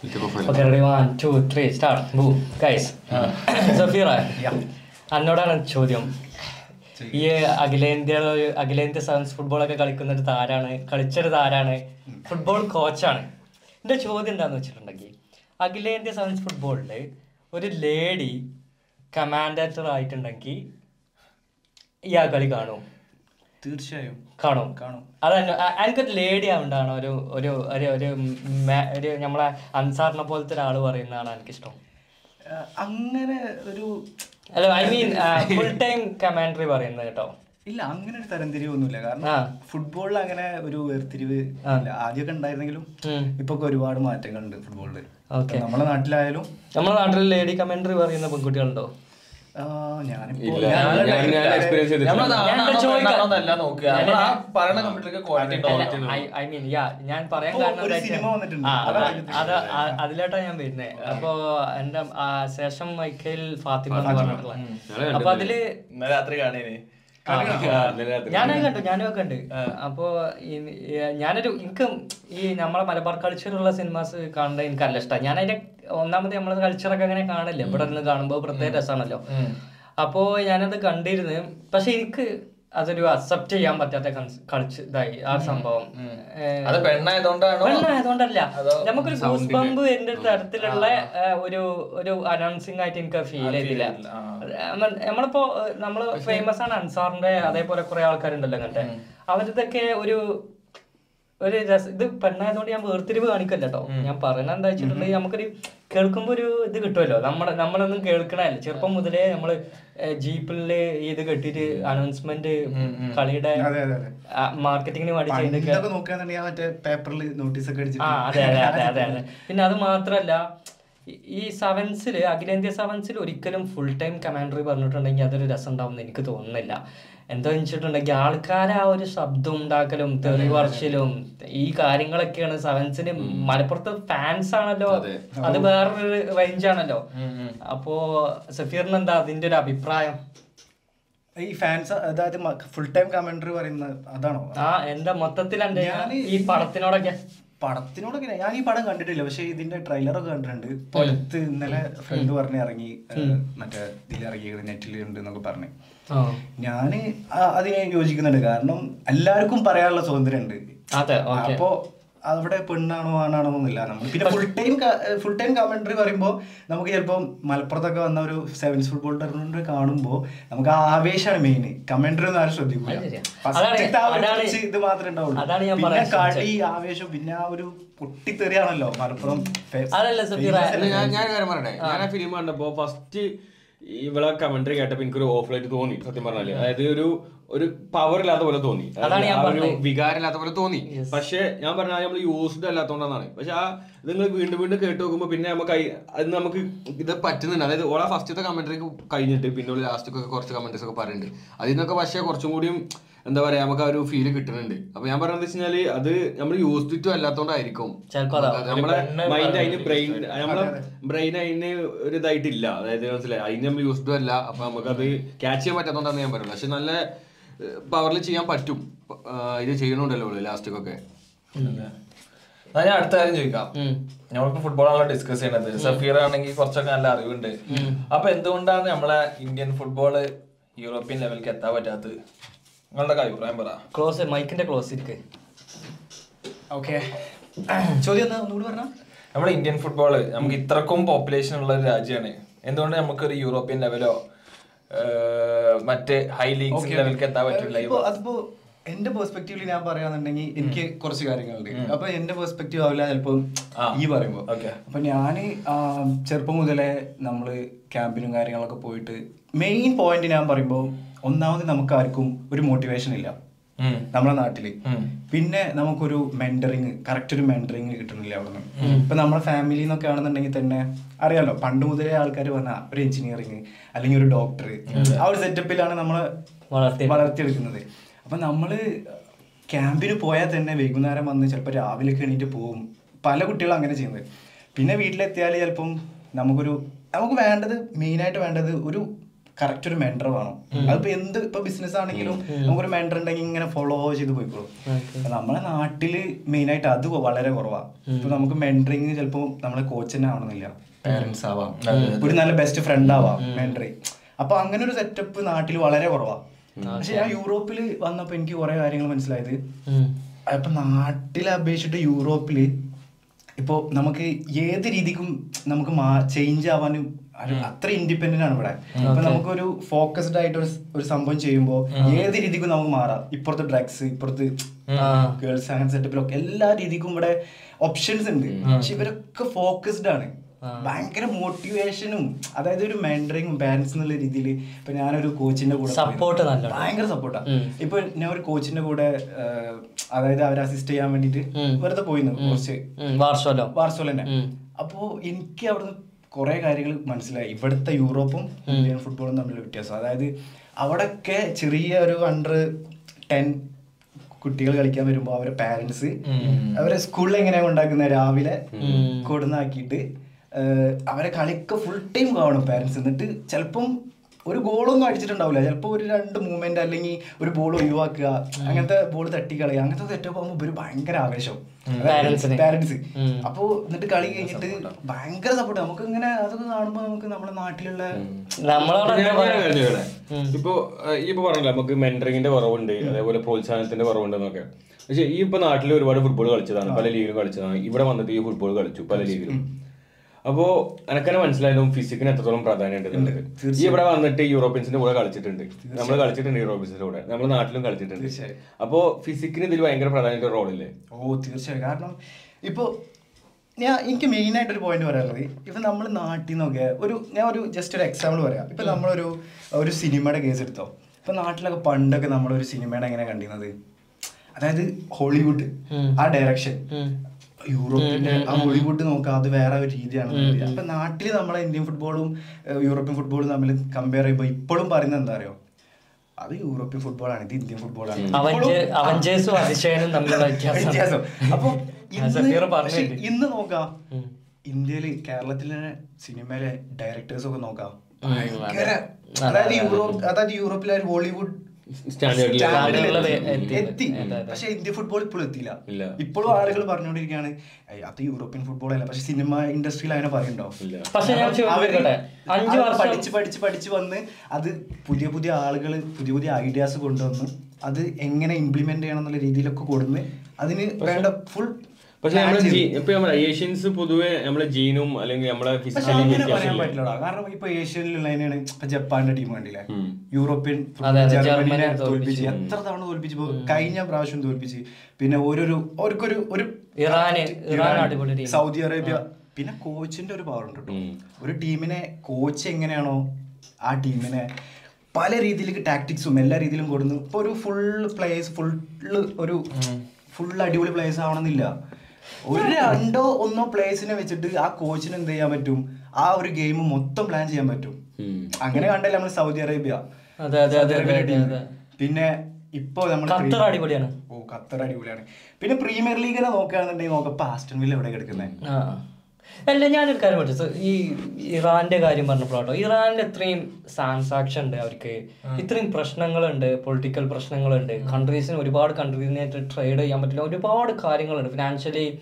Okay, ready? One, two, three, start. Boom. Guys. Safeera അന്നോടാണ് ചോദ്യം. ഈ അഖിലേന്ത്യ അഖിലേന്ത്യ സെവൻസ് ഫുട്ബോൾ ഒക്കെ കളിക്കുന്ന ഒരു താരാണ് കളിച്ചൊരു താരാണ്. ഫുട്ബോൾ കോച്ചാണ് എന്റെ ചോദ്യം എന്താന്ന് വെച്ചിട്ടുണ്ടെങ്കിൽ അഖിലേന്ത്യ സെവൻസ് ഫുട്ബോളിൽ ഒരു ലേഡി കമാൻഡേറ്റർ ആയിട്ടുണ്ടെങ്കിൽ ഈ ആ കളി കാണും. തീർച്ചയായും. കാണും. കാണും. അതന്നെ എനിക്കൊരു ലേഡി ആവണ്ടാണ് ഒരു ഒരു ഒരു ഒരു നമ്മളെ അൻസാറിനെ പോലത്തെ ഒരാൾ പറയുന്നതാണ് എനിക്കിഷ്ടം. അങ്ങനെ ഒരു അല്ല I mean full time commentary പറയുന്നത് കേട്ടോ. ഇല്ല അങ്ങനെ ഒരു തരംതിരിവൊന്നുമില്ല കാരണം. ഫുട്ബോളിൽ അങ്ങനെ ഒരു വേർതിരിവ് ഇല്ല. ആദ്യമൊക്കെ ഉണ്ടായിരുന്നെങ്കിലും. ഇപ്പൊ ഒരുപാട് മാറ്റങ്ങളുണ്ട് ഫുട്ബോളിൽ നമ്മളെ നമ്മുടെ നാട്ടിലായാലും നമ്മുടെ നാട്ടിൽ ലേഡി കമാൻഡറി പറയുന്ന പെൺകുട്ടികളുണ്ടോ? ഞാൻ- ഞാൻ- പറയാൻ കാരണം വരുന്നത് അപ്പൊ എന്റെ ശേഷം മൈക്കയിൽ ഫാത്തിമ എന്ന് പറഞ്ഞിട്ടുള്ള. അപ്പൊ അതിൽ ഇന്നലെ രാത്രി കാണേനെ. ഞാനത് കണ്ടു ഞാനും കണ്ട്. അപ്പോ ഞാനൊരു എനിക്ക് ഈ നമ്മളെ മലബാർ കൾച്ചറുള്ള സിനിമാസ് കാണുന്നത് എനിക്ക് നല്ല ഇഷ്ടമാണ് ഞാൻ അതിന്റെ ഒന്നാമത് നമ്മളെ കൾച്ചറൊക്കെ അങ്ങനെ കാണില്ല ഇവിടെ നിന്ന് കാണുമ്പോൾ പ്രത്യേക രസമാണല്ലോ അപ്പോ ഞാനത് കണ്ടിരുന്നു. പക്ഷെ എനിക്ക് അതൊരു അക്സെപ്റ്റ് ചെയ്യാൻ പറ്റാത്ത കളിച്ച് ഇതായി ആ സംഭവം. പെണ്ണായതുകൊണ്ടല്ല. നമുക്കൊരു ഗൂസ് ബമ്പ് എന്റെ തരത്തിലുള്ള ഒരു ഒരു അനൗൺസിംഗ് ആയിട്ട് എനിക്ക് ഫീൽ ചെയ്തില്ല. നമ്മളിപ്പോ നമ്മൾ ഫേമസ് ആണ് അൻസാറിന്റെ അതേപോലെ കുറെ ആൾക്കാരുണ്ടല്ലോ അങ്ങനത്തെ അവരിതൊക്കെ ഒരു ഒരു രസ ഇത് പെണ്ണായതുകൊണ്ട് ഞാൻ വേർതിരിവ് കാണിക്കല്ല കേട്ടോ ഞാൻ പറയുന്നത് എന്താ വെച്ചിട്ടുണ്ടെങ്കിൽ നമുക്കൊരു കേൾക്കുമ്പോ ഒരു ഇത് കിട്ടുമല്ലോ. നമ്മളെ നമ്മളൊന്നും കേൾക്കണല്ല ചെറുപ്പം മുതലേ നമ്മൾ ജീപ്പിൽ ജീപ്പിൽ ഇത് കെട്ടിട്ട് അനൗൺസ്മെന്റ് കളിയുടെ മാർക്കറ്റിങ്ങിന് വേണ്ടി ആ അതെ അതെ അതെ അതെ അതെ. പിന്നെ അത് മാത്രല്ല ഈ- സെവൻസിൽ അഖിലേന്ത്യ സെവൻസിൽ ഒരിക്കലും ഫുൾ ടൈം കമാൻഡറി പറഞ്ഞിട്ടുണ്ടെങ്കിൽ അതൊരു രസം ഉണ്ടാവും എനിക്ക് തോന്നുന്നില്ല. എന്താ വെച്ചിട്ടുണ്ടെങ്കിൽ ആൾക്കാരെ ആ ഒരു ശബ്ദം ഉണ്ടാക്കലും തെറി വർഷിലും ഈ കാര്യങ്ങളൊക്കെയാണ് സെവൻസിന് മലപ്പുറത്ത് ഫാൻസ് ആണല്ലോ. അത്. വേറൊരു റേഞ്ച് ആണല്ലോ. അപ്പോ സഫീറിന് എന്താ അതിന്റെ ഒരു അഭിപ്രായം? ഈ ഫാൻസ് അതായത് ഫുൾ ടൈം കമന്ററി പറയുന്നത് അതാണോ? ആ എന്താ മൊത്തത്തിൽ ഈ പടത്തിനോടൊക്കെ? പടത്തിനോടൊക്കെ ഞാൻ ഈ പടം കണ്ടിട്ടില്ല. പക്ഷെ ഇതിന്റെ ട്രെയിലറൊക്കെ കണ്ടിട്ടുണ്ട്. പൊലത്ത് ഇന്നലെ ഫ്രണ്ട് പറഞ്ഞ് ഇറങ്ങി മറ്റേ ഇതിൽ ഇറങ്ങി നെറ്റിൽ ഉണ്ട് എന്നൊക്കെ പറഞ്ഞു. ആ. അതിന് യോജിക്കുന്നുണ്ട്. കാരണം എല്ലാവർക്കും പറയാനുള്ള സ്വാതന്ത്ര്യം ഉണ്ട് അതെ ഓക്കെ അപ്പോ അവിടെ പെണ്ണാണോ ആണാണോ എന്നില്ല നമ്മൾ പിന്നെ full time full time commentary പറയുമ്പോൾ നമുക്ക് ചിലപ്പോൾ മലപ്പുറത്തൊക്കെ വന്ന ഒരു സെവൻസ് ഫുട്ബോൾ ടൂർണമെന്റ് കാണുമ്പോൾ നമുക്ക് ആ ആവേശമാണ് മെയിൻ കമന്ററി ഒന്നും ആരും ശ്രദ്ധിക്കില്ല ഇത് മാത്രമേ ഉണ്ടാവുള്ളൂ. അതാണ് ഞാൻ പിന്നെ കളി ആവേശം പിന്നെ ആ ഒരു പൊട്ടിത്തെറിയാണല്ലോ മലപ്പുറം? ഞാൻ ഞാൻ കാര്യം പറയട്ടെ? ഞാൻ ആ ഫിലിം കണ്ടപ്പോ ഫസ്റ്റ് ഇവളെ കമന്ററി കേട്ടപ്പോ എനിക്കൊരു ഓഫ്ലൈറ്റ് തോന്നി സത്യം പറഞ്ഞാൽ. അതായത് ഒരു ഒരു പവർ ഇല്ലാത്ത പോലെ തോന്നി. ഒരു പറഞ്ഞത്. വികാരം ഇല്ലാത്ത പോലെ തോന്നി. പക്ഷെ ഞാൻ പറഞ്ഞാൽ നമ്മൾ യൂസ്ഡ് അല്ലാത്തതുകൊണ്ടാണ് പക്ഷെ ആ ഇത് നിങ്ങൾ വീണ്ടും വീണ്ടും കേട്ട് നോക്കുമ്പോ പിന്നെ നമുക്ക് അത് നമുക്ക് ഇത് പറ്റുന്നുണ്ട്. അതായത് ഓളെ ഫസ്റ്റത്തെ കമന്ററി കഴിഞ്ഞിട്ട് പിന്നെ ലാസ്റ്റ് ഒക്കെ കുറച്ച് കമന്ററീസ് ഒക്കെ പറയുന്നുണ്ട് അതിൽ നിന്നൊക്കെ പക്ഷേ കുറച്ചും കൂടിയും എന്താ പറയാ നമുക്ക് ആ ഒരു ഫീൽ കിട്ടുന്നുണ്ട്. അപ്പൊ ഞാൻ പറഞ്ഞത് വെച്ചാൽ അത് നമ്മൾ യൂസ്ഡ് ടു അല്ലാത്തോണ്ടായിരിക്കും നമ്മളെ മൈൻഡ് അതിന് ബ്രെയിൻ നമ്മളെ ബ്രെയിൻ അതിന് ഒരു ഇതായിട്ടില്ല. അതായത് മനസ്സിലായി? അതിന് നമ്മൾ യൂസ്ഡ് അല്ല. അപ്പൊ നമുക്കത് ക്യാച്ച് ചെയ്യാൻ പറ്റാത്തോണ്ടാന്ന് ഞാൻ പറയുന്നത് പക്ഷെ നല്ല പവറിൽ ചെയ്യാൻ പറ്റും. ഇത് ചെയ്യണുണ്ടല്ലോ ലാസ്റ്റിക്കൊക്കെ എന്നാ ഞാൻ അടുത്ത കാര്യം ചോദിക്കാം. നമ്മളിപ്പോ ഫുട്ബോളാണല്ലോ ഡിസ്കസ് ചെയ്യണത്. സഫീർ ആണെങ്കിൽ കുറച്ചൊക്കെ നല്ല അറിവുണ്ട്. അപ്പൊ എന്തുകൊണ്ടാണ് നമ്മളെ ഇന്ത്യൻ ഫുട്ബോൾ യൂറോപ്യൻ ലെവലിലേക്ക് എത്താൻ പറ്റാത്തത്? നിങ്ങളുടെ അഭിപ്രായം പറ. ക്ലോസ് മൈക്കിന്റെ ക്ലോസ് ഇരിക്ക്. ഓക്കെ. ചോദ്യം എന്താ? ഒന്നുകൂടി പറഞ്ഞാ. നമ്മുടെ ഇന്ത്യൻ ഫുട്ബോൾ നമുക്ക് ഇത്രക്കും പോപ്പുലേഷൻ ഉള്ള ഒരു രാജ്യമാണ്. എന്തുകൊണ്ട് നമുക്കൊരു യൂറോപ്യൻ ലെവലോ മറ്റേ ഹൈ ലീഗ് ലെവലിലേക്ക് എത്താൻ പറ്റില്ല അതിപ്പോ എന്റെ പെർസ്പെക്റ്റീവിൽ ഞാൻ പറയാന്നുണ്ടെങ്കിൽ എനിക്ക് കുറച്ച് കാര്യങ്ങളുണ്ട്. അപ്പൊ എന്റെ പെർസ്പെക്റ്റീവ് ആവില്ല ചിലപ്പോ ഈ പറയുമ്പോ. Okay. അപ്പൊ ഞാൻ ചെറുപ്പം മുതലേ നമ്മൾ ക്യാമ്പിനും കാര്യങ്ങളൊക്കെ പോയിട്ട് മെയിൻ പോയിന്റ് ഞാൻ പറയുമ്പോൾ ഒന്നാമത് നമുക്ക് ആർക്കും ഒരു മോട്ടിവേഷൻ ഇല്ല. നമ്മളെ നാട്ടിൽ. പിന്നെ നമുക്കൊരു മെന്ററിങ് കറക്റ്റ് ഒരു മെന്ററിങ് കിട്ടുന്നില്ല അവിടെ നിന്ന് ഇപ്പൊ നമ്മുടെ ഫാമിലി എന്നൊക്കെ ആണെന്നുണ്ടെങ്കിൽ തന്നെ അറിയാലോ പണ്ട് മുതലേ ആൾക്കാർ പറഞ്ഞ ഒരു എഞ്ചിനീയറിങ് അല്ലെങ്കിൽ ഒരു ഡോക്ടർ ആ ഒരു സെറ്റപ്പിലാണ് നമ്മൾ വളർത്തി വളർത്തിയെടുക്കുന്നത്. അപ്പൊ നമ്മൾ ക്യാമ്പിന് പോയാൽ തന്നെ വൈകുന്നേരം വന്ന് ചിലപ്പോൾ രാവിലെ എണീറ്റ് പോകും പല കുട്ടികളും അങ്ങനെ ചെയ്യുന്നത്. പിന്നെ വീട്ടിലെത്തിയാൽ ചിലപ്പം നമുക്കൊരു നമുക്ക് വേണ്ടത് മെയിനായിട്ട് വേണ്ടത് ഒരു കറക്റ്റ് ഒരു മെൻഡർ വേണം. അതിപ്പോ എന്ത് ഇപ്പൊ ബിസിനസ് ആണെങ്കിലും നമുക്കൊരു മെൻഡർ ഉണ്ടെങ്കിൽ ഇങ്ങനെ ഫോളോ ചെയ്ത് പോയിക്കോളും. നമ്മളെ നാട്ടിൽ മെയിൻ ആയിട്ട് അത് വളരെ കുറവാ. ഇപ്പൊ നമുക്ക് മെൻഡറിങ് ചിലപ്പോ നമ്മളെ കോച്ച് തന്നെ ആവണമെന്നില്ല. പേരൻസ് ആവാം. ഒരു നല്ല ബെസ്റ്റ് ഫ്രണ്ട് ആവാം മെൻഡറി അപ്പൊ അങ്ങനെ ഒരു സെറ്റപ്പ് നാട്ടിൽ വളരെ കുറവാ. പക്ഷെ ഞാൻ യൂറോപ്പിൽ വന്നപ്പോ എനിക്ക് കുറെ കാര്യങ്ങൾ മനസ്സിലായത്. അപ്പൊ നാട്ടിലെ അപേക്ഷിച്ചിട്ട് യൂറോപ്പിൽ ഇപ്പോ നമുക്ക് ഏത് രീതിക്കും നമുക്ക് ചേഞ്ച് ആവാനും അത്ര ഇൻഡിപെൻഡന്റ് ആണ് ഇവിടെ. ഇപ്പൊ നമുക്കൊരു ഫോക്കസ്ഡ് ആയിട്ട് ഒരു സംഭവം ചെയ്യുമ്പോൾ ഏത് രീതിക്കും നമുക്ക് മാറാം. ഇപ്പുറത്തെ ഡ്രഗ്സ് ഇപ്പുറത്ത് ഗേൾസ് അങ്ങനെ സെറ്റപ്പിലൊക്കെ എല്ലാ രീതിക്കും ഇവിടെ ഓപ്ഷൻസ് ഉണ്ട്. പക്ഷെ ഇവരൊക്കെ ഫോക്കസ്ഡ് ആണ്. ഭയങ്കര മോട്ടിവേഷനും അതായത് ഒരു മെന്ററിങ് ബാലൻസ് എന്നുള്ള രീതിയിൽ ഇപ്പൊ ഞാനൊരു കോച്ചിന്റെ കൂടെ സപ്പോർട്ട്. ഭയങ്കര സപ്പോർട്ടാണ് ഇപ്പൊ ഞാൻ ഒരു കോച്ചിന്റെ കൂടെ അതായത് അവരെ അസിസ്റ്റ് ചെയ്യാൻ വേണ്ടിട്ട് വെറുതെ പോയിരുന്നു കുറച്ച്. വാർസോല. വാർസോല തന്നെ അപ്പോ എനിക്ക് അവിടുന്ന് കുറെ കാര്യങ്ങൾ മനസ്സിലായി. ഇവിടുത്തെ യൂറോപ്പും ഇന്ത്യൻ ഫുട്ബോളും തമ്മിലുള്ള വ്യത്യാസം. അതായത് അവിടെയൊക്കെ ചെറിയ ഒരു അണ്ടർ ടെൻ കുട്ടികൾ കളിക്കാൻ വരുമ്പോൾ അവരെ പാരന്റ്സ് അവരെ സ്കൂളിൽ എങ്ങനെയാ ഉണ്ടാക്കുന്നത് രാവിലെ കൊടുന്നാക്കിയിട്ട് അവരെ കളിക്ക് ഫുൾ ടൈം കാണും പാരന്റ്സ് എന്നിട്ട് ചിലപ്പം ഒരു ഗോളൊന്നും അടിച്ചിട്ടുണ്ടാവില്ല. ചിലപ്പോൾ ഒരു രണ്ട് മൂവ്മെന്റ് അല്ലെങ്കിൽ ഒരു ബോൾ ഒഴിവാക്കുക അങ്ങനത്തെ ബോൾ തട്ടിക്കളയുക അങ്ങനത്തെ സെറ്റപ്പ് ആകുമ്പോൾ ഒരു ഭയങ്കര ആവേശം. പാരന്റ്സ് അപ്പോ എന്നിട്ട് കളി കഴിഞ്ഞിട്ട് ഭയങ്കര സപ്പോർട്ട് നമുക്ക് ഇങ്ങനെ അതൊക്കെ കാണുമ്പോൾ നമുക്ക് നമ്മുടെ നാട്ടിലുള്ള? ഇപ്പൊ ഈ ഇപ്പൊ പറഞ്ഞില്ല നമുക്ക് മെന്ററിങ്ങിന്റെ കുറവുണ്ട് അതേപോലെ പ്രോത്സാഹനത്തിന്റെ കുറവുണ്ടെന്നൊക്കെ. പക്ഷെ ഈ ഇപ്പൊ നാട്ടിൽ ഒരുപാട് ഫുട്ബോൾ കളിച്ചതാണ് പല ലീഗിലും കളിച്ചതാണ്. ഇവിടെ വന്നിട്ട് ഈ ഫുട്ബോൾ കളിച്ചു പല ലീഗിലും അപ്പോ എനക്കന്നെ മനസ്സിലായതും ഫിസിക്കിന് എത്രത്തോളം പ്രാധാന്യം ഉണ്ട് ഈ ഇവിടെ വന്നിട്ട് യൂറോപ്യൻസിന്റെ കൂടെ കളിച്ചിട്ടുണ്ട്. നമ്മൾ കളിച്ചിട്ടുണ്ട് യൂറോപ്യൻസിന്റെ കൂടെ. നമ്മുടെ നാട്ടിലും കളിച്ചിട്ടുണ്ട്. അപ്പോ ഫിസിക്കിന് ഇതിൽ ഭയങ്കര പ്രാധാന്യത്തിന്റെ റോളില്ലേ ഓ തീർച്ചയായും. കാരണം ഇപ്പോ ഞാൻ എനിക്ക് മെയിൻ ആയിട്ട് ഒരു പോയിന്റ് പറയാനുള്ളത് ഇപ്പൊ നമ്മൾ നാട്ടിൽ നിന്നൊക്കെ ഒരു ഞാൻ ഒരു ജസ്റ്റ് ഒരു എക്സാമ്പിൾ പറയാം. ഇപ്പൊ നമ്മളൊരു ഒരു സിനിമയുടെ കേസ് എടുത്തോ. ഇപ്പൊ നാട്ടിലൊക്കെ പണ്ടൊക്കെ നമ്മളൊരു സിനിമയുടെ എങ്ങനെ കണ്ടിരുന്നത്? അതായത് ഹോളിവുഡ്. ആ ഡയറക്ഷൻ യൂറോപ്പിന്റെ ആ ഹോളിവുഡ് നോക്കുക അത് വേറെ ഒരു രീതിയാണ് അപ്പൊ നാട്ടിൽ നമ്മളെ ഇന്ത്യൻ ഫുട്ബോളും യൂറോപ്യൻ ഫുട്ബോളും തമ്മിൽ കമ്പയർ ചെയ്യുമ്പോൾ ഇപ്പോഴും പറയുന്നത് എന്താ അറിയോ? അത് യൂറോപ്യൻ ഫുട്ബോളാണ് ഇത് ഇന്ത്യൻ ഫുട്ബോളാണ്. അപ്പൊ ഇന്ന് നോക്കാം. ഇന്ത്യയിൽ കേരളത്തിലെ സിനിമയിലെ ഡയറക്ടേഴ്സ് ഒക്കെ നോക്കാം. ഭയങ്കര അതായത് യൂറോപ്പ് അതായത് യൂറോപ്പിലെ ഹോളിവുഡ് എത്തി. പക്ഷെ ഇന്ത്യൻ ഫുട്ബോൾ ഇപ്പോഴും എത്തിയില്ല. ഇപ്പോഴും ആളുകൾ പറഞ്ഞുകൊണ്ടിരിക്കുകയാണ് അത് യൂറോപ്യൻ ഫുട്ബോൾ അല്ല. പക്ഷെ സിനിമ ഇൻഡസ്ട്രിയിൽ അങ്ങനെ വർഷം പഠിച്ച് പഠിച്ച് പഠിച്ച് വന്ന് അത് പുതിയ പുതിയ ആളുകൾ പുതിയ പുതിയ ഐഡിയാസ് കൊണ്ടുവന്ന് അത് എങ്ങനെ ഇംപ്ലിമെന്റ് ചെയ്യണം എന്നുള്ള രീതിയിലൊക്കെ കൊടുന്ന് അതിന് വേണ്ട ഫുൾ പക്ഷെ നമ്മുടെ ജീ- ഇപ്പൊ നമ്മുടെ ഏഷ്യൻസ് പൊതുവെ നമ്മുടെ ജീനും അല്ലെങ്കിൽ നമ്മുടെ ഫിസിക്കലി പറയാൻ പറ്റില്ലടാ. കാരണം ഇപ്പൊ ഇപ്പൊ ജപ്പാന്റെ ടീം കണ്ടില്ലേ? യൂറോപ്യൻ ജർമ്മനിനെ തോൽപ്പിച്ച്. എത്ര തവണ തോൽപ്പിച്ച്? കഴിഞ്ഞ പ്രാവശ്യം തോൽപ്പിച്ച്. പിന്നെ ഓരോരു അവർക്കൊരു ഒരു സൗദി അറേബ്യ. പിന്നെ കോച്ചിന്റെ ഒരു പവർ ഉണ്ട് കേട്ടോ ഒരു ടീമിനെ കോച്ച് എങ്ങനെയാണോ ആ ടീമിനെ പല രീതിയിലേക്ക് ടാക്ടിക്സും എല്ലാ രീതിയിലും കൊടുന്ന് ഇപ്പൊ ഒരു ഫുൾ പ്ലേയേഴ്സ് ഫുൾ ഒരു ഫുൾ അടിപൊളി പ്ലേയേഴ്സ് ആവണമെന്നില്ല. ഒരു രണ്ടോ ഒന്നോ പ്ലേസിനെ വെച്ചിട്ട് ആ കോച്ചിന് എന്ത് ചെയ്യാൻ പറ്റും? ആ ഒരു ഗെയിം മൊത്തം പ്ലാൻ ചെയ്യാൻ പറ്റും. അങ്ങനെ കണ്ടല്ലേ നമ്മൾ സൗദി അറേബ്യ. പിന്നെ ഇപ്പോ നമ്മൾ ഖത്തർ അടിപൊളിയാണ്. ഓ ഖത്തർ അടിപൊളിയാണ്. പിന്നെ പ്രീമിയർ ലീഗിനെ നോക്കുകയാണെന്നുണ്ടെങ്കിൽ നോക്കാം ആസ്റ്റൺ വില്ല എവിടെ കിടക്കുന്നത് അല്ല ഞാനൊരു കാര്യം പഠിച്ചു ഈ ഇറാന്റെ കാര്യം പറഞ്ഞപ്പോഴാട്ടോ. ഇറാനിൽ ഇത്രയും സാൻസാക്ഷൻ ഉണ്ട് അവർക്ക്. ഇത്രയും പ്രശ്നങ്ങളുണ്ട് പൊളിറ്റിക്കൽ പ്രശ്നങ്ങളുണ്ട്. കൺട്രീസിന് ഒരുപാട് കൺട്രീസിനായിട്ട് ട്രേഡ് ചെയ്യാൻ പറ്റില്ല. ഒരുപാട് കാര്യങ്ങളുണ്ട്. ഫിനാൻഷ്യലി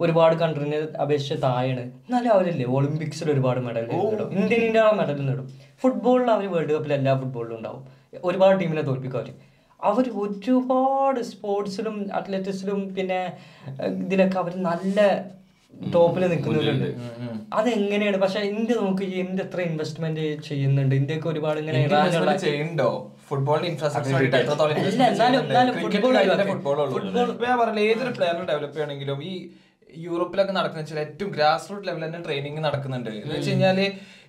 ഒരുപാട് കൺട്രീനെ അപേക്ഷിച്ച് താഴെയാണ്. എന്നാലും അവരല്ലേ ഒളിമ്പിക്സിൽ ഒരുപാട് മെഡൽ നേടും. ഇന്ത്യൻ ഇന്ത്യ മെഡൽ നേടും. ഫുട്ബോളിൽ അവർ വേൾഡ് കപ്പിൽ എല്ലാ ഫുട്ബോളിലും ഉണ്ടാവും. ഒരുപാട് ടീമിനെ തോൽപ്പിക്കും അവർ അവർ ഒരുപാട് സ്പോർട്സിലും അത്ലറ്റിക്സിലും പിന്നെ ഇതിലൊക്കെ അവർ നല്ല ടോപ്പിൽ നിൽക്കുന്നവരുണ്ട്. അതെങ്ങനെയാണ്? പക്ഷെ ഇന്ത്യ നമുക്ക് ഇന്ത്യ എത്ര ഇൻവെസ്റ്റ്മെന്റ് ചെയ്യുന്നുണ്ട്? ഇന്ത്യയ്ക്ക് ഒരുപാട് ഇങ്ങനെ ചെയ്യുന്നുണ്ടോ? ഫുട്ബോളിന്റെ ഇൻഫ്രാസ്ട്രക്ചർ ഫുട്ബോൾ ഏതൊരു പ്ലെയറിനെ ഡെവലപ്പ് ചെയ്യണമെങ്കിലും ഈ യൂറോപ്പിലൊക്കെ നടക്കുന്ന വെച്ചാൽ ഏറ്റവും ഗ്രാസ് റൂട്ട് ലെവലിൽ തന്നെ ട്രെയിനിങ് നടക്കുന്നുണ്ട്. എന്ന് വെച്ച് കഴിഞ്ഞാൽ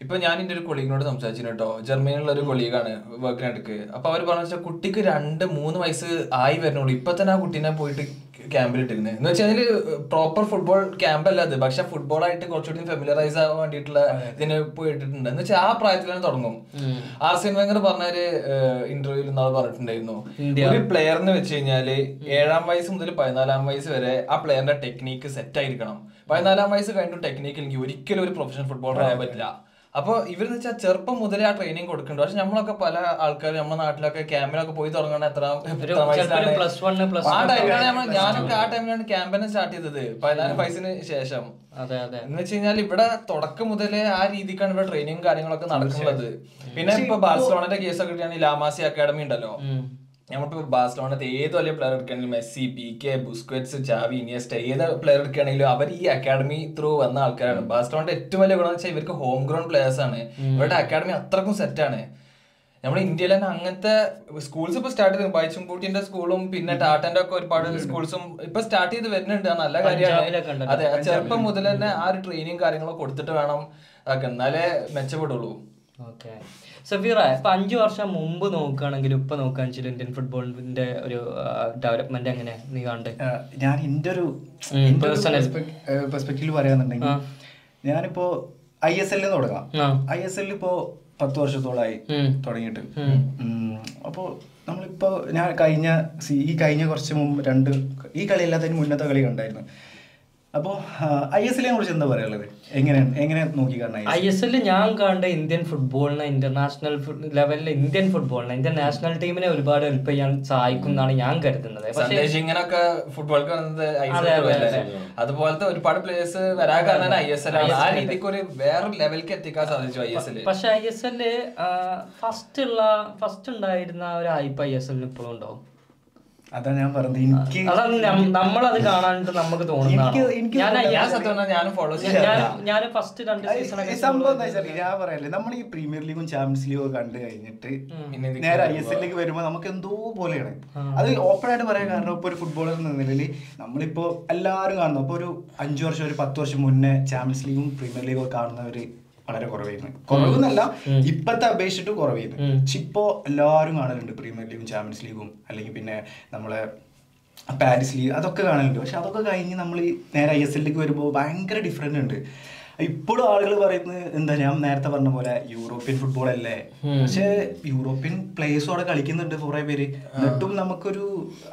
ഇപ്പൊ ഞാൻ എന്റെ ഒരു കൊളീഗിനോട് സംസാരിച്ചു കേട്ടോ. ജർമ്മനിയിലുള്ള ഒരു കൊളീഗാണ് വർക്കിനടുക്ക് അപ്പൊ അവർ പറഞ്ഞു വെച്ചാൽ കുട്ടിക്ക് രണ്ട് മൂന്ന് വയസ്സ് ആയി വരുന്നുള്ളൂ. ഇപ്പൊ തന്നെ ആ കുട്ടീനെ പോയിട്ട് ക്യാമ്പിൽ ഇട്ടിരുന്നത് എന്ന് വെച്ചാൽ പ്രോപ്പർ ഫുട്ബോൾ ക്യാമ്പ് അല്ല അത്. പക്ഷെ ഫുട്ബോൾ ആയിട്ട് കുറച്ചുകൂടി ഫെമിലറൈസ് ആവാൻ വേണ്ടിയിട്ടുള്ള ഇതിന് പോയിട്ടിട്ടുണ്ട്. എന്ന് വെച്ചാൽ ആ പ്രായത്തിൽ തന്നെ തുടങ്ങും ആർ സി വെങ്കർ പറഞ്ഞ ഒരു ഇന്റർവ്യൂവിൽ ഇന്നാൾ പറഞ്ഞിട്ടുണ്ടായിരുന്നു. ഒരു പ്ലെയറിന് വെച്ച് കഴിഞ്ഞാൽ ഏഴാം വയസ്സ് മുതൽ പതിനാലാം വയസ്സ് വരെ ആ പ്ലെയറിന്റെ ടെക്നീക്ക് സെറ്റ് ആയിരിക്കണം. പതിനാലാം വയസ്സ് കഴിഞ്ഞിട്ട് ടെക്നീക്ക് എനിക്ക് ഒരിക്കലും ഒരു പ്രൊഫഷണൽ ഫുട്ബോളർ ആയാൻ പറ്റില്ല. അപ്പൊ ഇവരെന്ന് വെച്ചാൽ ചെറുപ്പം മുതലേ ആ ട്രെയിനിങ് കൊടുക്കുന്നുണ്ട് പക്ഷെ നമ്മളൊക്കെ പല ആൾക്കാർ നമ്മുടെ നാട്ടിലൊക്കെ ക്യാമ്പിലൊക്കെ പോയി തുടങ്ങണ എത്ര ആ ടൈമിലാണ് നമ്മൾ ഞാനൊക്കെ ആ ടൈമിലാണ് ക്യാമ്പയിൻ സ്റ്റാർട്ട് ചെയ്തത്. പതിനാല് വയസ്സിന് ശേഷം. അതെ അതെ. എന്ന് വെച്ച് കഴിഞ്ഞാൽ ഇവിടെ തുടക്കം മുതലേ ആ രീതിക്കാണ് ഇവിടെ ട്രെയിനിങ് കാര്യങ്ങളൊക്കെ നടക്കുന്നത്. പിന്നെ ഇപ്പൊ ബാഴ്സലോണന്റെ കേസൊക്കെ ലാമാസി അക്കാഡമി ഉണ്ടല്ലോ. നമ്മളിപ്പോ ബാഴ്സലോണത്തെ ഏത് വലിയ player എടുക്കുകയാണെങ്കിലും Messi Piqué Busquets Xavi Iniesta ഏത് പ്ലെയർ എടുക്കുകയാണെങ്കിലും അവർ ഈ അക്കാഡമി ത്രൂ വന്ന ആൾക്കാരാണ്. ബാഴ്സലോണന്റെ ഏറ്റവും വലിയ ഗുണം വെച്ചാൽ ഇവർക്ക് ഹോം ഗ്രൗണ്ട് പ്ലെയേഴ്സ് ആണ് ഇവരുടെ അക്കാഡമി അത്രക്കും സെറ്റ് ആണ്. നമ്മുടെ ഇന്ത്യയിൽ തന്നെ അങ്ങനത്തെ സ്കൂൾസ് ഇപ്പൊ സ്റ്റാർട്ട് ചെയ്തു. ബൈച്ചുംപൂട്ടിന്റെ സ്കൂളും പിന്നെ ടാറ്റന്റെ ഒക്കെ ഒരുപാട് സ്കൂൾസും ഇപ്പൊ സ്റ്റാർട്ട് ചെയ്ത് വരുന്നുണ്ട്. നല്ല കാര്യമാണ്. അതെ ചെറുപ്പം മുതൽ തന്നെ ആ ഒരു ട്രെയിനിങ് കാര്യങ്ങളൊക്കെ കൊടുത്തിട്ട് വേണം അതൊക്കെ എന്നാലേ മെച്ചപ്പെടുള്ളൂ. ഓക്കെ. സഫീറ ഇപ്പൊ അഞ്ചു വർഷം മുമ്പ് നോക്കുകയാണെങ്കിൽ ഇപ്പൊ നോക്കുകയാണെന്ന് വെച്ചാൽ ഇന്ത്യൻ ഫുട്ബോളിന്റെ ഒരു ഡെവലപ്മെന്റ് എങ്ങനെ നീ കണ്ട് ഞാൻ എന്റെ ഒരു. പെർസ്പെക്റ്റീവ് പറയാന്നുണ്ടെങ്കിൽ. ഞാനിപ്പോ ഐ എസ് എല്ലിൽ തുടങ്ങാം ഐ എസ് എല്ലിൽ ഇപ്പോ പത്ത് വർഷത്തോളമായി. തുടങ്ങിയിട്ട്. അപ്പോ നമ്മളിപ്പോ ഞാൻ കഴിഞ്ഞ ഈ കഴിഞ്ഞ കുറച്ച് മുമ്പ് രണ്ട് ഈ കളി അല്ലാത്തതിന് മുന്നത്തെ കളി കണ്ടായിരുന്നു അപ്പോ ഐ എസ് എല്ലിനെ കുറിച്ച് എന്താ പറയാനുള്ളത്? എങ്ങനെയാണ് എങ്ങനെ നോക്കി കാണാൻ ഐ എസ് എല്ലിൽ ഞാൻ കണ്ട ഇന്ത്യൻ ഫുട്ബോളിനെ ഇന്റർനാഷണൽ ലെവലിൽ ഇന്ത്യൻ ഫുട്ബോളിനെ ഇന്ത്യൻ നാഷണൽ ടീമിനെ ഒരുപാട് ഹെൽപ്പ് ചെയ്യാൻ സഹായിക്കും എന്നാണ് ഞാൻ കരുതുന്നത്. പക്ഷേ ഇങ്ങനൊക്കെ. അതുപോലത്തെ ഒരുപാട് പ്ലേയേഴ്സ് വരാൻ കാരണം ഐ എസ് എൽ ആ രീതിക്ക് ഒരു വേറെ ലെവലിലേക്ക് എത്തിക്കാൻ സാധിച്ചു ഐ എസ് എൽ പക്ഷെ ഐ എസ് എല്ല് ഫസ്റ്റ് ഉള്ള ഫസ്റ്റ് ഉണ്ടായിരുന്ന ഒരു ഹൈപ്പ് ഐ എസ് എല്ലിന് ഇപ്പോഴും ഉണ്ടാവും. അതാ ഞാൻ പറഞ്ഞത്. എനിക്ക് നമ്മളത് കാണാനായിട്ട് നമുക്ക് തോന്നുന്നതാണ്? എനിക്ക് എനിക്ക് ഞാൻ തോന്നുന്നത് ഞാൻ സത്യം പറഞ്ഞാൽ ഞാനും ഫോളോ ഞാൻ ഞാൻ ഫസ്റ്റ് രണ്ട് സീസൺ ഈ സംഭവം എന്താ ഞാൻ പറയല്ലേ നമ്മൾ ഈ പ്രീമിയർ ലീഗും ചാമ്പ്യൻസ് ലീഗും കണ്ടു കഴിഞ്ഞിട്ട് നേരെ ഐ എസ് എല്ലിലേക്ക് വരുമ്പോ നമുക്ക് എന്തോ പോലെയാണ് അത് ഓപ്പൺ ആയിട്ട് പറയാൻ കാരണം ഇപ്പൊ ഒരു ഫുട്ബോളർ എന്ന നിലയിൽ നമ്മളിപ്പോ എല്ലാവരും കാണുന്നു. അപ്പൊ ഒരു അഞ്ചു വർഷം ഒരു പത്ത് വർഷം മുന്നേ ചാമ്പ്യൻസ് ലീഗും പ്രീമിയർ ലീഗും കാണുന്നവര് വളരെ കുറവായിരുന്നു. കുറവെന്നല്ല ഇപ്പത്തെ അപേക്ഷിച്ചിട്ട് കുറവായിരുന്നു. പക്ഷെ ഇപ്പോൾ എല്ലാവരും കാണലുണ്ട് പ്രീമിയർ ലീഗും ചാമ്പ്യൻസ് ലീഗും അല്ലെങ്കിൽ പിന്നെ നമ്മളെ പാരീസ് ലീഗ് അതൊക്കെ കാണലുണ്ട്. പക്ഷെ അതൊക്കെ കഴിഞ്ഞ് നമ്മൾ ഈ നേരെ ഐ എസ് എല്ലിലേക്ക് വരുമ്പോൾ ഭയങ്കര ഡിഫറെന്റ് ഉണ്ട്. ഇപ്പോഴും ആളുകൾ പറയുന്നത് എന്താ ഞാൻ നേരത്തെ പറഞ്ഞ പോലെ യൂറോപ്യൻ ഫുട്ബോൾ അല്ലേ? പക്ഷെ യൂറോപ്യൻ പ്ലേയേഴ്സും അവിടെ കളിക്കുന്നുണ്ട് കുറെ പേര്. എന്നിട്ടും നമുക്കൊരു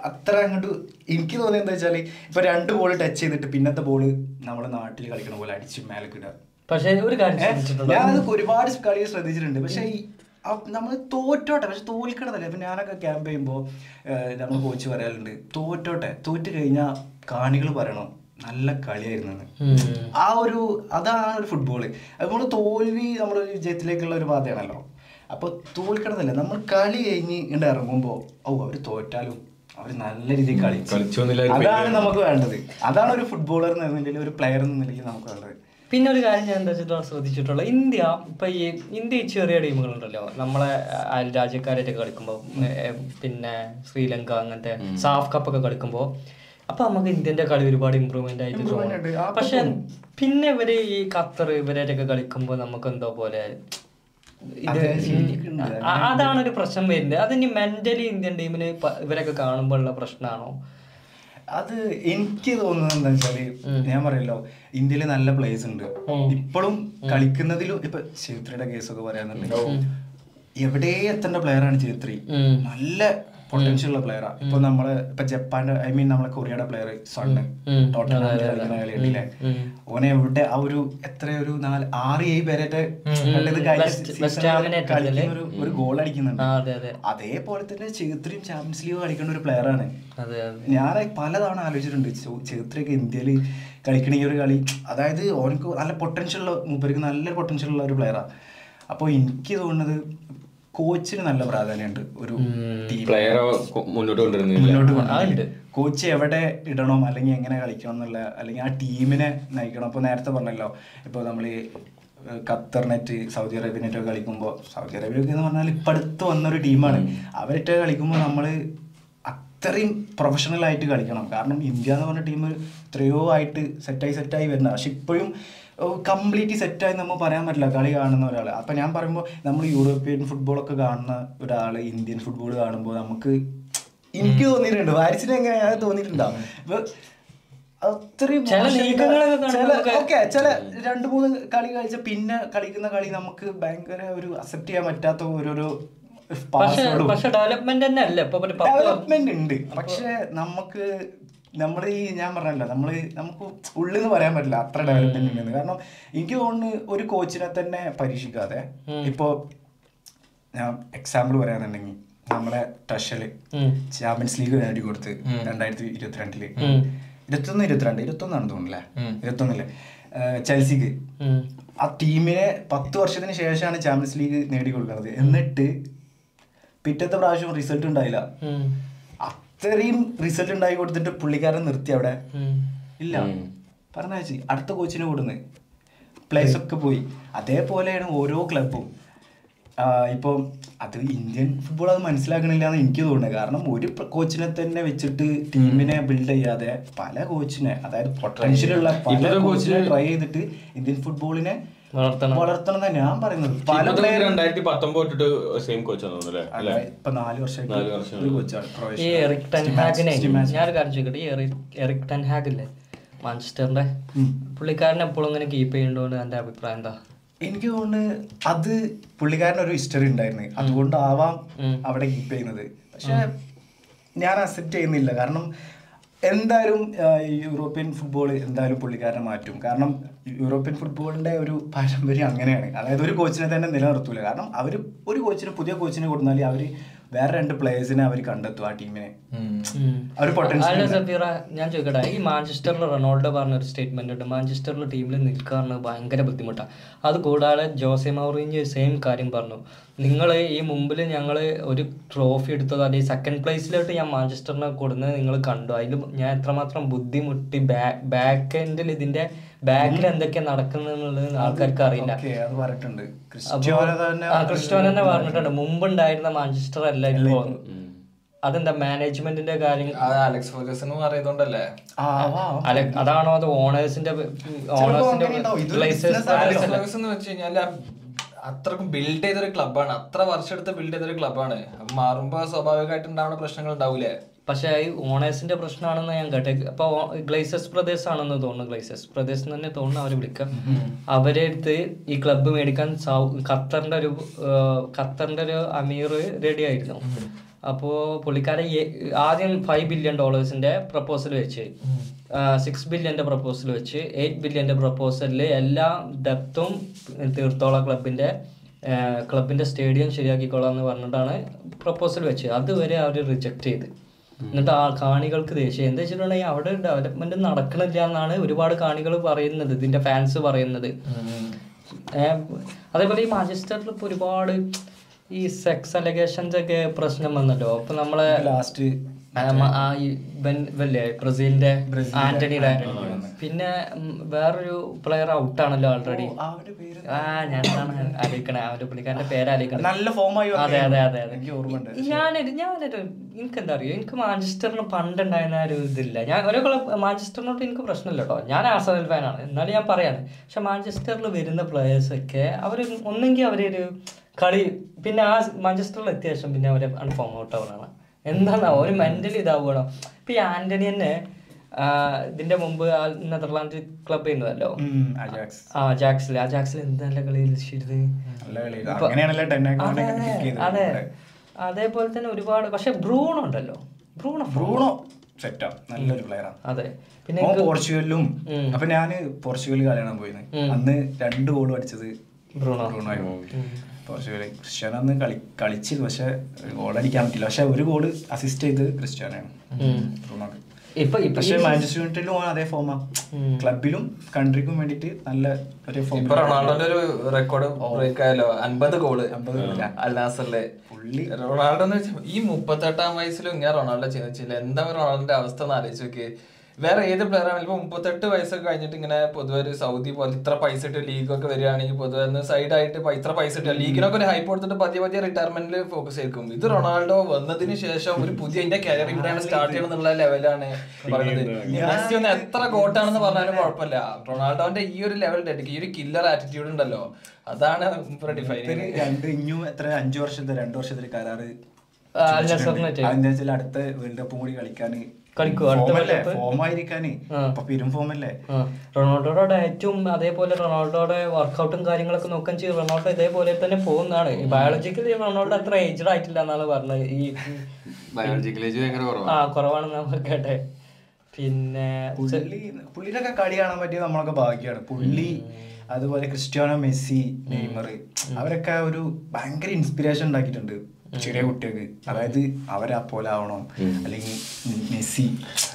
അത്ര അങ്ങോട്ട് എനിക്ക് തോന്നിയത് എന്താ വെച്ചാൽ ഇപ്പൊ രണ്ട് ബോൾ ടച്ച് ചെയ്തിട്ട് പിന്നത്തെ ബോൾ നമ്മുടെ നാട്ടിൽ കളിക്കണ പോലെ അടിച്ച് മേലെ പക്ഷെ ഒരു കാര്യം ഞാൻ ഞാനത് ഒരുപാട് കളി ശ്രദ്ധിച്ചിട്ടുണ്ട്. പക്ഷേ നമ്മൾ തോറ്റോട്ടെ പക്ഷെ തോൽക്കണതല്ലേ. ഇപ്പൊ ഞാനൊക്കെ ക്യാമ്പ് ചെയ്യുമ്പോൾ നമ്മൾ കോച്ച് പറയാറുണ്ട് തോറ്റോട്ടെ തോറ്റ് കഴിഞ്ഞാൽ കാണികൾ പറയണം. നല്ല കളിയായിരുന്നു ആ ഒരു അതാണ് ഒരു ഫുട്ബോൾ അതുകൊണ്ട് തോൽവി നമ്മുടെ വിജയത്തിലേക്കുള്ള ഒരു പാതയാണല്ലോ. അപ്പൊ തോൽക്കണതല്ലേ. നമ്മൾ കളി കഴിഞ്ഞ് ഇങ്ങോട്ട് ഇറങ്ങുമ്പോ ഓ അവർ തോറ്റാലും അവർ നല്ല രീതിയിൽ കളിച്ചു. കളിച്ചു അതാണ് നമുക്ക് വേണ്ടത്. അതാണ് ഒരു ഫുട്ബോളർ എന്ന നിലയിൽ ഒരു പ്ലെയർ എന്ന നിലയിൽ നമുക്ക് വേണ്ടത്. പിന്നെ ഒരു കാര്യം ഞാൻ എന്താ വെച്ചാൽ ശ്രദ്ധിച്ചിട്ടുള്ളത് ഇന്ത്യ ഇപ്പൊ ഈ ഇന്ത്യ ചെറിയ ടീമുകളുണ്ടല്ലോ. നമ്മളെ രാജ്യക്കാരായിട്ട് കളിക്കുമ്പോൾ പിന്നെ ശ്രീലങ്ക അങ്ങനത്തെ സാഫ് കപ്പ് ഒക്കെ കളിക്കുമ്പോൾ അപ്പൊ നമുക്ക് ഇന്ത്യന്റെ കളി ഒരുപാട് ഇമ്പ്രൂവ്മെന്റ് ആയിട്ട് തോന്നുന്നുണ്ട്. തോന്നും പക്ഷെ പിന്നെ ഇവർ ഈ ഖത്തർ ഇവരായിട്ടൊക്കെ കളിക്കുമ്പോൾ നമുക്ക് എന്തോ പോലെ ഇത് അതാണ് ഒരു പ്രശ്നം വരുന്നത്. അതിനി മെന്റലി ഇന്ത്യൻ ടീമിന് ഇവരൊക്കെ കാണുമ്പോഴുള്ള പ്രശ്നമാണോ അത് എനിക്ക് തോന്നുന്നത് എന്താ വെച്ചാൽ ഞാൻ പറയല്ലോ ഇന്ത്യയിൽ നല്ല പ്ലേസ് ഉണ്ട്. ഇപ്പോഴും കളിക്കുന്നതിലും ഇപ്പൊ ചേത്രിയുടെ കേസൊക്കെ പറയാന്നുണ്ടെങ്കിൽ എവിടെ എത്തേണ്ട പ്ലെയർ ആണ് ചേത്രി നല്ല പൊട്ടൻഷ്യൽ ഉള്ള പ്ലെയറാണ് ഇപ്പൊ നമ്മൾ ഇപ്പൊ ജപ്പാന്റെ ഐ മീൻ നമ്മളെ കൊറിയയുടെ പ്ലെയർ സണ് ഉം. ടോട്ടനാമിൽ കളിക്കുന്ന കളി കണ്ടില്ലേ? ഓനെ എവിടെ ആ ഒരു എത്ര ഒരു നാല് ആറ് ഏഴ് പേരായിട്ട് ഒരു ഒരു ഗോൾ അടിക്കുന്നുണ്ട്. അതെ അതെ. അതേപോലെ തന്നെ ചേത്രിയും ചാമ്പ്യൻസ് ലീഗ് കളിക്കുന്ന ഒരു പ്ലെയറാണ് അതെ അതെ. ഞാൻ പലതവണ ആലോചിച്ചിട്ടുണ്ട് ചേത്രിയൊക്കെ ഇന്ത്യയിൽ കളിക്കണ ഈ ഒരു കളി. അതായത് ഓനക്ക് നല്ല പൊട്ടൻഷ്യൽ ഉള്ള മൂപ്പർക്ക് നല്ല പൊട്ടൻഷ്യൽ ഉള്ള ഒരു പ്ലെയറാണ് അപ്പോൾ എനിക്ക് തോന്നുന്നത് കോച്ചിന് നല്ല പ്രാധാന്യമുണ്ട് ഒരു ടീം പ്ലെയറെ മുന്നോട്ട് കോച്ച് എവിടെ ഇടണം അല്ലെങ്കിൽ എങ്ങനെ കളിക്കണം എന്നുള്ള അല്ലെങ്കിൽ ആ ടീമിനെ നയിക്കണം. അപ്പൊ നേരത്തെ പറഞ്ഞല്ലോ ഇപ്പോൾ നമ്മൾ ഈ ഖത്തർ നെറ്റ് സൗദി അറേബ്യ നെറ്റ് ഒക്കെ കളിക്കുമ്പോൾ സൗദി അറേബ്യ ഒക്കെ എന്ന് പറഞ്ഞാൽ ഇപ്പം അടുത്ത് വന്നൊരു ടീമാണ്. അവരിട്ട് കളിക്കുമ്പോൾ നമ്മൾ അത്രയും പ്രൊഫഷണൽ ആയിട്ട് കളിക്കണം. കാരണം ഇന്ത്യ എന്ന് പറഞ്ഞ ടീം എത്രയോ ആയിട്ട് സെറ്റായി സെറ്റായി വരുന്ന പക്ഷെ ഇപ്പോഴും കംപ്ലീറ്റ്ലി സെറ്റായി നമ്മൾ പറയാൻ പറ്റില്ല കളി കാണുന്ന ഒരാൾ അപ്പം ഞാൻ പറയുമ്പോൾ നമ്മൾ യൂറോപ്യൻ ഫുട്ബോളൊക്കെ കാണുന്ന ഒരാൾ ഇന്ത്യൻ ഫുട്ബോൾ കാണുമ്പോൾ നമുക്ക് എനിക്ക് തോന്നിയിട്ടുണ്ട്. വാരിസിന് എങ്ങനെയാണ് തോന്നിയിട്ടുണ്ടാവും അത്രയും ഓക്കെ ചില രണ്ട് മൂന്ന് കളി കളിച്ച പിന്നെ കളിക്കുന്ന കളി നമുക്ക് ഭയങ്കര ഒരു അക്സെപ്റ്റ് ചെയ്യാൻ പറ്റാത്ത ഓരോരോ ഡെവലപ്മെന്റ് ഉണ്ട്. പക്ഷെ നമുക്ക് നമ്മൾ ഈ ഞാൻ പറഞ്ഞല്ലോ നമ്മൾ നമുക്ക് ഉള്ളിൽ നിന്ന് പറയാൻ പറ്റില്ല അത്ര ഡെവലപ്മെന്റ് ഉണ്ടെന്ന് കാരണം എനിക്ക് തോന്നുന്നു ഒരു കോച്ചിനെ തന്നെ പരീക്ഷിക്കാതെ ഇപ്പോ ഞാൻ എക്സാമ്പിൾ പറയാന്നുണ്ടെങ്കിൽ നമ്മളെ ടഷൽ ചാമ്പ്യൻസ് ലീഗ് നേടി കൊടുത്ത് രണ്ടായിരത്തി ഇരുപത്തിരണ്ടിൽ ഇരുപത്തൊന്ന് ഇരുപത്തിരണ്ട് ഇരുപത്തൊന്നാണ് തോന്നുന്നില്ലേ ഇരുപത്തൊന്നിൽ. ചെൽസിക്ക്. ആ ടീമിനെ പത്ത് വർഷത്തിന് ശേഷമാണ് ചാമ്പ്യൻസ് ലീഗ് നേടിക്കൊടുക്കുന്നത്. എന്നിട്ട് പിറ്റത്തെ പ്രാവശ്യം റിസൾട്ട് ഉണ്ടായില്ല. അത്രയും റിസൾട്ട് ഉണ്ടായി കൊടുത്തിട്ട് പുള്ളിക്കാരൻ നിർത്തി അവിടെ? ഇല്ല. പറഞ്ഞാച്ചി അടുത്ത കോച്ചിനെ കൊടുന്ന് പ്ലേസ് ഒക്കെ പോയി. അതേപോലെയാണ് ഓരോ ക്ലബും ഇപ്പൊ അത് ഇന്ത്യൻ ഫുട്ബോൾ അത് മനസ്സിലാക്കണില്ല എന്ന് എനിക്ക് തോന്നുന്നത് കാരണം ഒരു കോച്ചിനെ തന്നെ വെച്ചിട്ട് ടീമിനെ ബിൽഡ് ചെയ്യാതെ പല കോച്ചിനെ അതായത് പൊട്ടൻഷ്യൽ ഉള്ള പല കോച്ചിനെ ട്രൈ ചെയ്തിട്ട് ഇന്ത്യൻ ഫുട്ബോളിനെ വളർത്തണം. വളർത്തണം എന്നാ ഞാൻ പറയുന്നത്. പല രണ്ടായിരത്തി പത്തൊമ്പത് തൊട്ടിട്ട് സെയിം കോച്ചാണ് ഇപ്പൊ നാല് വർഷമായിട്ട്. ഒരു കോച്ചാണ് ഈ എറിക് ടെൻ സ്റ്റിമാച്ച്, ഹാഗിനെ സ്റ്റിമാച്ച്. ഞാനൊരു കാര്യം ചോദിക്കട്ടെ? ഈ എറിക് എറിക് ടെൻ ഹാഗ് ഇല്ലേ മാഞ്ചസ്റ്ററിന്റെ പുള്ളിക്കാരൻ എപ്പോഴും ഇങ്ങനെ കീപ്പ് ചെയ്യണ്ടോന്ന് എന്റെ അഭിപ്രായം എന്താ? എനിക്ക് തോന്നുന്നു അത് പുള്ളിക്കാരൻ ഒരു ഹിസ്റ്ററി ഉണ്ടായിരുന്നു അതുകൊണ്ടാവാം അവിടെ കീപ്പ് ചെയ്യുന്നത്. പക്ഷെ ഞാൻ അക്സെപ്റ്റ് ചെയ്യുന്നില്ല. കാരണം എന്തായാലും യൂറോപ്യൻ ഫുട്ബോൾ എന്തായാലും പുള്ളിക്കാരനെ മാറ്റും. കാരണം യൂറോപ്യൻ ഫുട്ബോളിന്റെ ഒരു പാരമ്പര്യം അങ്ങനെയാണ്. അതായത് ഒരു കോച്ചിനെ തന്നെ നിലനിർത്തൂല. കാരണം അവർ ഒരു കോച്ചിന് പുതിയ കോച്ചിനെ കൊടുത്താൽ അവർ വേറെ രണ്ട് പ്ലേയേഴ്സിനെ അവർ കണ്ടെത്തും ആ ടീമിനെ അവർ അല്ല പൊട്ടൻഷ്യൽ സഫീറ ഞാൻ ചോദിക്കട്ടെ ഈ മാഞ്ചസ്റ്ററിൽ റൊണാൾഡോ പറഞ്ഞ ഒരു സ്റ്റേറ്റ്മെന്റ് ഉണ്ട്. മാഞ്ചസ്റ്ററിലെ ടീമിൽ നിൽക്കാറുണ്ട് ഭയങ്കര ബുദ്ധിമുട്ടാണ് അത് കൂടാതെ ജോസെ മൗറിഞ്ഞ് സെയിം കാര്യം പറഞ്ഞു. നിങ്ങൾ ഈ മുമ്പിൽ ഞങ്ങൾ ഒരു ട്രോഫി എടുത്തത്. അതേ സെക്കൻഡ് പ്ലേസിലോട്ട് ഞാൻ മാഞ്ചസ്റ്ററിനെ കൊടുന്നത് നിങ്ങൾ കണ്ടു. അതിൽ ഞാൻ എത്രമാത്രം ബുദ്ധിമുട്ടി ബാക്ക് എൻഡിൽ ഇതിന്റെ ബാക്കിൽ എന്തൊക്കെയാ നടക്കുന്നുള്ളത് ആൾക്കാർക്ക് അറിയില്ല. ഓക്കെ അത് പറഞ്ഞിട്ടുണ്ട്. മുമ്പ് തന്നെ തന്നെ മുമ്പുണ്ടായിരുന്ന മാഞ്ചസ്റ്റർ അല്ല ഇപ്പോ. അതെന്താ മാനേജ്മെന്റിന്റെ കാര്യങ്ങൾ അലക്സ് ഫെർഗസൺ പറയുന്നോണ്ടല്ലേ ആ, വാ. അതാണോ അത് ഓണേഴ്സിന്റെ ഓണേഴ്സിന്റെ അത്രക്കും ബിൽഡ് ചെയ്തൊരു ക്ലബ്ബാണ് അത്ര വർഷം എടുത്ത് ബിൽഡ് ചെയ്തൊരു ക്ലബ്ബാണ് മാറുമ്പോ സ്വാഭാവികമായിട്ട് ഉണ്ടാവുന്ന പ്രശ്നങ്ങൾ ഉണ്ടാവൂലേ? പക്ഷെ ഈ ഓണേഴ്സിന്റെ പ്രശ്നമാണെന്ന് ഞാൻ കേട്ടെ. അപ്പൊ ഗ്ലേസസ് പ്രദേശ് ആണെന്ന് തോന്നുന്നു ഗ്ലേസസ് പ്രദേശ് തന്നെ തോന്നുന്നു അവർ വിളിക്കാം അവരെ അടുത്ത് ഈ ക്ലബ്ബ് മേടിക്കാൻ ഖത്തറിന്റെ ഒരു ഖത്തറിന്റെ ഒരു അമീർ റെഡി ആയിരുന്നു. അപ്പോ പുള്ളിക്കാരൻ ആദ്യം ഫൈവ് ബില്യൺ ഡോളേഴ്സിന്റെ പ്രപ്പോസൽ വെച്ച് സിക്സ് ബില്യന്റെ പ്രപ്പോസൽ വെച്ച് എയ്റ്റ് ബില്യന്റെ പ്രപ്പോസലിൽ എല്ലാ ഡെപ്തും തീർത്തോള ക്ലബിന്റെ ക്ലബിന്റെ സ്റ്റേഡിയം ശരിയാക്കിക്കോളാം എന്ന് പറഞ്ഞിട്ടാണ് പ്രപ്പോസൽ വെച്ച്. അതുവരെ അവർ റിജക്ട് ചെയ്ത്. എന്നിട്ട് ആ കാണികൾക്ക് ദേഷ്യം. എന്താ വെച്ചിട്ടുണ്ടെങ്കിൽ അവിടെ ഡെവലപ്മെന്റ് നടക്കണില്ല എന്നാണ് ഒരുപാട് കാണികൾ പറയുന്നത് ഇതിന്റെ ഫാൻസ് പറയുന്നത്. അതേപോലെ ഈ മാഞ്ചസ്റ്ററിൽ ഇപ്പൊ ഒരുപാട് ഈ സെക്സ് അലഗേഷൻസ് ഒക്കെ പ്രശ്നം വന്നല്ലോ. അപ്പൊ നമ്മളെ ലാസ്റ്റ് ഇവല്ലേ ബ്രസീലിന്റെ ആന്റണിയുടെ പിന്നെ വേറൊരു പ്ലെയർ ഔട്ടാണല്ലോ ഓൾറെഡി അവന്റെ ആ ഞാനാണ് ആലോചിക്കണേ? അവന്റെ പുള്ളിക്കാരന്റെ പേര് ആലോചിക്കണേ. നല്ല ഫോമായി അതെ അതെ അതെ ഞാനൊരു ഞാനൊരു എനിക്ക് എന്താ അറിയോ? എനിക്ക് മാഞ്ചസ്റ്ററിന് പണ്ടുണ്ടായിരുന്ന ഉണ്ടായിരുന്ന ഒരു ഇതില്ല. ഞാൻ ഓരോ ക്ലബ് മാഞ്ചസ്റ്ററിനോട്ട് എനിക്ക് പ്രശ്നമില്ല കേട്ടോ ഞാൻ ആർസണൽ ഫാനാണ് എന്നാലും ഞാൻ പറയാണ് പക്ഷെ മാഞ്ചസ്റ്ററിൽ വരുന്ന പ്ലേയേഴ്സ് ഒക്കെ അവർ ഒന്നെങ്കിൽ അവരൊരു കളി പിന്നെ ആ മാഞ്ചസ്റ്ററിൽ എത്തിയ ശേഷം പിന്നെ അവരെ അൺഫോം ഔട്ട് എന്താണ്? ഒരു മെന്റലി ഇതാവുകയാണോ? ഇപ്പൊ ഈ ആന്റണി തന്നെ ഇതിന്റെ മുമ്പ് നെതർലാൻഡ് ക്ലബ് ചെയ്യുന്നതല്ലോ. ആ ജാക്സിൽ ആ ജാക്സിൽ എന്താ കളി. കളി അതെ അതെ. അതെ അതേപോലെ തന്നെ ഒരുപാട് പക്ഷെ ബ്രൂണോ ഉണ്ടല്ലോ? ബ്രൂണോ ബ്രൂണോ സെറ്റാ നല്ലൊരു പ്ലെയറാണ് അതെ. പിന്നെ പോർച്ചുഗലിലും അപ്പൊ ഞാൻ പോർച്ചുഗൽ കളിയാണ് പോയിരുന്നത് അന്ന് രണ്ട് ഗോളും അടിച്ചത് ബ്രൂണോ. ബ്രൂണോ പോർച്ചുഗൽ ക്രിസ്ത്യാനോ അന്ന് കളി കളിച്ചിരുന്നു പക്ഷെ ഗോൾ അടിക്കാൻ പറ്റില്ല. പക്ഷെ ഒരു ഗോൾ അസിസ്റ്റ് ചെയ്ത് ക്രിസ്ത്യാനോയാണ്. ഇപ്പൊ പക്ഷെ മാഞ്ചസ്റ്റർ യുണൈറ്റഡിലും അതേ ഫോമാ ക്ലബിലും കൺട്രിക്കും വേണ്ടിട്ട് നല്ല ഒരു ഫോം ഇപ്പൊ റൊണാൾഡോന്റെ ഒരു റെക്കോർഡ് ബ്രേക്ക് ആയല്ലോ. അൻപത് ഗോൾ അൽനാസറിലെ പുള്ളി. റൊണാൾഡോ എന്ന് വെച്ചാൽ ഈ മുപ്പത്തെട്ടാം വയസ്സിലും ഇങ്ങനെ റൊണാൾഡോ ചെയ്തില്ല എന്താ റൊണാൾഡോന്റെ അവസ്ഥ എന്ന് ആലോചിച്ച് നോക്കിയേ. വേറെ ഏത് പ്ലെയർ ആണെങ്കിലും ഇപ്പൊ മുപ്പത്തെട്ട് വയസ്സൊക്കെ കഴിഞ്ഞിട്ട് ഇങ്ങനെ പൊതുവെ ഒരു സൗദി പോലെ ഇത്ര പൈസ ഇട്ട് ലീഗൊക്കെ വരികയാണെങ്കിൽ പൊതുവെ ഒന്ന് സൈഡായിട്ട് ഇത്ര പൈസ ഇട്ട് ലീഗിനൊക്കെ ഒരു ഹൈപ്പ് കൊടുത്തിട്ട് പതിയെ പതിയെ റിട്ടയർമെന്റിൽ ഫോക്കസ് ചെയ്യും ഇത് റൊണാൾഡോ വന്നതിന് ശേഷം ഒരു പുതിയ എന്റെ കരിയർ ഇവിടെയാണ് സ്റ്റാർട്ട് ചെയ്യണം എന്നുള്ള ലെവലാണ് പറയുന്നത്. മെസ്സി ഒന്ന് എത്ര കോട്ടാണെന്ന് പറഞ്ഞാലും കുഴപ്പമില്ല. റൊണാൾഡോന്റെ ഈ ഒരു ലെവൽ ഡെഡിക്ക് ഈ ഒരു കില്ലർ ആറ്റിറ്റ്യൂഡ് ഉണ്ടല്ലോ. അതാണ് ഡിഫൈൻ രണ്ട് ഇനിയും എത്ര? അഞ്ചു വർഷത്തെ രണ്ടു വർഷത്തെ കരാറ് അടുത്ത വേൾഡ് കപ്പും കൂടി കളിക്കാൻ റൊണാൾഡോയുടെ ഡയറ്റും അതേപോലെ റൊണാൾഡോയുടെ വർക്കൗട്ടും കാര്യങ്ങളൊക്കെ നോക്കാൻ ചെയ്യും. റൊണാൾഡോ ഇതേപോലെ തന്നെ പോകുന്നതാണ്. ബയോളജിക്കലി റൊണാൾഡോ അത്ര ഏജ്ഡ് ആയിട്ടില്ല എന്നാണ് പറഞ്ഞത്. ഈ ബയോളജിക്കൽ ഏജ് ആ കുറവാണ് കുറവാണെന്ന് നമ്മൾ കേട്ടെ. പിന്നെ പുള്ളി പുള്ളിയുടെ ഒക്കെ കളി കാണാൻ പറ്റിയത് നമ്മളൊക്കെ ഭാഗ്യമാണ് പുള്ളി അതുപോലെ ക്രിസ്ത്യാനോ മെസ്സി നെയ്മർ അവരൊക്കെ ഒരു ഭയങ്കര ഇൻസ്പിറേഷൻ ഉണ്ടാക്കിയിട്ടുണ്ട്. ചെറിയ കുട്ടികൾക്ക്. അതായത് അവരെ പോലെ ആവണം. അല്ലെങ്കിൽ മെസ്സി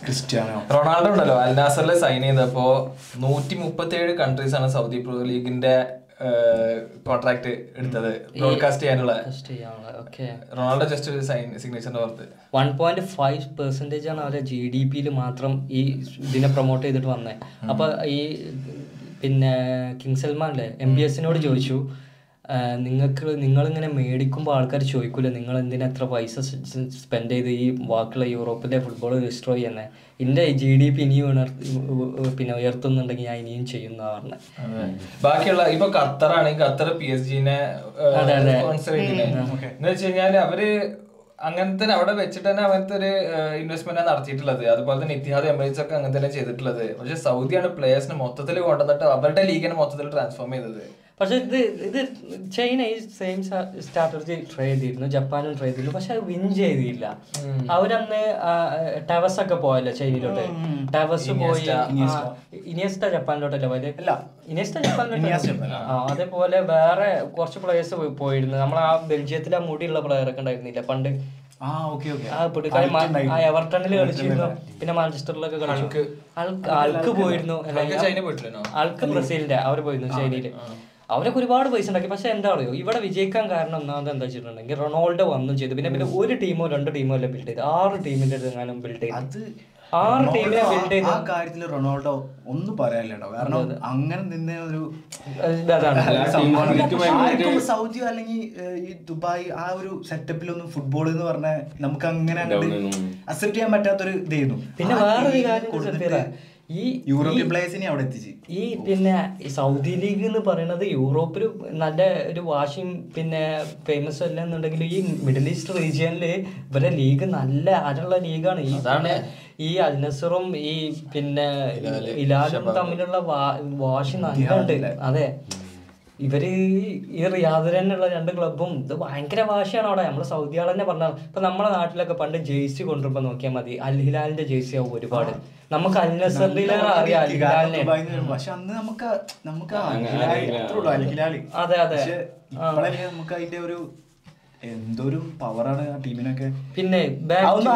ക്രിസ്ത്യാനോ. റൊണാൾഡോ ഉണ്ടല്ലോ അൽനാസറിൽ സൈൻ ചെയ്തപ്പോ നൂറ്റി മുപ്പത്തി ഏഴ് കൺട്രീസ് ആണ് സൗദി പ്രോ ലീഗിന്റെ കോൺട്രാക്ട് എടുത്തത്. ബ്രോഡ്കാസ്റ്റ് ചെയ്യാനുള്ള. ഓക്കെ റൊണാൾഡോ ജസ്റ്റ് ഒരു സൈൻ സിഗ്നേച്ചറിന്റെ പുറത്ത്. വൺ പോയിന്റ് ഫൈവ് പെർസെന്റേജ് ആണ് അവരെ ജി ഡി പിയിൽ മാത്രം ഈ ഇതിനെ പ്രൊമോട്ട് ചെയ്തിട്ട് വന്നത് അപ്പൊ ഈ പിന്നെ കിങ് സൽമാൻ അല്ലേ എം ബി എസിനോട് ചോദിച്ചു നിങ്ങൾക്ക് നിങ്ങളിങ്ങനെ മേടിക്കുമ്പോൾ ആൾക്കാർ ചോദിക്കില്ല നിങ്ങൾ എന്തിനാ എത്ര പൈസ സ്പെൻഡ് ചെയ്ത് ഈ ബാക്കിയുള്ള യൂറോപ്പിലെ ഫുട്ബോൾ ഡിസ്ട്രോയ് ചെയ്യുന്നത് എന്റെ ജി ഡി പി ഇനിയും ഉണർത്തി പിന്നെ ഉയർത്തുന്നുണ്ടെങ്കിൽ ഞാൻ ഇനിയും ചെയ്യുന്ന പറഞ്ഞത് ബാക്കിയുള്ള ഇപ്പൊ ഖത്തർ ആണെങ്കിൽ ഖത്തർ പി എസ് ജിനെ. സ്പോൺസർ ചെയ്തില്ലേ എന്ന് വെച്ച് കഴിഞ്ഞാൽ അവർ അങ്ങനത്തെ അവിടെ വെച്ചിട്ട് തന്നെ അങ്ങനത്തെ ഒരു ഇൻവെസ്റ്റ്മെന്റ് നടത്തിയിട്ടുള്ളത്. അതുപോലെ തന്നെ ഇത്തിഹാദ് എമിറേറ്റ്സ് ഒക്കെ അങ്ങനെ തന്നെ ചെയ്തിട്ടുള്ളത്. പക്ഷെ സൗദിയാണ് പ്ലേയേഴ്സിന് മൊത്തത്തിൽ കൊണ്ടുവന്നിട്ട് അവരുടെ ലീഗിനെ മൊത്തത്തിൽ ട്രാൻസ്ഫോം ചെയ്തത്. പക്ഷെ ഇത് ഇത് ചൈന ഈ സെയിം സ്ട്രാറ്റജി ട്രൈ ചെയ്തിരുന്നു ജപ്പാനും ട്രൈ ചെയ്തിരുന്നു. പക്ഷെ അത് വിൻ ചെയ്തില്ല. അവരന്ന് ടവസ് ഒക്കെ പോയല്ലോ ചൈനയിലോട്ട്. ടവസ് പോയി ഇനിയസ്റ്റ. ജപ്പാനിലോട്ടല്ലേ പോയത്? അല്ല. ഇനിയസ്റ്റ ഇനിയസ്റ്റ ജപ്പാനിലോട്ട്. അതേപോലെ വേറെ കുറച്ച് പ്ലേയേഴ്സ് പോയിരുന്നു. നമ്മൾ ആ ബെൽജിയത്തിലെ മുടിയുള്ള പ്ലെയർ ഒക്കെ ഉണ്ടായിരുന്നില്ല പണ്ട്? ആ ഓക്കെ ഓക്കെ. ആ പുള്ളിക്കാരൻ മാ- ആ എവർട്ടണിൽ കളിച്ചിരുന്നു. പിന്നെ മാഞ്ചസ്റ്ററിലൊക്കെ കളിച്ചു. ആൾക്ക് ആൾക്ക് പോയിരുന്നു. അൾക്ക് ആൾക്ക് ബ്രസീലിന്റെ അവർ പോയിരുന്നു ചൈനയിൽ. അവരൊക്കെ ഒരുപാട് പൈസ ഉണ്ടാക്കി. പക്ഷെ എന്താ പറയുക ഇവിടെ വിജയിക്കാൻ കാരണം ഒന്നാമത് എന്താ വെച്ചിട്ടുണ്ടെങ്കിൽ റൊണാൾഡോ വന്നും ചെയ്തു. പിന്നെ പിന്നെ ഒരു ടീമോ രണ്ട് ടീമോ അല്ല ബിൽഡ് ചെയ്ത് ആറ് ടീമിന്റെ എങ്ങാനും ബിൽഡ് ചെയ്തു. അത് ആറ് ടീമിനെ ബിൽഡ് ചെയ്ത്. ആ കാര്യത്തിൽ റൊണാൾഡോ ഒന്നും പറയാനില്ലട്ടോ. കാരണം അങ്ങനെ നിന്ന ഒരു സൗദി അല്ലെങ്കിൽ ഈ ദുബായ് ആ ഒരു സെറ്റപ്പിലൊന്നും ഫുട്ബോൾ എന്ന് പറഞ്ഞാൽ നമുക്ക് അങ്ങനെ അക്സെപ്റ്റ് ചെയ്യാൻ പറ്റാത്തൊരു ഇതായിരുന്നു. പിന്നെ വേറൊരു കാര്യം ഈ യൂറോപ്യൻ പ്ലേയേഴ്സിനെ അവിടെ എത്തിച്ച്. ഈ പിന്നെ ഈ സൗദി ലീഗ് എന്ന് പറയുന്നത് യൂറോപ്പിൽ നല്ല ഒരു വാഷിംഗ് പിന്നെ ഫേമസ് അല്ല എന്നുണ്ടെങ്കിൽ ഈ മിഡിൽ ഈസ്റ്റ് റീജിയനിൽ ഇവരെ ലീഗ് നല്ല ആരുള്ള ലീഗാണ്. ഈ ഈ അൽനസറും ഈ പിന്നെ ഇലാലും തമ്മിലുള്ള വാ- വാശി നല്ലുണ്ട്. അതെ. ഇവർ ഈ- റിയാദിൽ തന്നെയുള്ള രണ്ട് ക്ലബും ഇത് ഭയങ്കര വാശിയാണ് അവിടെ. നമ്മൾ സൗദി ആൾ തന്നെ പറഞ്ഞാൽ ഇപ്പൊ നമ്മുടെ നാട്ടിലൊക്കെ പണ്ട് ജേഴ്സി കൊണ്ടുവരുമ്പോ നോക്കിയാൽ മതി. അൽഹിലാലിന്റെ ജേഴ്സി ആവും ഒരുപാട്. നമുക്ക് അൽ നസറിലെ അറിയാം അൽ ഹിലാലിനെ പക്ഷെ അന്ന് നമുക്ക് നമുക്ക്. അതെ, അതെ. നമുക്ക് അതിന്റെ ഒരു എന്തൊരു പവറാണ് ആ ടീമിനൊക്കെ. പിന്നെ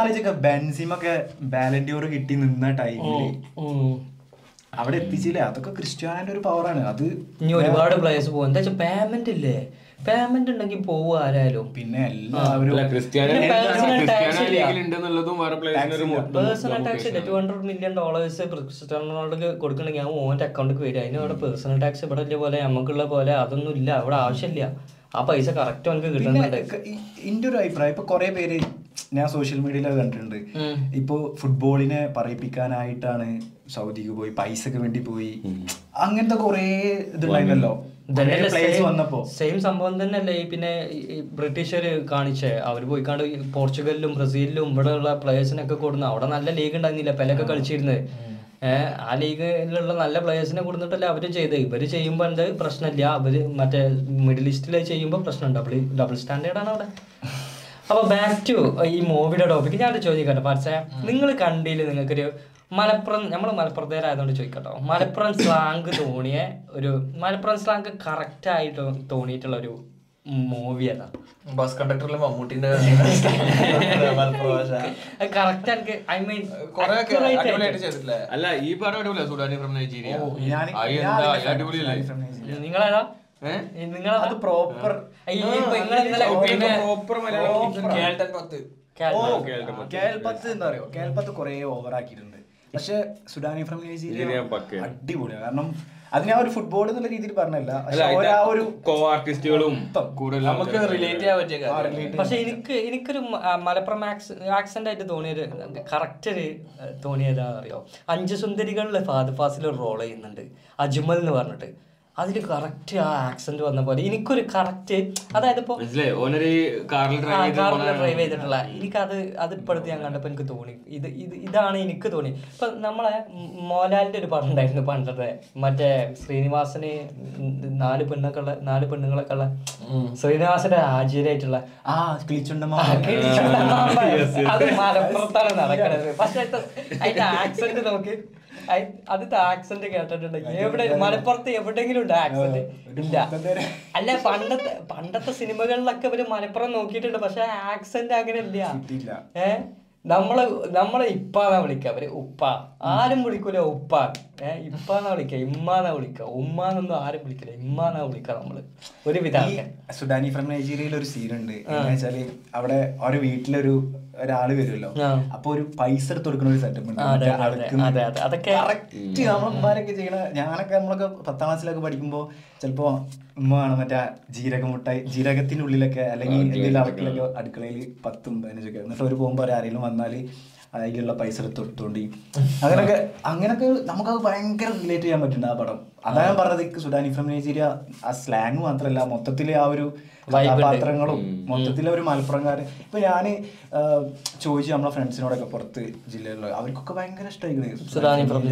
ആലോചിക്ക ബെൻസിമൊക്കെ ബാലൻഡിയോർ കിട്ടി നിന്ന ടൈമിൽ. അവിടെ എത്തിച്ചില്ലേ? അതൊക്കെ ക്രിസ്ത്യാനോന്റെ ഒരു പവറാണ് അത് ഇനി ഒരുപാട് പ്ലേയേഴ്സ് പോകും. എന്താ വെച്ചാൽ പേയ്മെന്റ് ഇല്ലേ? പേയ്മെന്റ് ഉണ്ടെങ്കിൽ പോവുക ആരായാലും. പിന്നെ എല്ലാവരും personal tax two hundred million dollars Cristiano റൊണാൾഡോക്ക് കൊടുക്കണമെങ്കിൽ ആ ഓന്റെ അക്കൗണ്ടിലേക്ക് വരിക. അതിന് അവിടെ പേഴ്സണൽ ടാക്സ് ഇവിടെ ഇല്ല പോലെ നമുക്കുള്ള പോലെ അതൊന്നും ഇല്ല. അവിടെ ആവശ്യമില്ല. ആ പൈസ കറക്റ്റ് നമുക്ക് കിട്ടുന്നുണ്ട് എന്റെ ഒരു അഭിപ്രായം. ഇപ്പൊ കുറെ പേര് ഞാൻ സോഷ്യൽ മീഡിയയിലൊക്കെ കണ്ടിട്ടുണ്ട്. ഇപ്പോ ഇപ്പൊ ഫുട്ബോളിനെ പറയിപ്പിക്കാനായിട്ടാണ് സൗദിക്ക് പോയി പൈസക്ക് വേണ്ടി പോയി. അങ്ങനത്തെ കുറെ ഇതുണ്ടായിരുന്നല്ലോ സെയിം സംഭവം തന്നെയല്ലേ ഈ പിന്നെ ബ്രിട്ടീഷര് കാണിച്ചേ. അവർ പോയി കണ്ട് പോർച്ചുഗലിലും ബ്രസീലിലും ഇവിടെ ഉള്ള പ്ലേയേഴ്സിനൊക്കെ കൊടുന്നു അവിടെ നല്ല ലീഗ് ഉണ്ടായിരുന്നില്ല? പെലൊക്കെ കളിച്ചിരുന്നത്. ഏഹ് ആ ലീഗിലുള്ള നല്ല പ്ലേയേഴ്സിനെ കൊടുത്തിട്ടല്ലേ അവർ ചെയ്ത്. ഇവർ ചെയ്യുമ്പോൾ എന്ത് പ്രശ്നമില്ല. അവർ മറ്റേ മിഡിൽ ഈസ്റ്റിൽ ചെയ്യുമ്പോൾ പ്രശ്നം ഡബിൾ ഡബിൾ സ്റ്റാൻഡേർഡ് ആണ് അവിടെ. അപ്പൊ ബാക്ക് ടു ഈ മൂവിയുടെ ടോപ്പിക്ക് ഞാൻ ചോദിക്കട്ടെ പക്ഷേ നിങ്ങൾ കണ്ടില്ല നിങ്ങൾക്കൊരു മലപ്പുറം നമ്മൾ മലപ്പുറത്തേരായതുകൊണ്ട് ചോദിക്കട്ടോ. മലപ്പുറം സ്ലാങ് തോണിയ ഒരു മലപ്പുറം സ്ലാങ് കറക്റ്റ് ആയിട്ട് തോന്നിയിട്ടുള്ള ഒരു മൂവി ഏതാ? ബസ് കണ്ടക്ടറിലെ മമ്മൂട്ടിന്റെ കറക്റ്റ് എനിക്ക് ഐ മീൻ അല്ല ഈ പറഞ്ഞ അടിപൊളിയാ സുഡാനി ഫ്രം നൈജീരിയ അടിപൊളിയല്ലേ. നിങ്ങളേതാ? ഏ? അത് പ്രോപ്പർ പ്രോപ്പർ മലയാളം കേൾട്ടൻ പത്ത്. കേരള- കേൾപ്പത്ത് എന്താ അറിയോ കേൾപ്പത്ത് കുറെ ഓവർ ആക്കിയിട്ടുണ്ട്. പക്ഷെ സുഡാനി ഫ്രം നൈജീരിയ. അടിപൊളിയാണ് കാരണം അത് ഞാൻ ഒരു ഫുട്ബോൾ എന്നുള്ള രീതിയിൽ പറഞ്ഞല്ല ഒരു കോ ആർട്ടിസ്റ്റുകളും നമുക്ക് റിലേറ്റ് ചെയ്യാൻ പറ്റിയ പക്ഷെ എനിക്ക് എനിക്കൊരു ആ, മലപ്പുറം ആക്സെന്റ് ആയിട്ട് തോന്നിയൊരു കറക്റ്റ് ഒരു തോന്നിയതാ അറിയോ? അഞ്ച് സുന്ദരികളിലെ ഫാദർ ഫാസിൽ റോൾ ചെയ്യുന്നുണ്ട്. അജ്മൽ എന്ന് പറഞ്ഞിട്ട്. അതിൽ കറക്റ്റ് ആ ആക്സെന്റ് വന്ന പോലെ. എനിക്കൊരു കറക്റ്റ് അതായത് ഇപ്പൊ കാറിൽ ഡ്രൈവ് ചെയ്തിട്ടുള്ള എനിക്കത് അത് ഇപ്പോഴത്തെ ഞാൻ കണ്ടപ്പോൾ എനിക്ക് തോന്നി. ഇത് ഇത് ഇതാണ് എനിക്ക് തോന്നി. ഇപ്പൊ നമ്മളെ മോലാലിന്റെ ഒരു പടം ഉണ്ടായിരുന്നു പണ്ടത്തെ മറ്റേ ശ്രീനിവാസന് നാല് പെണ്ണൊക്കെ നാല് പെണ്ണുങ്ങളൊക്കെ ഉള്ള ശ്രീനിവാസന്റെ ആചാര്യായിട്ടുള്ള ആ കിളിച്ചുണ്ടമ്മ അത് മലപ്പുറത്താണ് നടക്കണത്. പക്ഷെ അതിന്റെ ആക്സെന്റ് നോക്ക്. അയ്- അത് ആക്സന്റ് കേട്ടിട്ടുണ്ടെങ്കിൽ എവിടെ മലപ്പുറത്ത് എവിടെങ്കിലും ഉണ്ട് ആക്സന്റ് ഇല്ല. അല്ല പണ്ടത്തെ പണ്ടത്തെ സിനിമകളിലൊക്കെ ഇവർ മലപ്പുറം നോക്കിയിട്ടുണ്ട്. പക്ഷെ ആക്സന്റ് അങ്ങനെ ഇല്ല. ഏ? നമ്മൾ നമ്മളെ ഇപ്പാന്നാ വിളിക്ക. അവർ ഉപ്പ. ആരും വിളിക്കൂല ഉപ്പ. ഏ ഇപ്പാന്നാ വിളിക്ക. ഇമ്മാന്നാ വിളിക്ക. ഉമ്മാന്നൊന്നും ആരും വിളിക്കില്ല. ഇമ്മാന്നാ വിളിക്ക നമ്മൾ. ഒരു വിധാനി സുഡാനി ഫ്രം നൈജീരിയയിൽ ഒരു സീനുണ്ട് എന്ന് വെച്ചാൽ അവിടെ ഒരു വീട്ടിലൊരു ഒരാൾ വരുമല്ലോ. അപ്പൊ ഒരു പൈസ എടുത്ത് കൊടുക്കുന്ന ഒരു സെറ്റപ്പ് കറക്റ്റ് നമ്മളൊക്കെ ചെയ്യണ ഞാനൊക്കെ നമ്മളൊക്കെ പത്താം ക്ലാസ്സിലൊക്കെ പഠിക്കുമ്പോ ചിലപ്പോ ഉമ്മയാണ് മറ്റേ ജീരക മുട്ടായി ജീരകത്തിന്റെ ഉള്ളിലൊക്കെ അല്ലെങ്കിൽ എന്തെങ്കിലും അടുക്കളയിൽ പത്തും പതിനഞ്ചൊക്കെ. എന്നിട്ട് ഒരു പോകുമ്പോ ആരെങ്കിലും വന്നാൽ അതിലുള്ള പൈസ എടുത്ത് അങ്ങനെയൊക്കെ അങ്ങനെയൊക്കെ നമുക്ക് നമുക്കത് ഭയങ്കര റിലേറ്റ് ചെയ്യാൻ പറ്റുന്ന ആ പടം. അതാണ് ഞാൻ പറഞ്ഞത് സുഡാനി ഫ്രം നൈജീരിയ ആ സ്ലാങ് മാത്രല്ല മൊത്തത്തിലെ ആ ഒരു. കഥാപാത്രങ്ങളും മൊത്തത്തിലെ ഒരു മലപ്പുറംകാരൻ ഇപ്പൊ ഞാൻ ചോദിച്ചു നമ്മളെ ഫ്രണ്ട്സിനോടൊക്കെ പുറത്ത് ജില്ലകളിൽ അവർക്കൊക്കെ ഭയങ്കര ഇഷ്ടമായി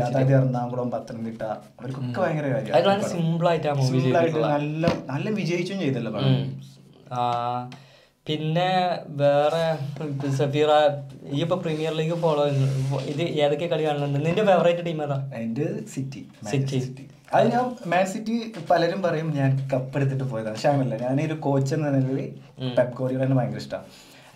അതായത് എറണാകുളം പത്തനംതിട്ട അവർക്കൊക്കെ ഭയങ്കര കാര്യം. ആയിട്ട് നല്ല നല്ല വിജയിച്ചും ചെയ്തല്ലോ പടം. പിന്നെ വേറെ സഫീറ ഈ ഇപ്പൊ പ്രീമിയർ ലീഗ് ഫോളോ ഇത് ഏതൊക്കെ കളി കാണുന്നുണ്ട്? നിന്റെ ഫേവറേറ്റ് ടീം ഏതാ? എന്റെ സിറ്റി സിറ്റി അത് ഞാൻ മാൻ സിറ്റി പലരും പറയും ഞാൻ കപ്പ് എടുത്തിട്ട് പോയതാണ് പക്ഷെ അങ്ങനല്ല. ഒരു കോച്ച് എന്ന നിലയിൽ പെപ് ഗോറിയോനെ ഭയങ്കര ഇഷ്ടമാണ്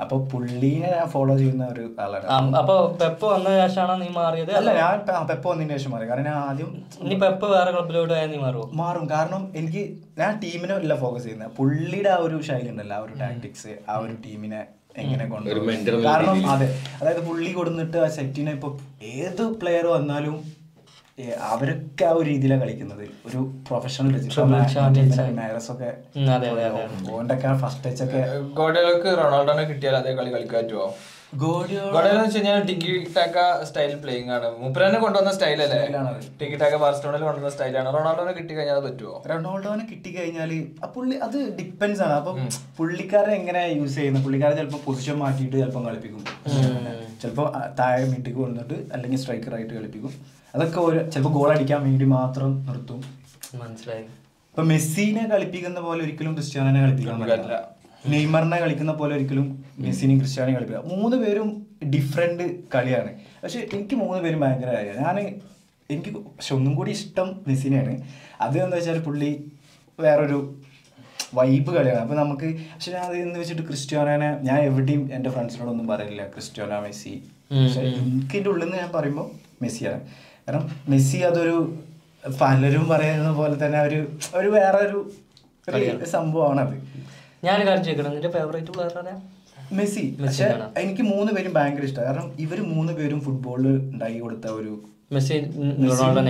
അപ്പൊ പുള്ളീനെ ഞാൻ ഫോളോ ചെയ്യുന്ന ഒരു ആളാണ്. അപ്പൊ പെപ്പ് വന്ന ശേഷമാണ് നീ മാറിയത്? അല്ല ഞാൻ പെപ്പ് വന്നതിന് ശേഷം മാറി. കാരണം ഞാൻ ആദ്യം നീ പെപ്പ് വേറെ ക്ലബിലോട്ട് നീ മാറും മാറും. കാരണം എനിക്ക് ഞാൻ ടീമിനെ അല്ല ഫോക്കസ് ചെയ്യുന്നത്. പുള്ളിയുടെ ആ ഒരു ശൈലി ഉണ്ടല്ലോ ആ ഒരു ടാക്ടിക്സ് ആ ഒരു ടീമിനെ എങ്ങനെ കൊണ്ടുവരും കാരണം അതെ അതായത് പുള്ളി കൊടുത്തിട്ട് ആ സെറ്റിനെ ഇപ്പൊ ഏത് പ്ലെയർ വന്നാലും അവരൊക്കെ ആ ഒരു രീതിയിലാണ് കളിക്കുന്നത്. ഒരു പ്രൊഫഷണൽ. ഒക്കെ. ഓന്റെ ഫസ്റ്റ് ടച്ച് ഒക്കെ ഗോഡയിലേക്ക് റൊണാൾഡോനെ കിട്ടിയാൽ അതേ കളി കളിക്കാൻ പറ്റുമോ ടിക്കി ടാക്ക സ്റ്റൈൽ പ്ലേയിങ് ആണ്. മൂപ്പരനെ കൊണ്ടുവന്ന സ്റ്റൈൽ അല്ലേ? ടിക്കി ടാക്ക ബാർസ്റ്റോണിൽ കൊണ്ടുവന്ന സ്റ്റൈലാണ് റൊണാൾഡോനെ കിട്ടി കഴിഞ്ഞാൽ അത് പറ്റുമോ റൊണാൾഡോനെ കിട്ടിക്കഴിഞ്ഞാൽ ആ പുള്ളി അത് ഡിപ്പെൻസ് ആണ്. അപ്പൊ പുള്ളിക്കാരെ എങ്ങനെ യൂസ് ചെയ്യുന്നത് പുള്ളിക്കാരൻ ചിലപ്പോൾ പൊസിഷൻ മാറ്റിയിട്ട് ചിലപ്പോൾ കളിപ്പിക്കും. ചിലപ്പോൾ താഴെ മിട്ടിക്ക് കൊണ്ടിട്ട് അല്ലെങ്കിൽ സ്ട്രൈക്കർ ആയിട്ട് കളിപ്പിക്കും. അതൊക്കെ ഒരു ചിലപ്പോൾ ഗോൾ അടിക്കാൻ വേണ്ടി മാത്രം നിർത്തും. മനസ്സിലായി. ഇപ്പൊ മെസ്സിനെ കളിപ്പിക്കുന്ന പോലെ ഒരിക്കലും ക്രിസ്ത്യാനോനെ കളിപ്പിക്കാൻ പറ്റില്ല. നെയ്മറിനെ കളിക്കുന്ന പോലെ ഒരിക്കലും മെസ്സിനെയും ക്രിസ്ത്യാനെയും കളിപ്പിക്കാം മൂന്ന് പേരും ഡിഫറെന്റ് കളിയാണ്. പക്ഷെ എനിക്ക് മൂന്ന് പേരും ഭയങ്കര കാര്യമാണ്. ഞാൻ എനിക്ക് പക്ഷെ ഒന്നും കൂടി ഇഷ്ടം മെസ്സിനെയാണ്. അത് എന്താ വെച്ചാൽ പുള്ളി വേറൊരു വൈബ് കളിയാണ്. അപ്പൊ നമുക്ക് പക്ഷെ ഞാൻ എന്ന് വെച്ചിട്ട് ക്രിസ്ത്യാനോനെ ഞാൻ എവിടെയും എന്റെ ഫ്രണ്ട്സിനോടൊന്നും പറയില്ല ക്രിസ്ത്യാനോ മെസ്സി. പക്ഷെ എനിക്ക് എന്റെ ഉള്ളിൽ നിന്ന് ഞാൻ പറയുമ്പോൾ മെസ്സിയാണ്. കാരണം മെസ്സി അതൊരു പലരും പറയുന്ന പോലെ തന്നെ ഒരു ഒരു വേറെ ഒരു സംഭവമാണ് അത് ഞാൻ കാര്യം ചോദിക്കണം നിന്റെ ഫേവറേറ്റ് പ്ലെയർ ആരാ? മെസ്സി. പക്ഷെ എനിക്ക് മൂന്ന് പേരും ഭയങ്കര ഇഷ്ടമാണ് കാരണം ഇവർ മൂന്ന് പേരും ഫുട്ബോളിൽ ഉണ്ടാക്കി കൊടുത്ത ഒരു മെസ്സി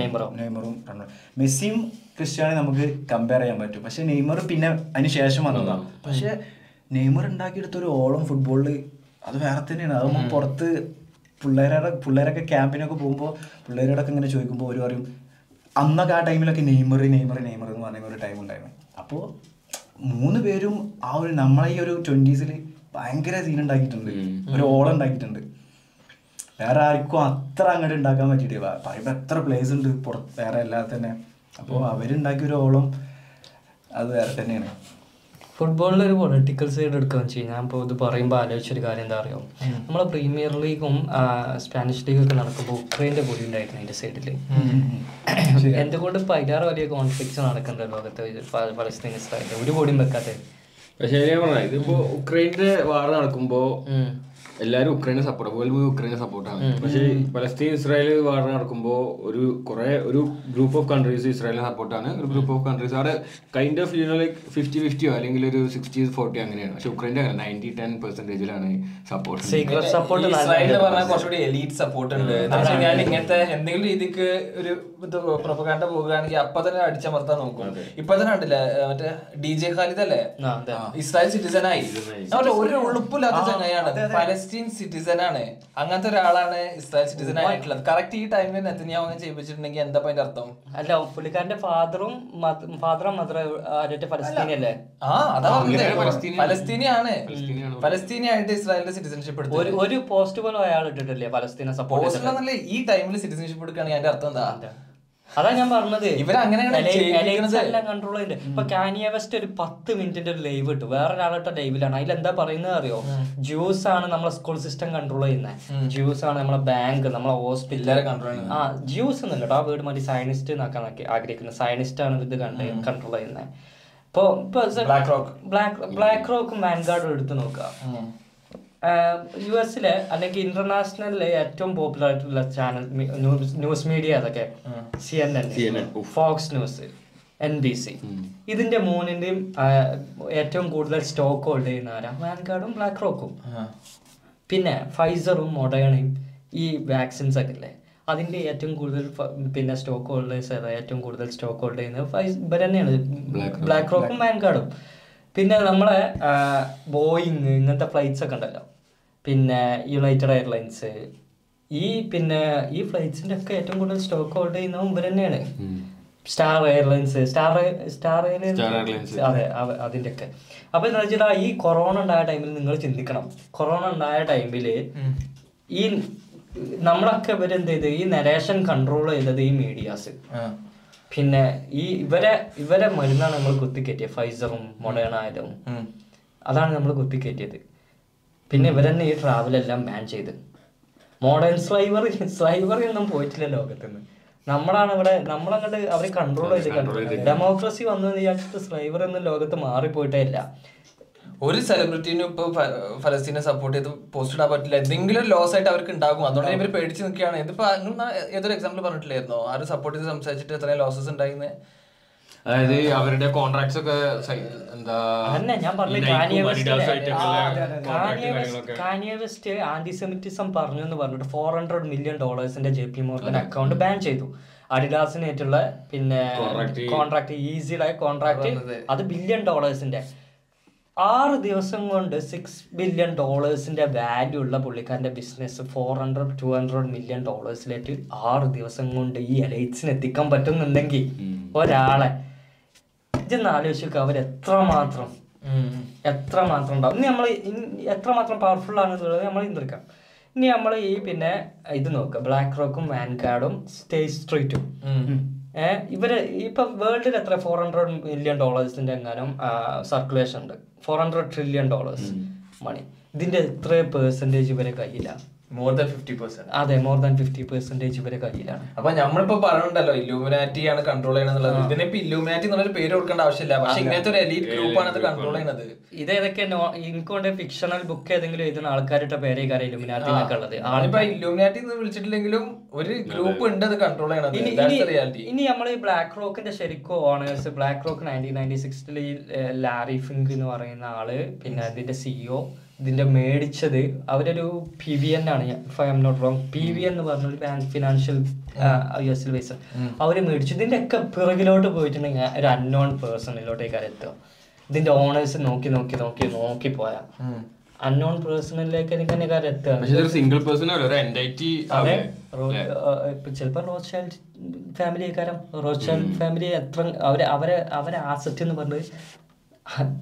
നെയ്മറോ? നെയ്മറും മെസ്സിയും ക്രിസ്ത്യാനും നമുക്ക് കമ്പയർ ചെയ്യാൻ പറ്റും. പക്ഷെ നെയ്മർ പിന്നെ അതിന് ശേഷം വന്നതാണ് പക്ഷെ നെയ്മർ ഉണ്ടാക്കിയെടുത്ത ഒരു ഓളം ഫുട്ബോളിൽ അത് വേറെ തന്നെയാണ്. അത് പുറത്ത് പിള്ളേരുടെ പിള്ളേരൊക്കെ ക്യാമ്പിനൊക്കെ പോകുമ്പോൾ പിള്ളേരോടൊക്കെ ഇങ്ങനെ ചോദിക്കുമ്പോൾ ഒരു പറയും അന്നൊക്കെ ആ ടൈമിലൊക്കെ നെയ്മർ നെയ്മർ നെയ്മർ എന്ന് പറയുന്ന ഒരു ടൈം ഉണ്ടായിരുന്നു. അപ്പോൾ മൂന്ന് പേരും ആ ഒരു നമ്മളെ ഈ ഒരു ട്വന്റീസിൽ ഭയങ്കര സീൻ ഉണ്ടാക്കിയിട്ടുണ്ട്. ഒരു ഓളം ഉണ്ടാക്കിയിട്ടുണ്ട്. വേറെ ആർക്കും അത്ര അങ്ങോട്ട് ഉണ്ടാക്കാൻ പറ്റിയിട്ടില്ല. പറയുമ്പോൾ എത്ര പ്ലേസ് ഉണ്ട് പുറത്ത് വേറെ അല്ലാതെ തന്നെ. അപ്പോൾ അവരുണ്ടാക്കിയ ഒരു ഓളം അത് വേറെ തന്നെയാണ്. ഫുട്ബോളിൽ ഒരു പൊളിറ്റിക്കൽ സൈഡ് എടുക്കുകയെന്ന് വെച്ച് കഴിഞ്ഞാൽ ഇപ്പോൾ ഇത് പറയുമ്പോൾ ആലോചിച്ചൊരു കാര്യം എന്താ അറിയാം? നമ്മളെ പ്രീമിയർ ലീഗും സ്പാനിഷ് ലീഗും ഒക്കെ നടക്കുമ്പോൾ ഉക്രൈന്റെ പൊടി ഉണ്ടായിരുന്നു അതിന്റെ സൈഡിൽ എന്തുകൊണ്ട് പതിനാറ് വലിയ കോൺഫ്ലിക്ട്സ് നടക്കുന്നുണ്ട് ലോകത്ത്? പലസ്തീനിസ്റ്റായിട്ട് പലസ്തീൻ ഒരു പൊടിയും വെക്കാതെ പറഞ്ഞ ഇതിപ്പോ ഉക്രൈന്റെ വാർ നടക്കുമ്പോ ഉം. എല്ലാരും ഉക്രൈനെ സപ്പോർട്ട് വേൾഡ് ഉക്രൈനെ സപ്പോർട്ടാണ് പക്ഷേ പലസ്തീൻ ഇസ്രായേൽ വാർ നടക്കുമ്പോൾ ഒരു കുറെ ഒരു ഗ്രൂപ്പ് ഓഫ് കൺട്രീസ് ഇസ്രായേലിനെ സപ്പോർട്ടാണ് ഒരു ഗ്രൂപ്പ് ഓഫ് കൺട്രീസ് അവിടെ kind of you like fifty ഫിഫ്റ്റിയോ അല്ലെങ്കിൽ ഒരു സിക്സ്റ്റി ഫോർട്ടി അങ്ങനെയാണ്. പക്ഷെ ഉക്രൈന്റെ അങ്ങനെ നയന്റി ടെൻ പെർസെന്റേജിലാണ് സപ്പോർട്ട് സീക്രട്ട് സപ്പോർട്ട് ഇസ്രായേലിന് പറഞ്ഞാൽ കുറച്ചുകൂടി എലീറ്റ് സപ്പോർട്ട് ഉണ്ട്. ഞാൻ ഇങ്ങനത്തെ എന്തെങ്കിലും രീതിക്ക് ഒരു ഇത് പ്രൊപ്പകാൻഡ പോകുകയാണെങ്കിൽ അപ്പൊ തന്നെ അടിച്ചമർത്താൻ നോക്കും. ഇപ്പൊ തന്നെ കണ്ടില്ലേ മറ്റേ ഡി ജെ ഖാലിദ് അല്ലേ ഇസ്രായേൽ സിറ്റിസൺ ആയി. ഒരു ഉളുപ്പില്ലാത്ത ചങ്ങായാണ് പലസ്തീൻ സിറ്റിസൺ ആണ്. അങ്ങനത്തെ ഒരാളാണ് ഇസ്രായേൽ സിറ്റിസൺ ആയിട്ടുള്ളത്. കറക്റ്റ് ഈ ടൈമിൽ നെത്തന്യാവുന്ന അങ്ങനെ ചെയ്യിപ്പിച്ചിട്ടുണ്ടെങ്കിൽ എന്താ അതിന്റെ അർത്ഥം? അല്ല പുള്ളിക്കാരന്റെ ഫാദറും ഫാദറും മാത്രം ആദ്യത്തെ ഫലസ്തീനല്ലേ ആ അതാ പലസ്തീനി ആണ്? പലസ്തീനിയാണ്. ആയിട്ട് പലസ്തീനിയായിട്ട് ഇസ്രായേലിന്റെ സിറ്റിസൺഷിപ്പ് എടുത്തു ഒരു പോസ്റ്റ് പോലും അയാൾ ഇട്ടിട്ടില്ലേ പലസ്തീനെ സപ്പോർട്ട് ഈ ടൈമിൽ സിറ്റിസൺഷിപ്പ് എടുക്കുകയാണെങ്കിൽ അതിന്റെ അർത്ഥം എന്താ? അതാ ഞാൻ പറഞ്ഞത്. ഇവരങ്ങനെയാണ്. കൺട്രോൾ ഇപ്പൊ കാനിയ വെസ്റ്റ് ഒരു പത്ത് മിനിറ്റിന്റെ ഒരു ലൈവ് ഇട്ടു. വേറെ വേറൊരാളിട്ട ലൈവിലാണ് അതിൽ എന്താ പറയുന്നത് അറിയോ? ജ്യൂസ് ആണ് നമ്മളെ സ്കൂൾ സിസ്റ്റം കൺട്രോൾ ചെയ്യുന്നത് ജ്യൂസ് ആണ് നമ്മളെ ബാങ്ക് നമ്മളെ ഹോസ്പിറ്റൽ കൺട്രോൾ ചെയ്യുന്നത്. ആ ജ്യൂസ് എന്നല്ല കേട്ടോ. ആ വീട് മതി സയനിസ്റ്റ് എന്നാക്കാൻ നോക്കി ആഗ്രഹിക്കുന്നത്. സയനിസ്റ്റ് ആണ് ഇത് കണ്ട് കൺട്രോൾ ചെയ്യുന്നത് ഇപ്പൊ ബ്ലാക്ക് റോക്ക് ബ്ലാക്ക് ബ്ലാക്ക് റോക്കും മാൻഗാർഡും എടുത്ത് നോക്കുക. യു എസിലെ അല്ലെങ്കിൽ ഇന്റർനാഷണലിലെ ഏറ്റവും പോപ്പുലർ ആയിട്ടുള്ള ചാനൽ ന്യൂസ് മീഡിയ അതൊക്കെ C N N Fox News N B C ഇതിന്റെ മൂന്നിന്റെയും ഏറ്റവും കൂടുതൽ സ്റ്റോക്ക് ഹോൾഡ് ചെയ്യുന്ന ആരാ? വാൻഗാർഡും ബ്ലാക്ക് റോക്കും പിന്നെ ഫൈസറും മൊഡേണയും ഈ വാക്സിൻസ് ഒക്കെ ഇല്ലേ? അതിന്റെ ഏറ്റവും കൂടുതൽ പിന്നെ സ്റ്റോക്ക് ഹോൾഡേഴ്സ് ഏതാ? ഏറ്റവും കൂടുതൽ സ്റ്റോക്ക് ഹോൾഡ് ചെയ്യുന്നത് ഫൈസ് ഇവർ തന്നെയാണ്. ബ്ലാക്ക് റോക്കും വാൻഗാർഡും പിന്നെ നമ്മളെ ബോയിങ് ഇങ്ങനത്തെ ഫ്ലൈറ്റ്സ് ഒക്കെ ഉണ്ടല്ലോ. പിന്നെ യുണൈറ്റഡ് എയർലൈൻസ് ഈ പിന്നെ ഈ ഫ്ലൈറ്റ്സിന്റെ ഒക്കെ ഏറ്റവും കൂടുതൽ സ്റ്റോക്ക് ഹോൾഡ് ചെയ്യുന്ന മുമ്പ് തന്നെയാണ്. Star Airlines Star Star Airlines അതെ അതിന്റെ അതിന്റെ ഒക്കെ അപ്പൊ എന്താ വെച്ചാൽ ഈ കൊറോണ ഉണ്ടായ ടൈമിൽ നിങ്ങൾ ചിന്തിക്കണം. കൊറോണ ഉണ്ടായ ടൈമിൽ ഈ നമ്മളൊക്കെ ഇവരെന്ത് ചെയ്ത്? ഈ നരേഷൻ കൺട്രോൾ ചെയ്തത് ഈ മീഡിയാസ് പിന്നെ ഈ ഇവരെ ഇവരെ മരുന്നാണ് നമ്മൾ കുത്തിക്കയറ്റിയത് ഫൈസറും മൊഡേണായാലും അതാണ് നമ്മൾ കുത്തിക്കയറ്റിയത് പിന്നെ ഇവരെന്നെ ഈ ട്രാവൽ എല്ലാം ബാൻ ചെയ്ത്. മോഡേൺ സ്ലൈവർ സ്ലൈവറി ഒന്നും പോയിട്ടില്ല ലോകത്തുനിന്ന് നമ്മളാണ് ഇവിടെ നമ്മളങ്ങോട്ട് അവരെ കൺട്രോൾ ചെയ്ത് ഡെമോക്രസി വന്നു വിചാരിച്ചിട്ട് സ്ലൈവർ എന്ന ലോകത്ത് മാറിപ്പോയിട്ടേ ഇല്ല. ഒരു സെലിബ്രിറ്റീനും ഇപ്പൊ ഫലസ്തീനെ സപ്പോർട്ട് ചെയ്ത് പോസ്റ്റ് ഇടാൻ പറ്റില്ല. എന്തെങ്കിലും ലോസ് ആയിട്ട് അവർക്ക് ഉണ്ടാകും. അതുകൊണ്ട് ഇവർ പേടിച്ച് നിൽക്കുകയാണ്. ഇതിപ്പോ ഏതൊരു എക്സാമ്പിൾ പറഞ്ഞിട്ടില്ലായിരുന്നോ? ആരും സപ്പോർട്ട് ചെയ്ത് സംസാരിച്ചിട്ട് എത്രയും ലോസസ് ഉണ്ടായിന്ന്? അതായത് അവരുടെ കോൺട്രാക്ട്സ് ഒക്കെ എന്താ ഞാൻ പറഞ്ഞു ആന്റിസെമിറ്റിസം പറഞ്ഞു എന്ന് പറഞ്ഞിട്ട് four hundred million ഡോളേഴ്സിന്റെ J P Morgan account ban ചെയ്തു. അഡിഡാസിനായിട്ടുള്ള പിന്നെ. കോൺട്രാക്ട് ഈസിയുടെ കോൺട്രാക്ട് അത് ബില്യൺ ഡോളേഴ്സിന്റെ ആറ് ദിവസം കൊണ്ട് സിക്സ് ബില്യൺ ഡോളേഴ്സിന്റെ വാല്യൂ ഉള്ള പുള്ളിക്കാരന്റെ business four hundred two hundred million ഡോളേഴ്സിലേക്ക് ആറ് ദിവസം കൊണ്ട് ഈ എലൈറ്റ്സിന് എത്തിക്കാൻ പറ്റുന്നുണ്ടെങ്കിൽ ഒരാളെ ഇതൊന്ന് ആലോചിക്കുക അവർ എത്രമാത്രം എത്ര മാത്രം ഉണ്ടാവും. ഇനി നമ്മൾ എത്രമാത്രം പവർഫുൾ ആണെന്നുള്ളത് നമ്മൾ ചിന്തിക്കാം. ഇനി നമ്മൾ ഈ പിന്നെ ഇത് നോക്കുക. ബ്ലാക്ക് റോക്കും വാൻകാർഡും സ്റ്റേജ് സ്ട്രീറ്റും ഏഹ് ഇവർ ഇപ്പൊ വേൾഡിൽ എത്ര ഫോർ ഹൺഡ്രഡ് മില്യൺ ഡോളേഴ്സിന്റെ എങ്ങാനും സർക്കുലേഷൻ ഉണ്ട്. Four hundred trillion dollars money ഇതിന്റെ എത്ര പെർസെന്റേജ് ഇവരെ കയ്യിലാണ് മോർ ദാൻ ഫിഫ്റ്റി പെർസെന്റ് അതെ മോർ ദാൻ ഫിഫ്റ്റി പെർസെന്റേജ് ഇവരെ കയ്യിലാണ്. അപ്പൊ നമ്മളിപ്പോ പറഞ്ഞിട്ടുണ്ടല്ലോ ഇലൂമിനാറ്റി ആണ് കൺട്രോൾ ചെയ്യണമെന്നുള്ളത് ഇതിനിപ്പോ ഇലൂമിനാറ്റി എന്നുള്ളൊരു പേര് കൊടുക്കേണ്ട ആവശ്യമില്ല. പക്ഷെ ഇങ്ങനത്തെ ഒരു എലീറ്റ് ഗ്രൂപ്പ് ആണ് അത് കൺട്രോൾ ചെയ്യുന്നത്. ഇതേതൊക്കെ നോ എനിക്കൊണ്ട് ഫിക്ഷണൽ ബുക്ക് ഏതെങ്കിലും എഴുതുന്ന ആൾക്കാരുടെ പേരെ കാര്യം ഇലൂമിനാറ്റി എന്നൊക്കെ ഉള്ളത്. ആളിപ്പോ ഇലൂമിനാറ്റി എന്ന് വിളിച്ചിട്ടില്ലെങ്കിലും ഒരു ഗ്രൂപ്പ് ഉണ്ട് അത് കൺട്രോൾ ചെയ്യണത്. ഇനി That's ഇനി the reality. ഇനി നമ്മൾ ഈ ബ്ലാക്ക് റോക്കിന്റെ ശരിക്കും owners BlackRock nineteen ninety സിക്സിൽ ലാരി ഫിങ്ക് എന്ന് പറയുന്ന ആൾ പിന്നെ അതിന്റെ സിഇഒ ഇതിന്റെ മേടിച്ചത് അവരൊരു പി വി എൻ ആണ്. If I'm not wrong P V എന്ന് പറഞ്ഞ ഒരു bank financial U S base അവർ മേടിച്ചു. ഇതിന്റെ ഒക്കെ പിറകിലോട്ട് പോയിട്ടുണ്ടെങ്കിൽ ഒരു അൺനോൺ പേഴ്സണിലോട്ടേക്കാണ് എത്തുക? ഇതിന്റെ ഓണേഴ്സ് നോക്കി നോക്കി നോക്കി നോക്കി പോയാ. അൺനോൺ പേഴ്സണിലേക്ക് എനിക്ക് തന്നെ കാര്യം എത്തുക? സിംഗിൾ പേഴ്സൺ അതെ. റോസ് ചൈൽഡ് ഫാമിലി കാരം റോസ് ചൈൽഡ് ഫാമിലി എത്ര അവരെ അവരെ അവരെ ആസറ്റ് എന്ന് പറഞ്ഞത്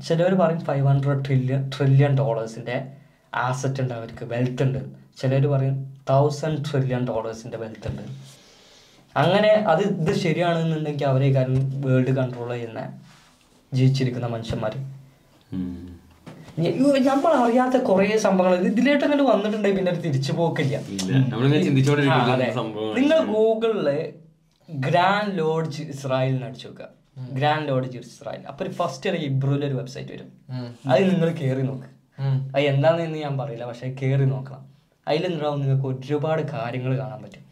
ചിലവർ പറയും ഫൈവ് ഹൺഡ്രഡ് ട്രില്യൺ ട്രില്യൺ ഡോളേഴ്സിന്റെ ആസറ്റ് ഉണ്ട് അവർക്ക് വെൽത്ത് ഉണ്ട്. ചിലർ പറയും തൗസൻഡ് ട്രില്യൺ ഡോളേഴ്സിന്റെ വെൽത്ത് ഉണ്ട്. അങ്ങനെ അത് ഇത് ശരിയാണെന്നുണ്ടെങ്കിൽ അവരെ കാരണം വേൾഡ് കൺട്രോൾ ചെയ്യുന്ന ജീവിച്ചിരിക്കുന്ന മനുഷ്യന്മാർ നമ്മൾ അറിയാത്ത കുറേ സംഭവങ്ങൾ ഇത് ഇതിലേട്ട് അങ്ങനെ വന്നിട്ടുണ്ടെങ്കിൽ പിന്നെ തിരിച്ചു പോക്കില്ല. നിങ്ങൾ ഗൂഗിളിൽ ഗ്രാൻഡ് ലോഡ്ജ് ഇസ്രായേലിന് അടിച്ചു നോക്കുക ഗ്രാൻഡ് ലോഡ്ജ് ഇസ്രായേൽ അപ്പൊ ഫസ്റ്റ് ഇറങ്ങി ഇബ്രുവിൽ ഒരു വെബ്സൈറ്റ് വരും. അത് നിങ്ങൾ കയറി നോക്ക്. അത് എന്താണെന്ന് ഞാൻ പറയില്ല പക്ഷെ കയറി നോക്കണം. അതിലെന്താവും നിങ്ങൾക്ക് ഒരുപാട് കാര്യങ്ങൾ കാണാൻ പറ്റും.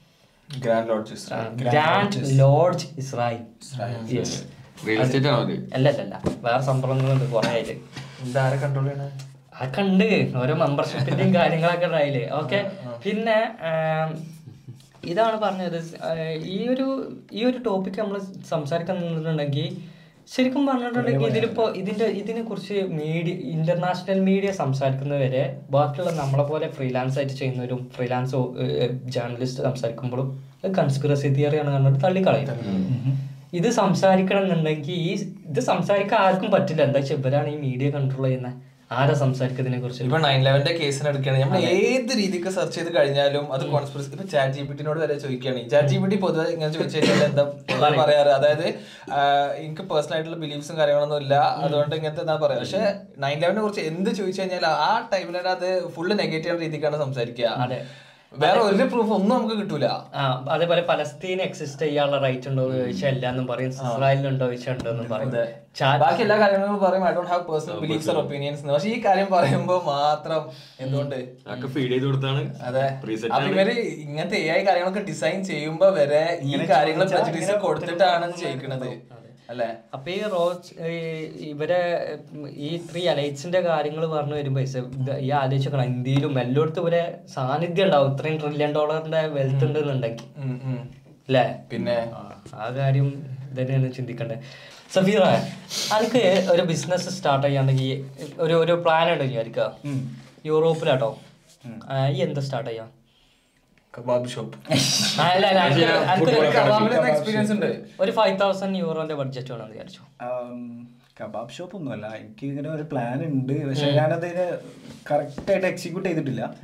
ഗ്രാൻഡ് ഗ്രാൻഡ് ലോഡ്ജ് ഇസ്രായേൽ അല്ല അല്ല അല്ല. വേറെ സംഭവങ്ങളുണ്ട് കുറെ ആയിട്ട്. ഇതാരെ കൺട്രോൾ ചെയ്യണേ? അതൊക്കെ ഉണ്ട്. ഓരോ മെമ്പർഷിപ്പിന്റെയും കാര്യങ്ങളൊക്കെ ഉണ്ടായില്ലേ? ഓക്കെ പിന്നെ ഇതാണ് പറഞ്ഞത്. ഈ ഒരു ഈ ഒരു ടോപ്പിക് നമ്മൾ സംസാരിക്കാൻ നിന്നിട്ടുണ്ടെങ്കിൽ ശരിക്കും പറഞ്ഞിട്ടുണ്ടെങ്കിൽ ഇതിലിപ്പോൾ ഇതിന്റെ ഇതിനെ കുറിച്ച് മീഡിയ ഇന്റർനാഷണൽ മീഡിയ സംസാരിക്കുന്നവരെ ബാക്കിയുള്ള നമ്മളെ പോലെ ഫ്രീലാൻസ് ആയിട്ട് ചെയ്യുന്നവരും ഫ്രീലാൻസ് ജേർണലിസ്റ്റ് സംസാരിക്കുമ്പോഴും കൺസ്പിറസി തിയറിയാണ് കണ്ടിട്ട് തള്ളിക്കളയും. ഇത് സംസാരിക്കണം എന്നുണ്ടെങ്കിൽ ഈ ഇത് സംസാരിക്കാൻ ആർക്കും പറ്റില്ല. എന്താ വെച്ചാൽ ഇവരാണ് ഈ മീഡിയ കൺട്രോൾ ചെയ്യുന്നത് ആരാ സംസാരിക്കുന്നതിനെ കുറിച്ച്? ഇപ്പൊ നയൻ ലെവന്റെ കേസിന് എടുക്കുകയാണെങ്കിൽ നമ്മൾ ഏത് രീതിക്ക് സെർച്ച് ചെയ്ത് കഴിഞ്ഞാലും അത് കോൺസ്പിറസി ഇപ്പൊ ചാറ്റ് ജി പിടിനോട് വരെ ചോദിക്കുകയാണ്. ചാറ്റ് ജി പി ടി പൊതുവെ ഇങ്ങനെ ചോദിച്ചു കഴിഞ്ഞാൽ എന്താ പറയാറ്? അതായത് എനിക്ക് പേഴ്സണൽ ആയിട്ടുള്ള ബിലീഫ്സും കാര്യങ്ങളൊന്നും ഇല്ല. അതുകൊണ്ട് ഇങ്ങനത്തെ എന്താ പറയാ? പക്ഷെ നയൻ ലെവനെ കുറിച്ച് എന്ത് ചോദിച്ചു കഴിഞ്ഞാൽ ആ ടൈമിൽ അത് ഫുള്ള് നെഗറ്റീവ് രീതിക്കാണ് സംസാരിക്കുക. വേറെ ഒരു പ്രൂഫ് ഒന്നും നമുക്ക് കിട്ടൂല. ആ അതേപോലെ പലസ്തീൻ എക്സിസ്റ്റ് ചെയ്യാനുള്ള റൈറ്റ് ഉണ്ടോ എന്ന് ചോദിച്ചാൽ ഇല്ല എന്നും പറയും ഇസ്രായേലിനുണ്ടോ ചോദിച്ചാൽ ഉണ്ടെന്നും പറയും. ബാക്കി എല്ലാ കാര്യങ്ങളും പറയും. I don't have personal beliefs or opinions പക്ഷെ ഈ കാര്യം പറയുമ്പോൾ മാത്രം എന്തുകൊണ്ട്? ഫീഡ് ചെയ്ത് കൊടുത്താണ്. അതെ. അപ്പൊ ഇവർ ഇങ്ങനത്തെ എ ഐ കാര്യങ്ങളൊക്കെ ഡിസൈൻ ചെയ്യുമ്പോ വരെ ഈ കാര്യങ്ങൾ കൊടുത്തിട്ടാണ് ഇത് ചെയ്യിക്കണത്. അല്ലെ? അപ്പൊ ഈ റോസ് ഈ- ഇവരെ ഈ ത്രീ അലൈറ്റ്സിന്റെ കാര്യങ്ങൾ പറഞ്ഞു വരുമ്പോ ഈ ആലോചിക്കണം ഇന്ത്യയിലും എല്ലായിടത്തും ഇവരെ സാന്നിധ്യം ഉണ്ടാവും. ഇത്രയും ട്രില്യൺ ഡോളറിന്റെ വെൽത്ത് ഉണ്ടെന്നുണ്ടെങ്കിൽ. അല്ലേ? പിന്നെ? ആ കാര്യം തന്നെയാണ് ചിന്തിക്കണ്ടേ. സഫീറ അനക്ക് ഒരു ബിസിനസ് സ്റ്റാർട്ട് ചെയ്യാണെങ്കിൽ ഒരു ഒരു പ്ലാൻ ഉണ്ടെങ്കിൽ ആയിരിക്കാം. യൂറോപ്പിലാട്ടോ. ഈ എന്താ സ്റ്റാർട്ട് ചെയ്യാം? Kebab shop. എക്സ്പീരിയൻസ് ഉണ്ട്. ഒരു ഫൈവ് തൗസൻഡ് യൂറോന്റെ ബഡ്ജറ്റ് വിചാരിച്ചു. കബാബ് ഷോപ്പ് ഒന്നുമല്ല. എനിക്ക് ഇങ്ങനെ ഒരു പ്ലാൻ ഉണ്ട്. പക്ഷെ ഞാനതിന് കറക്റ്റ് ആയിട്ട് എക്സിക്യൂട്ട് ചെയ്തിട്ടില്ല.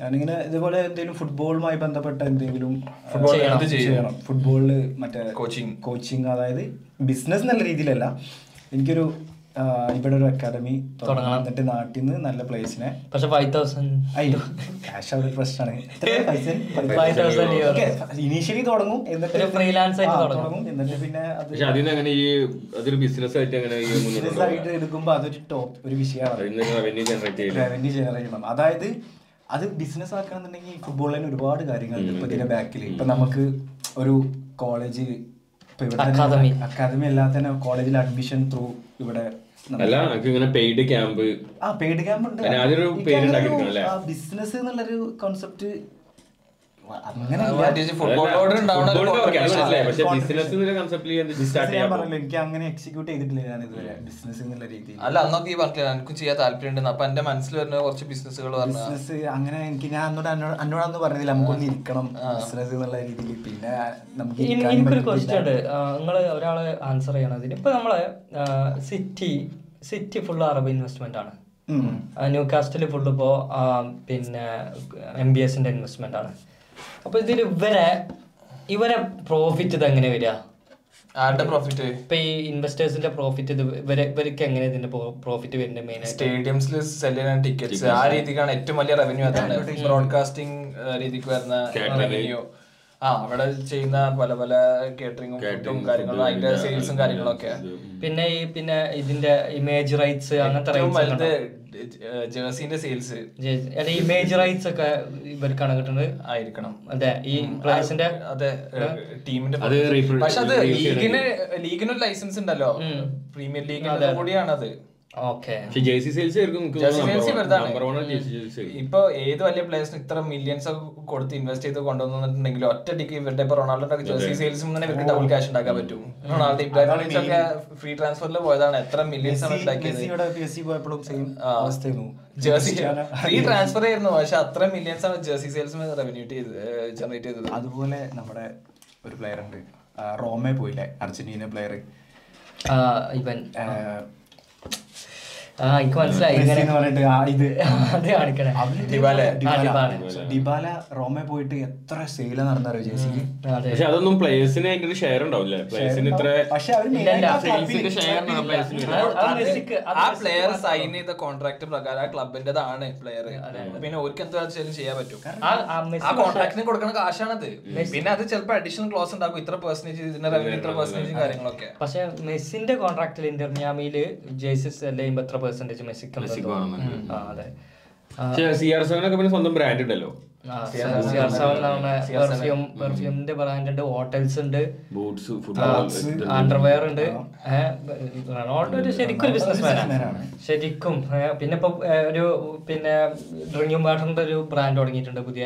ഞാനിങ്ങനെ ഇതുപോലെ എന്തെങ്കിലും ഫുട്ബോളുമായി ബന്ധപ്പെട്ട എന്തെങ്കിലും Football ചെയ്യണം. ഫുട്ബോളിൽ മറ്റേ കോച്ചിങ് കോച്ചിങ് അതായത് ബിസിനസ് നല്ല രീതിയിലല്ല. എനിക്കൊരു ഇവിടെ ഒരു അക്കാദമി തുടങ്ങണം. എന്നിട്ട് നാട്ടിൽ നിന്ന് നല്ല പ്ലേസിനെ പക്ഷെ ഫൈവ് തൗസൻഡ് അയ്യോ ക്യാഷ് അവിടെ പ്രശ്നമാണ്. Five thousand euro. ഇനീഷ്യലി തുടങ്ങും. എന്നിട്ട് ഫ്രീലാൻസ് തുടങ്ങും. എന്നിട്ട് പിന്നെ അത് പക്ഷെ അതിന് അങ്ങനെ ഈ അതൊരു ബിസിനസ് ആയിട്ട് അങ്ങനെ ബിസിനസ് ആയിട്ട് എടുക്കുമ്പോൾ അതൊരു ടോപ്പ് ഒരു വിഷയമാണ്. റവന്യൂ ജനറേറ്റ് ചെയ്യില്ല റവന്യൂ ജനറേറ്റ് ചെയ്യണം. അതായത് അത് ബിസിനസ് ആക്കണമെന്നുണ്ടെങ്കിൽ ഫുട്ബോളിൽ തന്നെ ഒരുപാട് കാര്യങ്ങളുണ്ട് ഇപ്പൊ ഇതിന്റെ ബാക്കിൽ ഇപ്പൊ നമുക്ക് ഒരു കോളേജ് ഇപ്പൊ ഇവിടെ Academy. അക്കാദമി അല്ലാതെ തന്നെ കോളേജിൽ അഡ്മിഷൻ ത്രൂ ഇവിടെ അല്ല നമുക്ക് ഇങ്ങനെ പെയ്ഡ് ക്യാമ്പ് ആ പെയ്ഡ് ക്യാമ്പ് ഉണ്ട്? ബിസിനസ് എന്നുള്ളൊരു കോൺസെപ്റ്റ് എനിക്ക് അങ്ങനെ എക്സിക്യൂട്ട് ചെയ്തിട്ടില്ല ഞാൻ ഇതുവരെ. ബിസിനസ് എന്നുള്ള രീതിയിൽ. അല്ല അന്നൊക്കെ ഈ പറഞ്ഞില്ല എനിക്കും ചെയ്യാൻ താല്പര്യം ഉണ്ട് അപ്പൊ എന്റെ മനസ്സിൽ വരുന്ന കുറച്ച് ബിസിനസ്സുകൾ പറഞ്ഞു ബിസിനസ് അങ്ങനെ എനിക്ക് ഞാൻ അന്നോട് അന്നോട് അന്നോടൊന്നും പറഞ്ഞില്ല നമുക്കൊന്ന് ഇരിക്കണം. ബിസിനസ് എന്നുള്ള രീതിയിൽ. പിന്നെ നമുക്ക് എനിക്കൊരു ക്വസ്റ്റ്യൻ ഉണ്ട്. നിങ്ങൾ ഒരാൾ ആൻസർ ചെയ്യണം അതിന്. ഇപ്പൊ നമ്മൾ city city full Arab investment ആണ്. ന്യൂ കാസ്റ്റിൽ ഫുള്ള് ഇപ്പോ പിന്നെ എം ബി എസിന്റെ ഇൻവെസ്റ്റ്മെന്റ് ആണ്. അപ്പൊ ഇതിൽ ഇവരെ ഇവരെ പ്രോഫിറ്റ് ഇത് എങ്ങനെ വരിക ആരുടെ പ്രോഫിറ്റ് ഇപ്പൊ ഈ ഇൻവെസ്റ്റേഴ്സിന്റെ പ്രോഫിറ്റ് ഇത് ഇവരെ ഇവർക്ക് എങ്ങനെ ഇതിന്റെ പ്രോഫിറ്റ് വരുന്നത് മെയിൻ ആയിട്ട്? സ്റ്റേഡിയംസിൽ സെൽ ചെയ്യുന്ന ടിക്കറ്റ്സ് ആ രീതിക്കാണ് ഏറ്റവും വലിയ റവന്യൂ അതാണ്. ബ്രോഡ്കാസ്റ്റിംഗ് രീതിക്ക് വരുന്ന റവന്യൂ ആ അവിടെ ചെയ്യുന്ന പല പല കേറ്ററിംഗും ഫുഡും കാര്യങ്ങളും അതിന്റെ സെയിൽസും കാര്യങ്ങളൊക്കെ. പിന്നെ ഈ പിന്നെ ഇതിന്റെ ഇമേജ് റൈറ്റ്സ് അങ്ങനത്തെ ഏറ്റവും സെയിൽസ് അല്ല ഈ ഇമേജ് റൈറ്റ്സ് ഒക്കെ ഇവർക്കാണ് കിട്ടുന്നത് ആയിരിക്കണം. അതെ ഈ പ്ലേയേഴ്സിന്റെ അതെ ടീമിന്റെ പക്ഷെ അത് ലീഗിന് ലീഗിനൊരു ലൈസൻസ് ഉണ്ടല്ലോ. പ്രീമിയർ ലീഗിന് കൂടിയാണത്. പക്ഷെ ജേഴ്സി സെയിൽസ്. ഇപ്പൊ ഏത് വലിയ പ്ലേയേഴ്സിന് ഇത്ര മില്യൻസ് ഒക്കെ കൊടുത്ത് ഇൻവെസ്റ്റ് ചെയ്ത് കൊണ്ടുവന്നിട്ടുണ്ടെങ്കിൽ ഒറ്റടിക്ക് ഇവരുടെ ഇപ്പൊ റൊണാൾഡോ ജേഴ്സി സെയിൽസ് തന്നെ ഇവർക്ക് ഡബിൾ ക്യാഷ് ഉണ്ടാക്കാൻ പറ്റും. റൊണാൾഡോ ഇബ്രാഹിമോവിച്ച് ഒക്കെ ഫ്രീ ട്രാൻസ്ഫറിൽ പോയതാണ്. എത്ര മില്യൻസ് ആണ് ഉണ്ടാക്കിയത്? ജേഴ്സി ഫ്രീ ട്രാൻസ്ഫർ ആയിരുന്നു. പക്ഷെ അത്ര മില്യൻസ് ആണ് ജേഴ്സി സെയിൽസ് റവന്യൂ ചെയ്ത് ജനറേറ്റ് ചെയ്തത്. അതുപോലെ നമ്മുടെ ഒരു പ്ലെയർ ഉണ്ട്. റോമേ പോയില്ലേ? അർജന്റീന പ്ലെയർ ഇവൻ. ആ എനിക്ക് മനസ്സിലായി. Dybala. Rome Dybala. Dybala. Rome പോയിട്ട് എത്ര സെയില നടന്നറിയോ ജേസിക്ക് അതെ. പക്ഷെ അതൊന്നും പ്ലേയേഴ്സിന് അതിന്റെ ഷെയർ ഉണ്ടാവില്ല. പ്ലേയേഴ്സിന് ഇത്ര പക്ഷെ ആ പ്ലെയർ സൈൻ ചെയ്ത കോൺട്രാക്ട് പ്രകാരം ആ ക്ലബിന്റേതാണ് പ്ലെയർ പിന്നെ ഓർക്ക് എന്താ വെച്ചാലും ചെയ്യാൻ പറ്റും. ആ കോൺട്രാക്ടിന് കൊടുക്കുന്ന കാശാണത്. പിന്നെ അത് ചിലപ്പോൾ അഡീഷണൽ ക്ലോസ് ഉണ്ടാക്കും. ഇത്ര പെർസെന്റേജ് ഇതിന്റെ റവന്യൂ ഇത്ര പെർസെന്റേജ് കാര്യങ്ങളൊക്കെ. പക്ഷെ മെസ്സിന്റെ കോൺട്രാക്റ്റിൽ ഇന്റർ മിയാമിയിൽ ജേഴ്സിസ് സെൽ എത്ര പെർസെന്റേജ് മെസ്സിക്ക് അതെ. സി ആർ സെവനൊക്കെ പിന്നെ സ്വന്തം ബ്രാൻഡ് ഉണ്ടല്ലോ. പെർഫ്യൂമിന്റെ ബ്രാൻഡ് ഉണ്ട്. ഹോട്ടൽസ് ഉണ്ട് ബൂട്ട്സ് ഫുട്ബോൾ അണ്ടർവെയർ ഉണ്ട്. റൊണാൾഡോ ഒരു ശരിക്കും ഒരു ബിസിനസ് മാനാണ് ശരിക്കും. പിന്നെ ഇപ്പൊ ഒരു പിന്നെ ഡ്രിങ്കിങ് വാട്ടറിന്റെ ഒരു ബ്രാൻഡ് തുടങ്ങിയിട്ടുണ്ട് പുതിയ.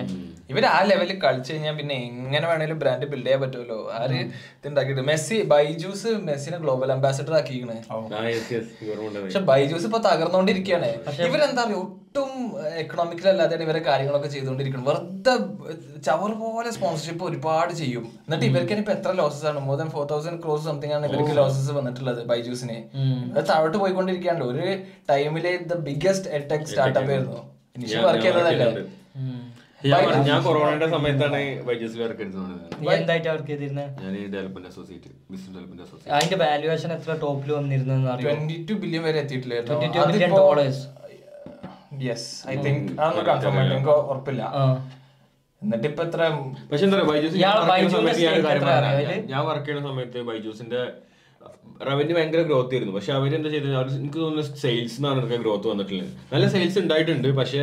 ഇവർ ആ ലെവലിൽ കളിച്ചു കഴിഞ്ഞാൽ പിന്നെ എങ്ങനെ വേണേലും ബ്രാൻഡ് ബിൽഡ് ചെയ്യാൻ പറ്റുമല്ലോ. ആര് ഇതുണ്ടാക്കിയിട്ട്? മെസ്സി ബൈജൂസ് മെസ്സിനെ ഗ്ലോബൽ അംബാസിഡർ ആക്കിയിരിക്കണേ. പക്ഷെ ബൈജൂസ് ഇപ്പൊ തകർന്നുകൊണ്ടിരിക്കുകയാണ് ഇവരെന്താ പറയുക ഒട്ടും എക്കണോമിക്കൽ അല്ലാതെയാണ് ഇവരെ കാര്യങ്ങളൊക്കെ ചെയ്തുകൊണ്ടിരിക്കുന്നത്. വെറുതെ ചവർ പോലെ സ്പോൺസർഷിപ്പ് ഒരുപാട് ചെയ്യും. എന്നിട്ട് ഇവർക്ക് ഇനിയിപ്പോ എത്ര ലോസസ് ആണ്? More than four thousand crores something ആണ് ഇവർക്ക് ലോസസ് വന്നിട്ടുള്ളത് ബൈജൂസിന്. അത് താഴോട്ട് പോയിക്കൊണ്ടിരിക്കാണ്ട് ഒരു ടൈമിലെ ദ ബിഗ്ഗസ്റ്റ് എടെക് സ്റ്റാർട്ടപ്പ് ആയിരുന്നു. ഇനിഷ്യൽ വർക്ക് ചെയ്തതല്ലേ? ഞാൻ കൊറോണയുടെ സമയത്താണ് വൈജസിൽ വർക്ക് എന്തായിട്ട് വർക്ക് ചെയ്തിരുന്നത് ഞാൻ development associate business development associate അതിന്റെ വാല്യുവേഷൻ എത്ര ടോപ്പിൽ വന്നിരുന്നു അറിയോ? ട്വന്റി ടു ബില്യൺ വരെ എത്തിയിട്ടില്ല 22 billion dollars. Yes I think അതൊന്ന് കൺഫേം ആയിട്ട് എനിക്ക് ഉറപ്പില്ല. എന്നിട്ട് ഇപ്പൊ എത്ര പക്ഷെ എന്താ പറയുക ഞാൻ വർക്ക് ചെയ്യുന്ന സമയത്ത് ബൈജൂസിന്റെ റവന്യൂ ഭയങ്കര ഗ്രോത്ത് ആയിരുന്നു. പക്ഷെ അവരെന്താ ചെയ്തത്? അവർ എനിക്ക് തോന്നുന്നു സെയിൽസ് എന്നാണ് എനിക്ക് ഗ്രോത്ത് വന്നിട്ടുള്ളത്. നല്ല സെയിൽസ് ഉണ്ടായിട്ടുണ്ട്. പക്ഷെ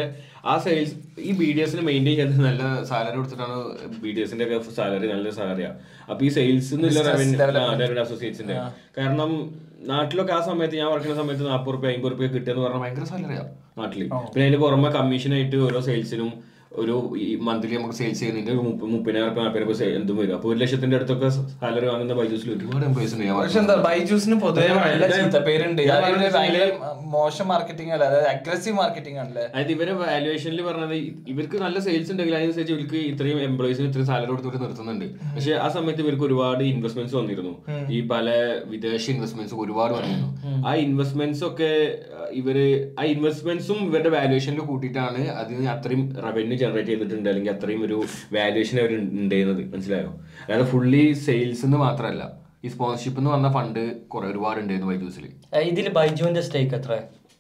ആ സെയിൽസ് ഈ ബി ഡി എസിന് മെയിന്റെയിൻ ചെയ്ത് നല്ല സാലറി കൊടുത്തിട്ടാണ് ബി ഡി എസിന്റെ ഒക്കെ സാലറി നല്ല സാലറിയാണ് അപ്പൊ ഈ സെയിൽസ് റവന്യൂ അസോസിയേറ്റ്സിന്റെ കാരണം നാട്ടിലൊക്കെ ആ സമയത്ത് ഞാൻ വർക്ക് ചെയ്യുന്ന സമയത്ത് നാൽപ്പത് റുപ്യ അമ്പത് റുപ്യ കിട്ടുക പറഞ്ഞാൽ ഭയങ്കര സാലറിയാ നാട്ടിൽ. പിന്നെ അതിന് പുറമെ കമ്മീഷനായിട്ട് ഓരോ സെയിൽസിനും ഒരു ഈ മന്ത്ലി നമുക്ക് സെയിൽസ് ചെയ്യുന്നതിന്റെ ഒരു മുപ്പ- മുപ്പതിനായിരം റുപ്യ നാൽപ്പത് റുപ്യ എന്തും വരും. അപ്പോൾ ഒരു ലക്ഷത്തിന്റെ അടുത്തൊക്കെ സാലറി വാങ്ങുന്ന ബൈജൂസിൽ ഒരുപാട് എംപ്ലോയീസ് ഉണ്ട്. പക്ഷെ എന്താ ബൈജൂസിന് പൊതുവെ നല്ല പറയുന്നത് ചീത്ത പേരുണ്ട്. ഞാൻ അതായത് പറയുന്നത് ഭയങ്കര മോശം മാർക്കറ്റിംഗ് അല്ല അതായത് അഗ്രസീവ് മാർക്കറ്റിംഗ് ആണല്ലേ? അതായത് ഇവരെ വാലുവേഷനിൽ പറഞ്ഞത് ഇവർക്ക് നല്ല സെയിൽസ് ഉണ്ടെങ്കിൽ അതിനനുസരിച്ച് ഇവർക്ക് ഇത്രയും എംപ്ലോയീസിന് ഇത്രയും സാലറി കൊടുത്തിട്ട് നിർത്തുന്നുണ്ട്. പക്ഷെ ആ സമയത്ത് ഇവർക്ക് ഒരുപാട് ഇൻവെസ്റ്റ്മെന്റ്സ് വന്നിരുന്നു. ഈ പല വിദേശ ഇൻവെസ്റ്റ്മെന്റ്സ് ഒരുപാട് വന്നിരുന്നു. ആ ഇൻവെസ്റ്റ്മെന്റ്സ് ഒക്കെ ഇവർ ആ ഇൻവെസ്റ്റ്മെന്റ്സും ഇവരുടെ വാലുവേഷനിൽ കൂട്ടിയിട്ടാണ് അതിന് അത്രയും റവന്യൂ ജനറേറ്റ് ചെയ്തിട്ടുണ്ട് അല്ലെങ്കിൽ അത്രയും ഒരു വാല്യുവേഷൻ അവർ ഉണ്ടായിരുന്നത് മനസ്സിലായോ? അതായത് ഫുള്ളി സെയിൽസ് എന്ന് മാത്രമല്ല ഈ സ്പോൺസർഷിപ്പ് എന്ന് വന്ന ഫണ്ട് കുറെ ഒരുപാട് ഉണ്ടായിരുന്നു ബൈജൂസിൽ ഇതിൽ ബൈജുവിന്റെ സ്റ്റേക്ക് എത്ര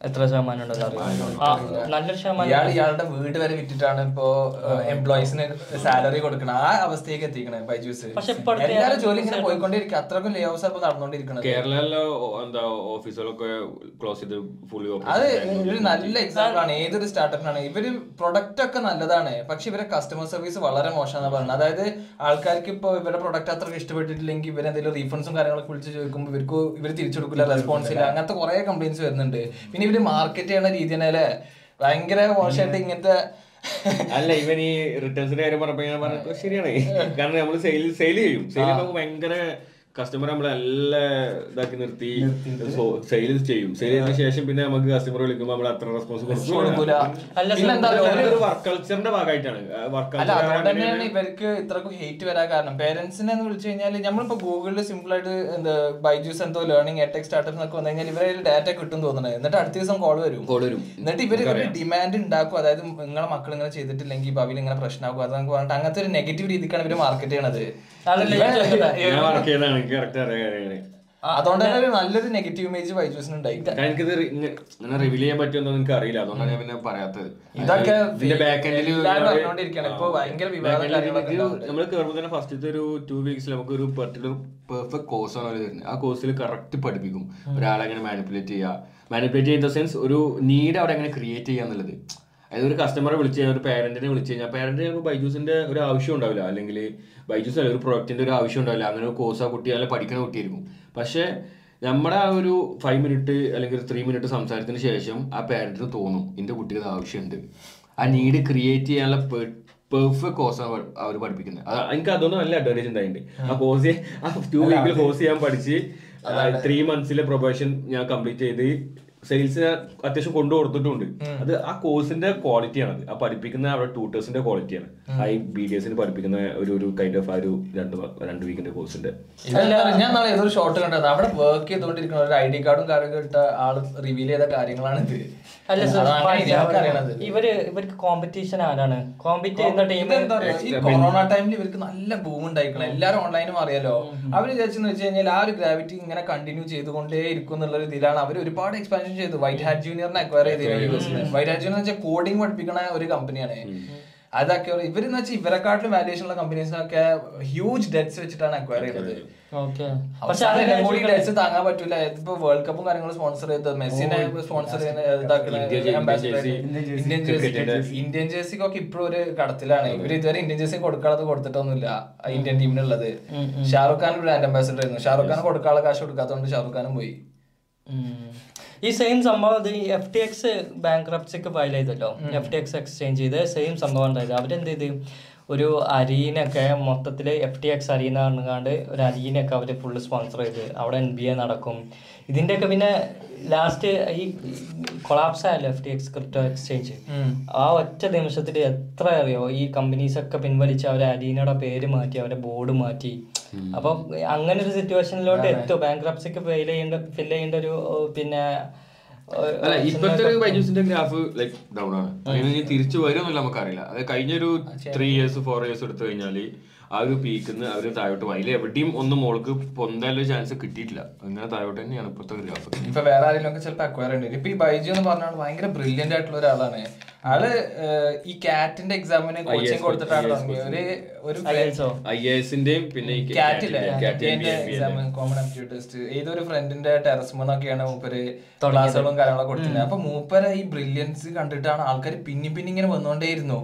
എത്ര ശതമാനം നല്ലൊരു ശതമാനം ഇയാൾ ഇയാളുടെ വീട് വരെ വിറ്റിട്ടാണ് ഇപ്പോ എംപ്ലോയീസിന് സാലറി കൊടുക്കണം ആ അവസ്ഥയൊക്കെ എത്തിക്കണേ ബൈജൂസ്. എല്ലാവരും ജോലി ഇങ്ങനെ പോയിക്കൊണ്ടിരിക്കും അത്രക്കും ലേ ഓഫ്സ് ഇപ്പൊ നടന്നുകൊണ്ടിരിക്കുന്നത് കേരളയിലെ എന്താ ഓഫീസുകളൊക്കെ ക്ലോസ് ചെയ്ത് ഫുള്ളി അത് ഒരു നല്ല എക്സാമ്പിൾ ആണ്. ഏതൊരു സ്റ്റാർട്ടപ്പിനാണ് ഇവർ പ്രൊഡക്റ്റ് ഒക്കെ നല്ലതാണ്. പക്ഷെ ഇവരെ കസ്റ്റമർ സർവീസ് വളരെ മോശം പറയുന്നത് അതായത് ആൾക്കാർക്ക് ഇപ്പോൾ ഇവരുടെ പ്രൊഡക്റ്റ് അത്ര ഇഷ്ടപ്പെട്ടിട്ടില്ലെങ്കിൽ ഇവരെന്തെങ്കിലും റീഫണ്ട്സും കാര്യങ്ങളൊക്കെ വിളിച്ച് ചോദിക്കുമ്പോൾ ഇവർക്ക് ഇവർ തിരിച്ചു കൊടുക്കില്ല റെസ്പോൺസ് ഇല്ല. അങ്ങനത്തെ കുറെ കംപ്ലൈന്റ്സ് വരുന്നുണ്ട്. പിന്നെ ഇവർ മാർക്കറ്റ് ചെയ്യണ രീതി തന്നെ അല്ലേ? ഭയങ്കര മോശമായിട്ട് ഇങ്ങനത്തെ അല്ല ഇവൻ ഈ റിട്ടേൺസിന്റെ കാര്യം പറഞ്ഞപ്പോ ഞാൻ പറഞ്ഞപ്പോ ശരിയാണ്. കാരണം നമ്മൾ സെയിൽ സെയിൽ ചെയ്യും. സെയിൽ ഭയങ്കര കസ്റ്റമർ നമ്മളെ നല്ല ഇതാക്കി നിർത്തി സെയിൽ ചെയ്യും. സെയിൽ ചെയ്തതിനു ശേഷം പിന്നെ നമുക്ക് കസ്റ്റമർ വിളിക്കുമ്പോൾ നമ്മൾ അത്ര റെസ്പോൺസ് വർക്ക് കൾച്ചറിന്റെ ഭാഗമായിട്ടാണ്. വർക്ക് ഇവർക്ക് ഇത്രക്കും ഹേറ്റ് വരാൻ കാരണം. പേരൻസിനെ എന്ന് വിളിച്ചു കഴിഞ്ഞാൽ നമ്മളിപ്പോ ഗൂഗിളിൽ സിമ്പിൾ ആയിട്ട് എന്താ ബൈജൂസ് എന്തോ ലേണിംഗ് എടെക് സ്റ്റാർട്ടപ്പ് എന്നൊക്കെ വന്നു കഴിഞ്ഞാൽ ഇവരെ ഡാറ്റ കിട്ടും തോന്നുന്നത് എന്നിട്ട് അടുത്ത ദിവസം കോൾ വരും. കോൾ വരും. എന്നിട്ട് ഇവർ ഒരു ഡിമാൻഡ് ഉണ്ടാക്കും. അതായത് നിങ്ങളെ മക്കൾ ഇങ്ങനെ ചെയ്തിട്ടില്ലെങ്കിൽ ഭാവിയിൽ ഇങ്ങനെ പ്രശ്നമാകും അതൊക്കെ പറഞ്ഞിട്ട് അങ്ങനത്തെ ഒരു നെഗറ്റീവ് രീതിക്കാണ് ഇവർ മാർക്കറ്റ് ചെയ്യണത്. അതുകൊണ്ട് തന്നെ നല്ലൊരു നെഗറ്റീവ് ഇമേജ് ബൈജൂസിന് ഉണ്ടായി കാരണം എനിക്കിത് റിവീൽ ചെയ്യാൻ പറ്റുമെന്ന് എനിക്ക് അറിയില്ല. അതുകൊണ്ടാണ് ഞാൻ പിന്നെ പറയാത്തത്. ഇതൊക്കെ. നമ്മൾ കയറുമ്പോൾ തന്നെ ഫസ്റ്റത്തെ ഒരു ടു വീക്സിൽ നമുക്ക് ഒരു പെർട്ടിക്കുലർ പെർഫെക്റ്റ് കോഴ്സ് ആണ് അവർ തരുന്നത്. ആ കോഴ്സിൽ കറക്റ്റ് പഠിപ്പിക്കും. ഒരാളെ എങ്ങനെ മാനിപ്പുലേറ്റ് ചെയ്യുക മാനിപ്പുലേറ്റ് ചെയ്യുന്ന സെൻസ് ഒരു നീഡ് അവിടെ എങ്ങനെ ക്രിയേറ്റ് ചെയ്യുക എന്നുള്ളത് അതായത് ഒരു കസ്റ്റമറെ വിളിച്ച് കഴിഞ്ഞാൽ ഒരു പാരന്റിനെ വിളിച്ച് കഴിഞ്ഞാൽ പാരന്റ് ചിലപ്പോൾ ബൈജൂസിന്റെ ഒരു ആവശ്യം ഉണ്ടാവില്ല. അല്ലെങ്കിൽ ബൈജൂസ് അല്ല ഒരു പ്രൊഡക്റ്റിന്റെ ഒരു ആവശ്യം ഉണ്ടാവില്ല. അങ്ങനെ ഒരു കോഴ്സ് ആ കുട്ടി അല്ലെങ്കിൽ പഠിക്കുന്ന കുട്ടിയായിരിക്കും. പക്ഷേ നമ്മുടെ ആ ഒരു ഫൈവ് മിനിറ്റ് അല്ലെങ്കിൽ ത്രീ മിനിറ്റ് സംസാരത്തിന് ശേഷം ആ പാരന്റിന് തോന്നും എന്റെ കുട്ടിക്ക് ആവശ്യമുണ്ട് ആ നീഡ് ക്രിയേറ്റ് ചെയ്യാനുള്ള പെർഫെക്റ്റ് കോഴ്സാണ് അവർ പഠിപ്പിക്കുന്നത് അത് എനിക്ക് അതൊന്നും നല്ല അഡ്വാന്റേജ് ഉണ്ടായിട്ടുണ്ട്. ആ. കോഴ്സ് ആ ടു വീക്കിൽ കോഴ്സ് ചെയ്യാൻ പഠിച്ച് ത്രീ മന്ത്സിലെ പ്രൊബേഷൻ ഞാൻ കംപ്ലീറ്റ് ചെയ്ത് സെയിൽസിന് അത്യാവശ്യം കൊണ്ടു കൊടുത്തിട്ടുണ്ട്. അത് ആ കോഴ്സിന്റെ ക്വാളിറ്റിയാണ് അത് ആ പഠിപ്പിക്കുന്ന അവിടെ ട്യൂട്ടേഴ്സിന്റെ ക്വാളിറ്റിയാണ് ആ ഈ ബി ഡി എസിന് പഠിപ്പിക്കുന്ന ഒരു ഒരു കൈൻഡ് ഓഫ് ആ ഒരു രണ്ട് രണ്ട് വീക്കിന്റെ കോഴ്സിന്റെ ഞാൻ നാളെ ഏതൊരു ഷോർട്ട് കണ്ടത്? അവിടെ വർക്ക് ചെയ്തുകൊണ്ടിരിക്കുന്ന ഒരു ഐ ഡി കാർഡും കാര്യമൊക്കെ ഇട്ട ആൾ റിവീൽ ചെയ്ത കാര്യങ്ങളാണ് ഇത് അല്ല ഇവർ ഇവർക്ക് കോമ്പറ്റീഷൻ ആരാണ്? കോമ്പറ്റ് ചെയ്യുന്ന ടീം പറയാ, ഈ കൊറോണ ടൈമിൽ ഇവർക്ക് നല്ല ബൂം ഉണ്ടായിക്കണം എല്ലാരും ഓൺലൈനും അറിയാലോ. അവർ വിചാരിച്ചെന്ന് വെച്ച് കഴിഞ്ഞാൽ ആ ഒരു ഗ്രാവിറ്റി ഇങ്ങനെ കണ്ടിന്യൂ ചെയ്തുകൊണ്ടേ ഇരിക്കും എന്നുള്ള ഒരു ഇതിലാണ്. അവർ ഒരുപാട് എക്സ്പാൻഷൻ ചെയ്തു. വൈറ്റ് ഹാറ്റ് ജൂനിയറിനെ അക്വയർ ചെയ്തിരുന്നു വൈറ്റ് ഹാറ്റ് ജൂനിയർ വെച്ചാൽ കോഡിംഗ് പഠിപ്പിക്കുന്ന ഒരു കമ്പനിയാണ് അതൊക്കെ ഇവരെന്ന് വെച്ചാൽ ഇവരെക്കാട്ടിലും വാല്യൂഷൻ ഉള്ള കമ്പനീസിനൊക്കെ ഹ്യൂജ് ഡെറ്റ്സ് വെച്ചിട്ടാണ് അക്വയർ ചെയ്തത്. ഓക്കെ പക്ഷെ എല്ലാം കൂടി ഡെറ്റ്സ് താങ്ങാൻ പറ്റൂല. ഇപ്പൊ വേൾഡ് കപ്പും കാര്യങ്ങളും സ്പോൺസർ ചെയ്ത്. മെസ്സിനെ സ്പോൺസർ ഇന്ത്യൻ ജേഴ്സി ഇന്ത്യൻ ജേഴ്സിക്കൊക്കെ ഇപ്പോഴും ഒരു കടത്തിലാണ്. ഇവർ ഇതുവരെ ഇന്ത്യൻ ജേഴ്സി കൊടുക്കാതെ കൊടുത്തിട്ടൊന്നുമില്ല. ഇന്ത്യൻ ടീമിനുള്ളത് ഷാറുഖ് ഖാൻ ബ്രാൻഡ് അംബാസിഡർ ആയിരുന്നു. ഷാറുഖ് ഖാൻ കൊടുക്കാനുള്ള കാശ് കൊടുക്കാത്തതുകൊണ്ട് ഷാറുഖ് ഖാനും പോയി. ഈ സെയിം സംഭവം ഇത് എഫ് ടി എക്സ് ബാങ്ക് റപ്സിക്ക് ഫയൽ ചെയ്തല്ലോ. എഫ് ടി എക്സ് എക്സ്ചേഞ്ച് ചെയ്ത് സെയിം സംഭവം ഉണ്ടായത്. അവരെന്ത് ചെയ്ത്? ഒരു അരീനൊക്കെ മൊത്തത്തിൽ എഫ് ടി എക്സ് അരീന പറഞ്ഞുകൊണ്ട് ഒരു അരീനൊക്കെ അവർ ഫുള്ള് സ്പോൺസർ ചെയ്ത്. അവിടെ എൻ ബി എ നടക്കും. ഇതിന്റെയൊക്കെ പിന്നെ ലാസ്റ്റ് ഈ കൊളാപ്സ് ആയല്ലോ F T X crypto exchange ആ ഒറ്റ നിമിഷത്തിൽ എത്ര അറിയോ? ഈ കമ്പനീസ് ഒക്കെ പിൻവലിച്ച് അവരെ അരീനയുടെ പേര് മാറ്റി അവരെ ബോർഡ് മാറ്റി. അപ്പം അങ്ങനെ ഒരു സിറ്റുവേഷനിലോട്ട് എത്തും. ബാങ്ക്രപ്സിക്ക് ഫെയിൽ ചെയ്യേണ്ട ഫിൽ ചെയ്യേണ്ട ഒരു പിന്നെ ഇപ്പോഴത്തെ അല്ല ഇപ്പത്തെ ബൈജൂസിന്റെ ഗ്രാഫ് ലൈക്ക് ഡൗൺ ആണ്. അങ്ങനെ ഇനി തിരിച്ചു വരുമെന്നില്ല നമുക്കറിയില്ല. അത് കഴിഞ്ഞൊരു ത്രീ ഇയേഴ്സ് ഫോർ ഇയേഴ്സ് എടുത്തു കഴിഞ്ഞാൽ ആ ഒരു പീക്കിന്ന് അവർ താഴോട്ട് പോയി. അതിൽ എവിടെയും ഒന്നും മോൾക്ക് പൊന്താനുള്ള ചാൻസ് കിട്ടിയിട്ടില്ല. അങ്ങനെ താഴോട്ട് തന്നെയാണ് ഇപ്പോഴത്തെ ഗ്രാഫ്. ഇപ്പൊ വേറെ ആരെങ്കിലും ഒക്കെ ചിലപ്പോൾ അക്വയർ ഉണ്ട് ഇപ്പൊ ഈ ബൈജു എന്ന് പറഞ്ഞാൽ ഭയങ്കര ബ്രില്യന്റ് ആയിട്ടുള്ള ഒരാളാണ്. ആൾ ഈ കാറ്റിന്റെ എക്സാമിന് കോച്ചിങ് കൊടുത്തിട്ടാണ് തുടങ്ങിയത്. ഒരു പിന്നെ ഈ കാറ്റില്ലേ എക്സാം കോമൺ ആപ്റ്റിറ്റ്യൂഡ് ടെസ്റ്റ് ഏതൊരു ഫ്രണ്ടിന്റെ ടെറസ് മൂന്നൊക്കെയാണ് മൂപ്പര് ക്ലാസ്സുകളും കാര്യങ്ങളൊക്കെ കൊടുത്തിരുന്നത്. അപ്പൊ മൂപ്പര് ഈ ബ്രില്യൻസ് കണ്ടിട്ടാണ് ആൾക്കാർ പിന്നി പിന്നി ഇങ്ങനെ വന്നുകൊണ്ടേയിരുന്നു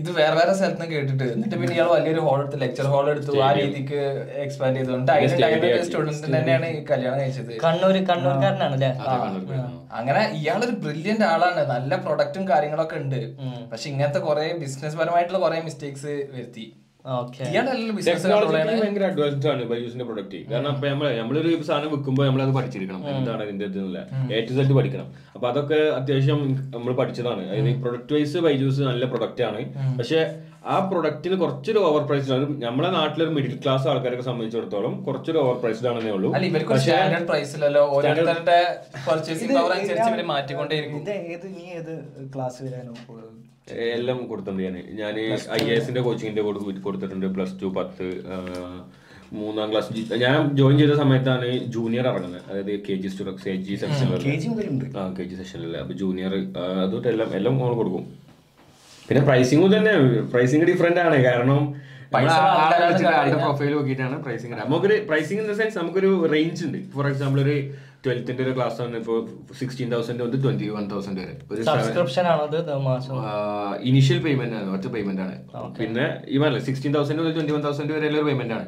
ഇത് വേറെ വേറെ സ്ഥലത്ത് നിന്ന് കേട്ടിട്ട്. എന്നിട്ട് പിന്നെ ഇയാൾ വലിയൊരു ഹോൾ എടുത്ത് ലെക്ചർ ഹോൾ എടുത്തു ആ രീതിക്ക് എക്സ്പാൻഡ് ചെയ്തുകൊണ്ട് സ്റ്റുഡൻസിന് സ്റ്റുഡന്റ് തന്നെയാണ് ഈ കല്യാണം കഴിച്ചത്. കണ്ണൂർ കണ്ണൂർക്കാരനാണല്ലേ? ആ, അങ്ങനെ ഇയാളൊരു ബ്രില്യന്റ് ആളാണ്. നല്ല പ്രൊഡക്റ്റും കാര്യങ്ങളൊക്കെ ഉണ്ട്. പക്ഷെ ഇങ്ങനത്തെ കുറെ ബിസിനസ് പരമായിട്ടുള്ള കുറെ മിസ്റ്റേക്സ് വരുത്തി. ഭയങ്കര അഡ്വാൻസ്ഡ് ആണ് ബൈജൂസിന്റെ പ്രൊഡക്റ്റ് കാരണം ഇപ്പൊ നമ്മൾ നമ്മളൊരു സാധനം വിൽക്കുമ്പോൾ നമ്മൾ അത് പഠിച്ചിരിക്കണം എന്താണ് അതിന്റെ ഇതെന്നില്ല എ ടു സെഡ് പഠിക്കണം. അപ്പൊ അതൊക്കെ അത്യാവശ്യം നമ്മൾ പഠിച്ചതാണ്. അതായത് പ്രൊഡക്റ്റ് വൈസ് ബൈജൂസ് നല്ല പ്രൊഡക്റ്റ് ആണ്. പക്ഷെ ആ പ്രൊഡക്റ്റിന് കുറച്ചൊരു ഓവർ പ്രൈസ്ഡ് ആണ് നമ്മളെ നാട്ടിലൊരു മിഡിൽ ക്ലാസ് ആൾക്കാരൊക്കെ സംബന്ധിച്ചിടത്തോളം കുറച്ചൊരു ഓവർ പ്രൈസ്ഡ് ആണെന്നേ ഉള്ളൂ. സ്റ്റാൻഡേർഡ് പ്രൈസിലല്ലോ ഓരോരുത്തരുടെ പർച്ചേസിംഗ് പവർ അനുസരിച്ച് ഇവർ മാറ്റിക്കൊണ്ടേയിരിക്കും. ഇത് ഏത് നീ ഏത് ക്ലാസ് വരാനോ എല്ലാം കൊടുത്തിട്ടുണ്ട് ഞാൻ ഞാൻ ഐ എസിന്റെ കോച്ചിങ്ങിന്റെ കൊടുത്തിട്ടുണ്ട്. പ്ലസ് ടു പത്ത് മൂന്നാം ക്ലാസ് ഞാൻ ജോയിൻ ചെയ്ത സമയത്താണ് ജൂനിയർ ഇറങ്ങുന്നത്. അതായത് കെ ജി കെ ജി സെക്ഷനിൽ കെ ജി സെക്ഷനിലെ ആ കെ ജി സെക്ഷനിൽ അപ്പൊ ജൂനിയർ അതൊട്ട് എല്ലാം എല്ലാം കൊടുക്കും. പിന്നെ പ്രൈസിംഗ് തന്നെ പ്രൈസിംഗ് ഡിഫറെന്റ് ആണ്. കാരണം പ്രൊഫൈൽ നോക്കിയിട്ടാണ് പ്രൈസിംഗ് നമുക്കൊരു പ്രൈസിംഗ് ഇൻ ദ സെൻസ് നമുക്കൊരു റേഞ്ച് ഉണ്ട്. ഫോർ എക്സാമ്പിൾ ഒരു ട്വൽത്തിന്റെ ഒരു ക്ലാസ് ആണ് ഇപ്പോൾ സിക്സ്റ്റീൻ തൗസൻഡ് തൊട്ട് ട്വന്റി വൺ തൗസൻഡ് വരെ. ഒരു സബ്സ്ക്രിപ്ഷൻ ഇനിഷ്യൽ പേയ്മെന്റ് ആണ്. ഒറ്റ പേയ്മെന്റ് ആണ്. പിന്നെ ഈ പറഞ്ഞ സിക്സ്റ്റീൻ തൗസൻഡ് മുതൽ ട്വന്റി വൺ തൗസൻഡ് വരെ ഒരു പേയ്മെന്റ് ആണ്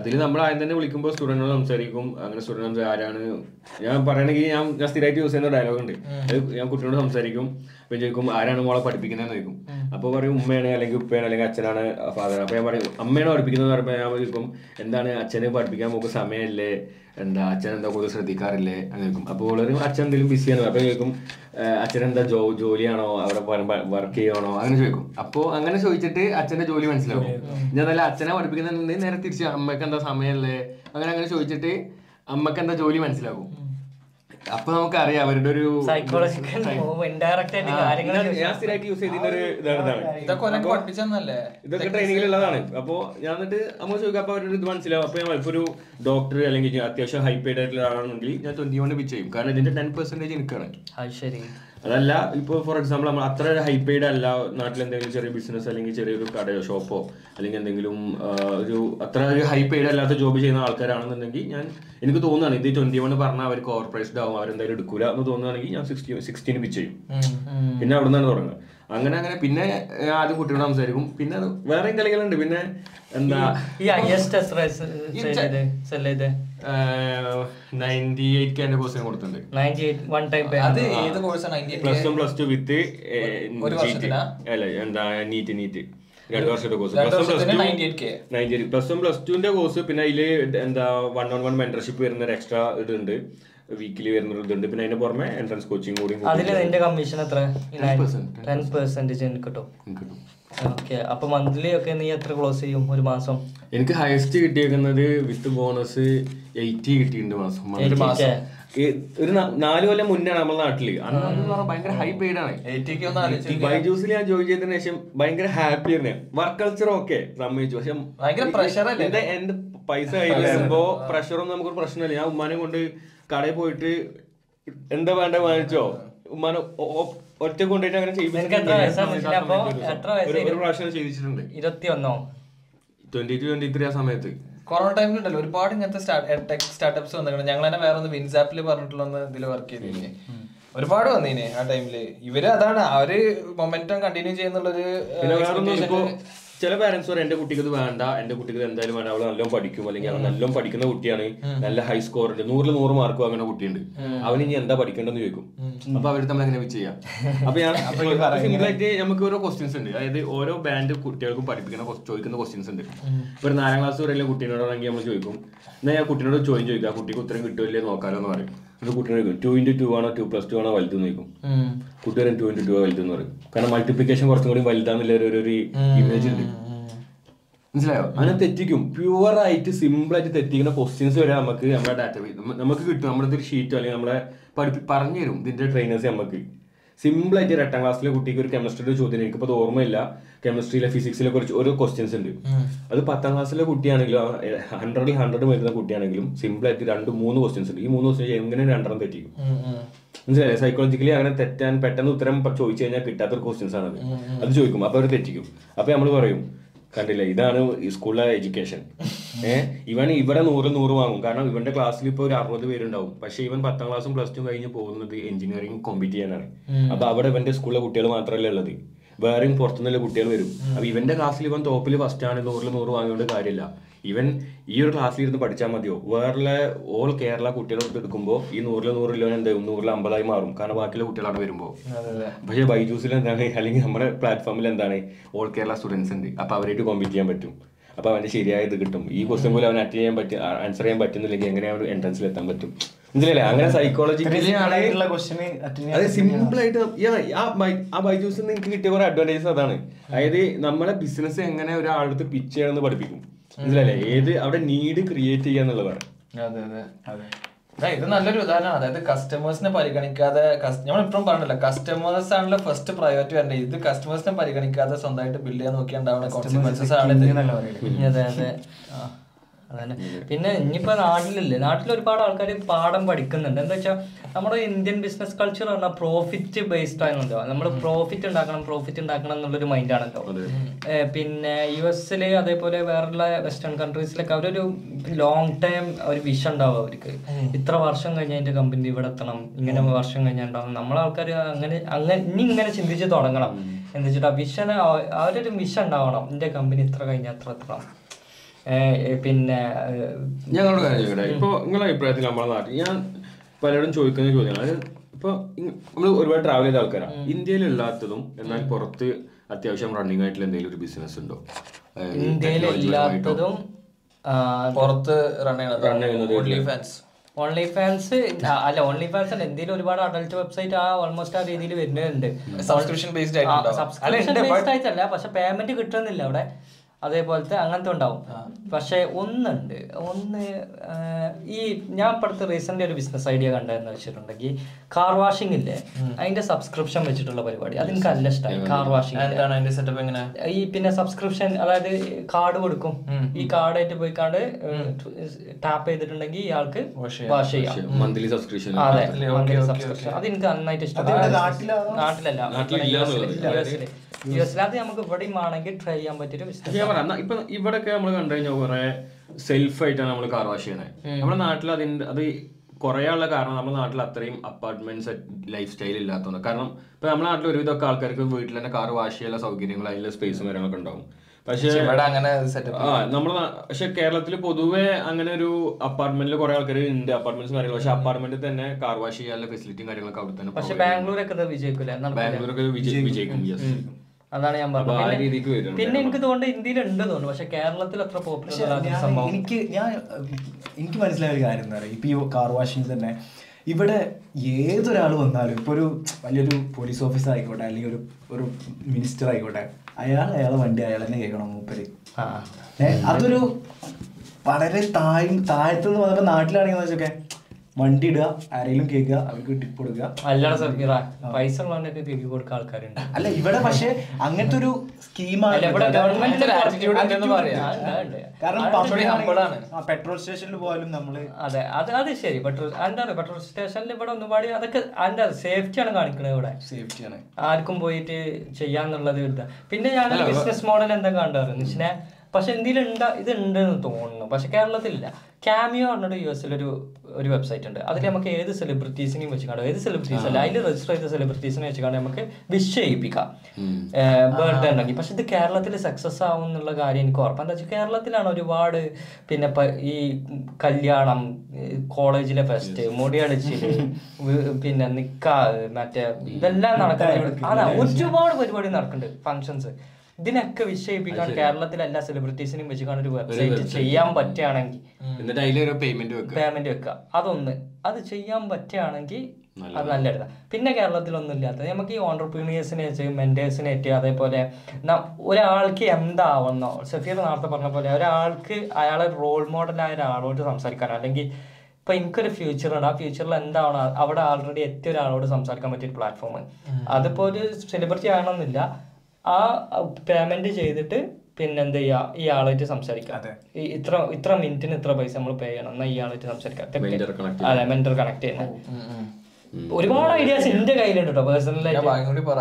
അതിൽ നമ്മൾ ആദ്യം തന്നെ വിളിക്കുമ്പോൾ സ്റ്റുഡന്റിനോട് സംസാരിക്കും. അങ്ങനെ സ്റ്റുഡന്റ് ആരാണ്? ഞാൻ പറയണെങ്കിൽ ഞാൻ ഞാൻ സ്ഥിരമായിട്ട് യൂസ് ചെയ്യുന്ന ഡയലോഗ് ഉണ്ട്. അത് ഞാൻ കുട്ടിയോട് സംസാരിക്കും. അപ്പൊ ചോദിക്കും ആരാണ് മോളെ പഠിപ്പിക്കുന്നതെന്ന് ചോദിക്കും. അപ്പോൾ പറയും ഉമ്മയാണ് അല്ലെങ്കിൽ ഉപ്പയാണ് അല്ലെങ്കിൽ അച്ഛനാണ് ഫാദർ അപ്പോൾ ഞാൻ പറയും അമ്മയാണ് പഠിപ്പിക്കുന്നത് പറയുമ്പോൾ ഞാൻ ചോദിക്കും എന്താണ് അച്ഛനെ പഠിപ്പിക്കാൻ നമുക്ക് സമയമില്ലേ? എന്താ അച്ഛൻ എന്താ കൂടുതൽ ശ്രദ്ധിക്കാറില്ലേ? അങ്ങനെ ചോദിക്കും. അപ്പോൾ പറയും അച്ഛൻ എന്തെങ്കിലും ബിസിയാണ് അപ്പോൾ ചോദിക്കും അച്ഛൻ എന്താ ജോ ജോലിയാണോ? അവിടെ വർക്ക് ചെയ്യണോ അങ്ങനെ ചോദിക്കും. അപ്പോൾ അങ്ങനെ ചോദിച്ചിട്ട് അച്ഛന്റെ ജോലി മനസ്സിലാവും. ഞാൻ നല്ല അച്ഛനെ പഠിപ്പിക്കുന്നുണ്ടെങ്കിൽ നേരെ തിരിച്ച് അമ്മയ്ക്ക് എന്താ സമയമല്ലേ? അങ്ങനെ അങ്ങനെ ചോദിച്ചിട്ട് അമ്മയ്ക്ക് എന്താ ജോലി മനസ്സിലാക്കും അപ്പൊ നമുക്കറിയാം അവരുടെ ഒരു സൈക്കോളജിക്കൽ ഇൻഡയറക്റ്റ് ആയിട്ട് കാര്യങ്ങൾ ഞാൻ- ഞാൻ സ്ഥിരമായിട്ട് യൂസ് ചെയ്തിരുന്ന ഒരു ഇതാണ്. ഇതൊക്കെ പഠിപ്പിച്ചെന്നല്ലേ? ഇതൊക്കെ ട്രെയിനിങ്ങിലുള്ളതാണ് അപ്പൊ ഞാൻ എന്നിട്ട് നമ്മൾ ചോദിക്കാം അപ്പൊ അവരുടെ ഇത് മനസ്സിലാവും. അപ്പൊ ഞാൻ ഇപ്പൊ ഒരു ഡോക്ടർ അല്ലെങ്കിൽ അത്യാവശ്യം ഹൈ പെയ്ഡ് ആയിട്ടുള്ള ആളാണെങ്കിൽ ഞാൻ ട്വന്റി വൺ പിച്ച് ചെയ്യും. കാരണം ഇതിന്റെ ടെൻ പെർസെന്റേജ് എനിക്കാണ് അത് ശരി. അതല്ല ഇപ്പൊ ഫോർ എക്സാമ്പിൾ നമ്മൾ അത്ര ഹൈ പെയ്ഡ് അല്ല നാട്ടിൽ എന്തെങ്കിലും ചെറിയ ബിസിനസ് അല്ലെങ്കിൽ ചെറിയൊരു കടയോ ഷോപ്പോ അല്ലെങ്കിൽ എന്തെങ്കിലും ഒരു അത്ര ഒരു ഹൈ പെയ്ഡ് അല്ലാത്ത ജോബ് ചെയ്യുന്ന ആൾക്കാരാണെന്നുണ്ടെങ്കിൽ ഞാൻ എനിക്ക് തോന്നുകയാണ് ഇത് ട്വന്റി വൺ പറഞ്ഞാൽ അവർ ഓവർ പ്രൈസ്ഡ് ആവും അവരെന്തായാലും എടുക്കൂല എന്ന് തോന്നുകയാണെങ്കിൽ ഞാൻ സിക്സ്റ്റി സിക്സ്റ്റീൻ പിച്ച് ചെയ്യും. പിന്നെ അവിടെ നിന്നാണ് തുടങ്ങുന്നത് അങ്ങനെ അങ്ങനെ. പിന്നെ ആദ്യം കുട്ടികളോട് സംസാരിക്കും. പിന്നെ അത് വേറെയും കളികളുണ്ട്. പിന്നെ എന്താ? നയന്റി എയ്റ്റ് കെ എന്റെ കോഴ്സിന് കൊടുത്തിട്ടുണ്ട്. അത് ഏത് കോഴ്സാണ് plus one plus two with? അല്ല എന്താ നീറ്റ് നീറ്റ് രണ്ട് വർഷത്തെ course plus one plus two 98K. Ninety eight plus one plus ടുവിന്റെ കോഴ്സ് പിന്നെ അതിൽ എന്താ വൺ ഓൺ വൺ മെന്റർഷിപ്പ് വരുന്ന ഒരു എക്സ്ട്രാ ഇതുണ്ട്. വീക്കിലി വരുന്ന ഒരു ഇതുണ്ട് പിന്നെ അതിന്റെ പുറമെ എൻട്രൻസ് കോച്ചിങ് കൂടി അതിൽ നിന്റെ കമ്മീഷൻ എത്ര? 10%. ടെൻ പെർസെന്റേജ് എനിക്ക് കിട്ടും. ഓക്കെ അപ്പൊ മന്ത്ലി ഒക്കെ നീ എത്ര ക്ലോസ് ചെയ്യും ഒരു മാസം? എനിക്ക് ഹയസ്റ്റ് കിട്ടിയേക്കുന്നത് വിത്ത് ബോണസ് എയ്റ്റി കിട്ടിയിട്ടുണ്ട് മാസം. ഒരു മാസം. ഒരു നാല് കൊല്ലം മുന്നാണ് നമ്മുടെ നാട്ടിൽ. ഭയങ്കര ഹൈ പെയ്ഡ് ആണ്. ബൈജൂസിൽ ഞാൻ ജോയിൻ ചെയ്തതിനു ശേഷം ഭയങ്കര ഹാപ്പി തന്നെ വർക്ക് കൾച്ചർ ഓക്കെ സമ്മതിച്ചു. പക്ഷെ ഭയങ്കര പ്രഷർ അല്ലേ? എന്റെ എന്റെ പൈസ കയ്യിൽ വരുമ്പോ പ്രഷറൊന്നും നമുക്കൊരു പ്രശ്നമില്ല. ഞാൻ ഉമ്മാനെ കൊണ്ട് കടയിൽ പോയിട്ട് എന്താ വേണ്ട വാങ്ങിച്ചോ? ഉമ്മാന ഒറ്റ കൊണ്ടുപോയിട്ട് അങ്ങനെ ഒരു- പ്രാവശ്യം ചെയ്തിട്ടുണ്ട് ഇരുപത്തി ഒന്നോ ട്വന്റി ട്വന്റി ത്രീ ആ സമയത്ത്. കൊറോണ ടൈമിലുണ്ടല്ലോ ഒരുപാട് ഇങ്ങനത്തെ ടെക് സ്റ്റാർട്ടപ്സ് വന്നിട്ടുണ്ട്. ഞങ്ങൾ തന്നെ വേറെ ഒന്ന് വിൻസാപ്പിൽ പറഞ്ഞിട്ടുള്ള ഇതിൽ വർക്ക് ചെയ്തില്ലേ ഒരുപാട് വന്നീനെ ആ ടൈമിൽ ഇവർ അതാണ്. അവർ മൊമെന്റം കണ്ടിന്യൂ ചെയ്യുന്നുള്ളൊരു ചില പാരന്റ്സ് പറയും എന്റെ കുട്ടിക്ക് ഇത് വേണ്ട എന്റെ കുട്ടിക്ക് ഇത് എന്തായാലും വേണ്ട. അവൾ നല്ലോണം പഠിക്കും. അല്ലെങ്കിൽ അവൾ നല്ലോണം പഠിക്കുന്ന കുട്ടിയാണ്. നല്ല ഹൈ സ്കോർ ഉണ്ട്. നൂറിൽ നൂറ് മാർക്ക് വാങ്ങുന്ന കുട്ടിയുണ്ട്. അവന് ഇനി എന്താ പഠിക്കേണ്ടെന്ന് ചോദിക്കും. അപ്പൊ അവർ തമ്മിൽ അങ്ങനെ ചെയ്യാം? അപ്പൊ ഞാൻ സിമ്പിളായിട്ട് നമുക്ക് ഓരോ ക്വസ്റ്റ്യൻസ് ഉണ്ട്. അതായത് ഓരോ ബാൻഡ് കുട്ടികൾക്കും പഠിപ്പിക്കുന്ന ചോദിക്കുന്ന ക്വസ്റ്റ്യൻസ് ഉണ്ട്. ഇപ്പൊ ഒരു നാലാം ക്ലാസ് വരെയുള്ള കുട്ടീനോടാണെങ്കിൽ നമ്മൾ ചോദിക്കും എന്നാൽ ഞാൻ കുട്ടീനോട് ചോദ്യം ചോദിക്കാം? കുട്ടിക്ക് ഉത്തരം കിട്ടുമല്ലേ നോക്കാലോ എന്ന് പറയും. എന്നിട്ട് കുട്ടീനോട് ചോദിക്കും ടു ഇന്റു ടു ആണോ ടു പ്ലസ് ടു ആണോ വലുത് ചോദിക്കും. കുട്ടികാരൻ ടു ഇന്റു ടു വലുതെന്ന് പറയും. കാരണം മൾട്ടിപ്ലിക്കേഷൻ കുറച്ചും കൂടി വലുതാന്നുള്ള ഒരു ഒരു ഇമേജ് ഉണ്ട്. മനസ്സിലായോ? അങ്ങനെ തെറ്റിക്കും. പ്യുവർ ആയിട്ട് സിമ്പിൾ ആയിട്ട് തെറ്റിക്കുന്ന ക്വസ്റ്റ്യൻസ് വരെ നമുക്ക് നമ്മുടെ ഡാറ്റ നമുക്ക് കിട്ടും. നമ്മുടെ ഒരു ഷീറ്റോ അല്ലെങ്കിൽ നമ്മളെ പഠിപ്പി പറഞ്ഞു തരും ഇതിന്റെ ട്രെയിനേഴ്സ് നമുക്ക് സിമ്പിൾ ആയിട്ട് ഒരു എട്ടാം ക്ലാസ്സിലെ കുട്ടിക്ക് ഒരു കെമിസ്ട്രിയുടെ ചോദ്യം എനിക്കിപ്പോൾ ഓർമ്മയില്ല. കെമിസ്ട്രിയിലെ ഫിസിക്സിലെ കുറച്ച് ഓരോ ക്വസ്റ്റ്യൻസ് ഉണ്ട്. അത് പത്താം ക്ലാസ്സിലെ കുട്ടിയാണെങ്കിലും ഹൺഡ്രഡിൽ ഹൺഡ്രഡ് വരുന്ന കുട്ടിയാണെങ്കിലും സിമ്പിൾ ആയിട്ട് രണ്ട് മൂന്ന് ക്വസ്റ്റ്യൻസ് ഉണ്ട്. ഈ മൂന്ന് ക്വസ്റ്റ്യൻ എങ്ങനെ രണ്ടെണ്ണം തെറ്റിക്കും? മനസ്സിലായി? സൈക്കോളജിക്കലി അങ്ങനെ തെറ്റാൻ പെട്ടെന്ന് ഉത്തരം ചോദിച്ചു കഴിഞ്ഞാൽ കിട്ടാത്തൊരു ക്വസ്റ്റ്യൻസ് ആണ് അത് ചോദിക്കും. അപ്പൊ അവർ തെറ്റിക്കും. അപ്പൊ നമ്മൾ പറയും കണ്ടില്ല? ഇതാണ് സ്കൂളിലെ എഡ്യൂക്കേഷൻ ഏഹ് ഇവൻ ഇവിടെ നൂറ് നൂറ് വാങ്ങും. കാരണം ഇവന്റെ ക്ലാസ്സിൽ ഇപ്പോൾ ഒരു അറുപത് പേരുണ്ടാവും. പക്ഷെ ഇവൻ പത്താം ക്ലാസ്സും പ്ലസ് ടു കഴിഞ്ഞ് പോകുന്നത് എഞ്ചിനീയറിംഗ് കോമ്പീറ്റ് ചെയ്യാനാണ്. അപ്പൊ അവിടെ ഇവന്റെ സ്കൂളിലെ കുട്ടികൾ മാത്രമല്ല ഉള്ളത്? വേറെയും പുറത്തുനിന്നുള്ള കുട്ടികൾ വരും. അപ്പൊ ഇവന്റെ ക്ലാസ്സിൽ ഇവൻ തോപ്പിൽ ഫസ്റ്റ് ആണ് നൂറിൽ നൂറ് വാങ്ങിയോണ്ട് കാര്യമില്ല ഇവൻ ഈ ഒരു ക്ലാസ്സിൽ ഇരുന്ന് പഠിച്ചാൽ മതിയോ? വേറെ ഓൾ കേരള കുട്ടികളെ അടുത്ത് എടുക്കുമ്പോൾ ഈ നൂറിൽ നൂറിൽ എന്താവും നൂറിൽ അമ്പതായി മാറും. കാരണം ബാക്കിയുള്ള കുട്ടികളാണ് വരുമ്പോൾ പക്ഷേ ബൈജൂസിൽ എന്താണ്? അല്ലെങ്കിൽ നമ്മുടെ പ്ലാറ്റ്ഫോമിൽ എന്താണ്? ഓൾ കേരള സ്റ്റുഡൻസ് ഉണ്ട്. അപ്പൊ അവരായിട്ട് കോമ്പീറ്റ് ചെയ്യാൻ പറ്റും. അപ്പൊ അവന് ശരിയായത് കിട്ടും. ഈ ക്വസ്റ്റ്യൻ പോലും അവൻ അറ്റൻഡ് ചെയ്യാൻ പറ്റും ആൻസർ ചെയ്യാൻ പറ്റുന്നില്ലെങ്കിൽ എങ്ങനെ അവൻ എൻട്രൻസിൽ എത്താൻ പറ്റും? മനസ്സിലല്ലേ അങ്ങനെ സൈക്കോളജിക്കലി അതെ സിമ്പിൾ ആയിട്ട് ആ ബൈജൂസിൽ നിന്ന് എനിക്ക് കിട്ടിയ കുറെ അഡ്വാന്റേജസ് അതാണ്. അതായത് നമ്മളെ ബിസിനസ് എങ്ങനെ ഒരാളടുത്ത് പിച്ച് ചെയ്യണമെന്ന് പഠിപ്പിക്കും. മനസ്സിലല്ലേ ഏത് അവിടെ നീഡ് ക്രിയേറ്റ് ചെയ്യാന്നുള്ളതാണ് അതെ അതെ ആ, ഇത് നല്ലൊരു ഉദാഹരണമാണ് അതായത് കസ്റ്റമേഴ്സിനെ പരിഗണിക്കാതെ നമ്മൾ ഇപ്പം പറഞ്ഞില്ല കസ്റ്റമേഴ്സ് ആണല്ലോ ഫസ്റ്റ് പ്രയോറിറ്റി വരേണ്ടത്. ഇത് കസ്റ്റമേഴ്സിനെ പരിഗണിക്കാതെ സ്വന്തമായിട്ട് ബിൽഡ് ചെയ്യാൻ നോക്കിയാണ്ടാവുന്ന കോൺസിക്വൻസസ് ആണ് അതെ അതെ. ആ, അതന്നെ. പിന്നെ ഇനിയിപ്പോ നാട്ടിലില്ലേ? നാട്ടിൽ ഒരുപാട് ആൾക്കാർ പാഠം പഠിക്കുന്നുണ്ട്. എന്താ വെച്ചാൽ നമ്മുടെ ഇന്ത്യൻ ബിസിനസ് കൾച്ചർ പറഞ്ഞാൽ പ്രോഫിറ്റ് ബേസ്ഡ് ആണല്ലോ നമ്മൾ പ്രോഫിറ്റ് ഉണ്ടാക്കണം പ്രോഫിറ്റ് ഉണ്ടാക്കണം എന്നുള്ളൊരു മൈൻഡാണല്ലോ പിന്നെ യു എസിൽ അതേപോലെ വേറെയുള്ള വെസ്റ്റേൺ കൺട്രീസിലൊക്കെ അവരൊരു ലോങ് ടൈം ഒരു വിഷൻ ഉണ്ടാവും അവർക്ക്. ഇത്ര വർഷം കഴിഞ്ഞാൽ എന്റെ കമ്പനി ഇവിടെ എത്തണം. ഇങ്ങനെ വർഷം കഴിഞ്ഞാൽ ഉണ്ടാവും. നമ്മളെ ആൾക്കാർ അങ്ങനെ അങ്ങനെ ഇനി ഇങ്ങനെ ചിന്തിച്ച് തുടങ്ങണം. എന്താ വെച്ചിട്ട് വിഷൻ അവരൊരു മിഷൻ ഉണ്ടാവണം. എന്റെ കമ്പനി ഇത്ര കഴിഞ്ഞാൽ എത്ര എത്തണം. ഏഹ് പിന്നെ ഞങ്ങളുടെ കാര്യം ചോദിക്കട്ടെ. ഇപ്പൊ നിങ്ങളുടെ അഭിപ്രായത്തിൽ നമ്മുടെ നാട്ടിൽ ഞാൻ പലരോടും ചോദിക്കുന്ന ചോദ്യമാണ് അതായത് ഇപ്പൊ നമ്മൾ ഒരുപാട് ട്രാവൽ ചെയ്ത ആൾക്കാരാണ് ഇന്ത്യയിൽ ഇല്ലാത്തതും എന്നാൽ പുറത്ത് അത്യാവശ്യം റണ്ണിങ് ആയിട്ടുള്ള എന്തെങ്കിലും ഒരു ബിസിനസ് ഉണ്ടോ? ഇല്ലാത്തതും പുറത്ത് റൺ ചെയ്യുന്നത് ഓൺലി ഫാൻസ് ഓൺലി ഫാൻസ് അല്ല ഓൺലി ഫാൻസ് അല്ല എന്തെങ്കിലും ഒരുപാട് അഡൽട്ട് വെബ്സൈറ്റ് ആ ഓൾമോസ്റ്റ് ആ രീതിയിൽ വരുന്നുണ്ട്. സബ്സ്ക്രിപ്ഷൻ ബേസ്ഡ് സബ്സ്ക്രിപ്ഷൻ ബേസ്ഡ് ആയിട്ടല്ല പക്ഷെ പേയ്മെന്റ് കിട്ടുന്നില്ല അവിടെ. അതേപോലത്തെ അങ്ങനത്തെ ഉണ്ടാവും. പക്ഷെ ഒന്നുണ്ട്. ഒന്ന് ഈ ഞാൻ ഇപ്പോഴത്തെ റീസെന്റ് ഒരു ബിസിനസ് ഐഡിയ കണ്ടതെന്ന് വെച്ചിട്ടുണ്ടെങ്കിൽ കാർ വാഷിംഗ് ഇല്ലേ? അതിന്റെ സബ്സ്ക്രിപ്ഷൻ വെച്ചിട്ടുള്ള പരിപാടി. അത് എനിക്ക് നല്ല ഇഷ്ടമായി കാർ വാഷിംഗ് എന്താണ് അതിന്റെ സെറ്റപ്പ് എങ്ങനെ? ഈ പിന്നെ സബ്സ്ക്രിപ്ഷൻ അതായത് കാർഡ് കൊടുക്കും. ഈ കാർഡായിട്ട് പോയി കാണ്ട് ടാപ്പ് ചെയ്തിട്ടുണ്ടെങ്കിൽ ഇയാൾക്ക് വാഷ് ചെയ്യാം. മന്ത്ലി സബ്സ്ക്രിപ്ഷൻ അതെ. സബ്സ്ക്രിപ്ഷൻ അത് എനിക്ക് നന്നായിട്ട് ഇഷ്ടപ്പെട്ടു. നാട്ടിലല്ല. അത് നമുക്ക് ഇവിടെയും ആണെങ്കിൽ ട്രൈ ചെയ്യാൻ പറ്റിയൊരു ബിസിനസ് ഞാൻ പറയാം ഇപ്പൊ ഇവിടെയൊക്കെ നമ്മൾ കണ്ടു കഴിഞ്ഞാൽ കുറെ സെൽഫ് ആയിട്ടാണ് നമ്മൾ കാർ വാഷ് ചെയ്യുന്നത് നമ്മുടെ നാട്ടിൽ അതിന്റെ അത് കുറയാനുള്ള കാരണം നമ്മുടെ നാട്ടിൽ അത്രയും അപ്പാർട്ട്മെന്റ്സ് ലൈഫ് സ്റ്റൈൽ ഇല്ലാത്തതുകൊണ്ട്. കാരണം ഇപ്പൊ നമ്മുടെ നാട്ടിൽ ഒരുവിധമൊക്കെ ആൾക്കാർക്ക് വീട്ടിൽ തന്നെ കാർ വാഷ് ചെയ്യാനുള്ള സൗകര്യങ്ങൾ അതിലെ സ്പേസും കാര്യങ്ങളൊക്കെ ഉണ്ടാവും. പക്ഷേ ഇവിടെ അങ്ങനെ ആ നമ്മൾ പക്ഷെ കേരളത്തിൽ പൊതുവെ അങ്ങനെ ഒരു അപ്പാർട്ട്മെന്റിൽ കുറെ ആൾക്കാർ ഉണ്ട് അപ്പാർട്ട്മെന്റ്സ് കാര്യങ്ങൾ പക്ഷെ അപ്പാർട്ട്മെന്റിൽ തന്നെ കാർ വാഷ് ചെയ്യാനുള്ള ഫെസിലിറ്റിയും കാര്യങ്ങളൊക്കെ അവിടെ തന്നെ പക്ഷെ. ബാംഗ്ലൂരൊക്കെ. ബാംഗ്ലൂരൊക്കെ വിജയി- വിജയിക്കും. yes. അതാണ് ഞാൻ പറഞ്ഞത്. പിന്നെ- എനിക്ക് തോന്നുന്നത് ഇന്ത്യയിൽ ഉണ്ട് തോന്നുന്നു പക്ഷെ കേരളത്തിൽ അത്ര പോപ്പുലർ എനിക്ക് ഞാൻ എനിക്ക് മനസ്സിലായ ഒരു കാര്യം എന്താ പറയുക ഇപ്പൊ ഈ കാർ വാഷിംഗ് തന്നെ ഇവിടെ ഏതൊരാൾ വന്നാലും ഇപ്പൊ ഒരു വലിയൊരു പോലീസ് ഓഫീസർ ആയിക്കോട്ടെ അല്ലെങ്കിൽ ഒരു ഒരു മിനിസ്റ്റർ ആയിക്കോട്ടെ അയാൾ അയാളെ വണ്ടി അയാൾ തന്നെ കേൾക്കണം മൂപ്പര്. അതൊരു വളരെ താഴ് താഴത്തുനിന്ന് വന്നപ്പോ നാട്ടിലാണെങ്കിൽ വെച്ചൊക്കെ വണ്ടി ഇടുക ആരെങ്കിലും കേൾക്കുക അവർക്ക് ടിപ്പ് കൊടുക്കുക. സഫീറ പൈസ ഉള്ളവനൊക്കെ കേക്ക് കൊടുക്കുന്ന ആൾക്കാരുണ്ട്. അല്ല ഇവിടെ പക്ഷെ അങ്ങനത്തെ ഒരു സ്കീമാണ് കാരണം പെട്രോൾ സ്റ്റേഷനിൽ പോയാലും നമ്മൾ അതെ അത് അത് ശരി. പെട്രോൾ എന്താണ് പെട്രോൾ സ്റ്റേഷനിൽ ഇവിടെ ഒന്നുപാടി അതൊക്കെ അതിന്റെ സേഫ്റ്റിയാണ് കാണിക്കുന്നത് ഇവിടെ. സേഫ്റ്റിയാണ് ആർക്കും പോയിട്ട് ചെയ്യാന്നുള്ളത് പിന്നെ ഞാൻ ബിസിനസ് മോഡൽ എന്താ കണ്ടത് നിശ്ചിനെ പക്ഷെ എന്തെങ്കിലും ഉണ്ട ഇത് ഉണ്ടെന്ന് തോന്നുന്നു. പക്ഷെ കേരളത്തിലില്ല. ക്യാമിയോ പറഞ്ഞിട്ട് യു എസിലൊരു ഒരു വെബ്സൈറ്റ് ഉണ്ട്. അതിൽ നമുക്ക് ഏത് സെലിബ്രിറ്റീസിനെയും വെച്ച് കാണാം. ഏത് സെലിബ്രിറ്റീസ് അല്ല അതിൽ രജിസ്റ്റർ ചെയ്ത സെലിബ്രിറ്റീസിനെ വെച്ച് കാണാൻ നമുക്ക് വിഷ് ചെയ്യിപ്പിക്കാം. ബർത്ത്ഡേ ഉണ്ടെങ്കിൽ. പക്ഷെ ഇത് കേരളത്തിൽ സക്സസ് ആവും എന്നുള്ള കാര്യം എനിക്ക് ഉറപ്പ് എന്താ വെച്ചാൽ കേരളത്തിലാണ് ഒരുപാട് പിന്നെ ഈ കല്യാണം കോളേജിലെ ഫെസ്റ്റ് മുടിയടിച്ചിൽ പിന്നെ നിക്കാ മറ്റേ ഇതെല്ലാം നടക്കുന്നത് അതാ ഒരുപാട് പരിപാടി നടക്കുന്നുണ്ട്. ഫങ്ഷൻസ് ഇതിനൊക്കെ വിഷയിപ്പിക്കാൻ കേരളത്തിലെ എല്ലാ സെലിബ്രിറ്റീസിനും വെച്ച് കാണാൻ ഒരു വെബ്സൈറ്റ് ചെയ്യാൻ പറ്റുകയാണെങ്കിൽ. എന്നിട്ട് അതിലൊരു പേയ്മെന്റ് വെക്കുക. പേയ്മെന്റ് വെക്കുക. അതൊന്ന്. അത് ചെയ്യാൻ പറ്റുകയാണെങ്കിൽ അത് നല്ല പിന്നെ കേരളത്തിലൊന്നും ഇല്ലാത്ത നമുക്ക് ഈ ഓണ്ടർപ്രീനിയേഴ്സിനെ വെച്ച് മെന്റേഴ്സിനെ വെച്ച് അതേപോലെ ഒരാൾക്ക് എന്താവുന്നോ സഫീർ നേരത്തെ പറഞ്ഞ പോലെ ഒരാൾക്ക് അയാളെ റോൾ മോഡലായ ഒരാളോട് സംസാരിക്കാനോ അല്ലെങ്കിൽ ഇപ്പൊ എനിക്കൊരു ഫ്യൂച്ചർ ഉണ്ട്. ആ ഫ്യൂച്ചറിൽ എന്താണ് അവിടെ ആൾറെഡി എത്തിയ ഒരാളോട് സംസാരിക്കാൻ പറ്റിയ പ്ലാറ്റ്ഫോം അതിപ്പോ ഒരു സെലിബ്രിറ്റി ആകണമെന്നില്ല. ആ പേയ്മെന്റ് ചെയ്തിട്ട് പിന്നെ എന്ത് ചെയ്യാ ഈ ആളായിട്ട് സംസാരിക്കാം. ഇത്ര ഇത്ര മിനിറ്റിന് ഇത്ര പൈസ നമ്മൾ പേ ചെയ്യണം. എന്നാ ഇയാളായിട്ട് ആളായിട്ട് സംസാരിക്കാം. അതെ മെന്റർ കണക്ട് ചെയ്യുന്നത് ഒരുപാട് ഐഡിയാസ് എന്റെ കയ്യിലുണ്ട് കേട്ടോ പേഴ്സണലായിട്ട് പറ.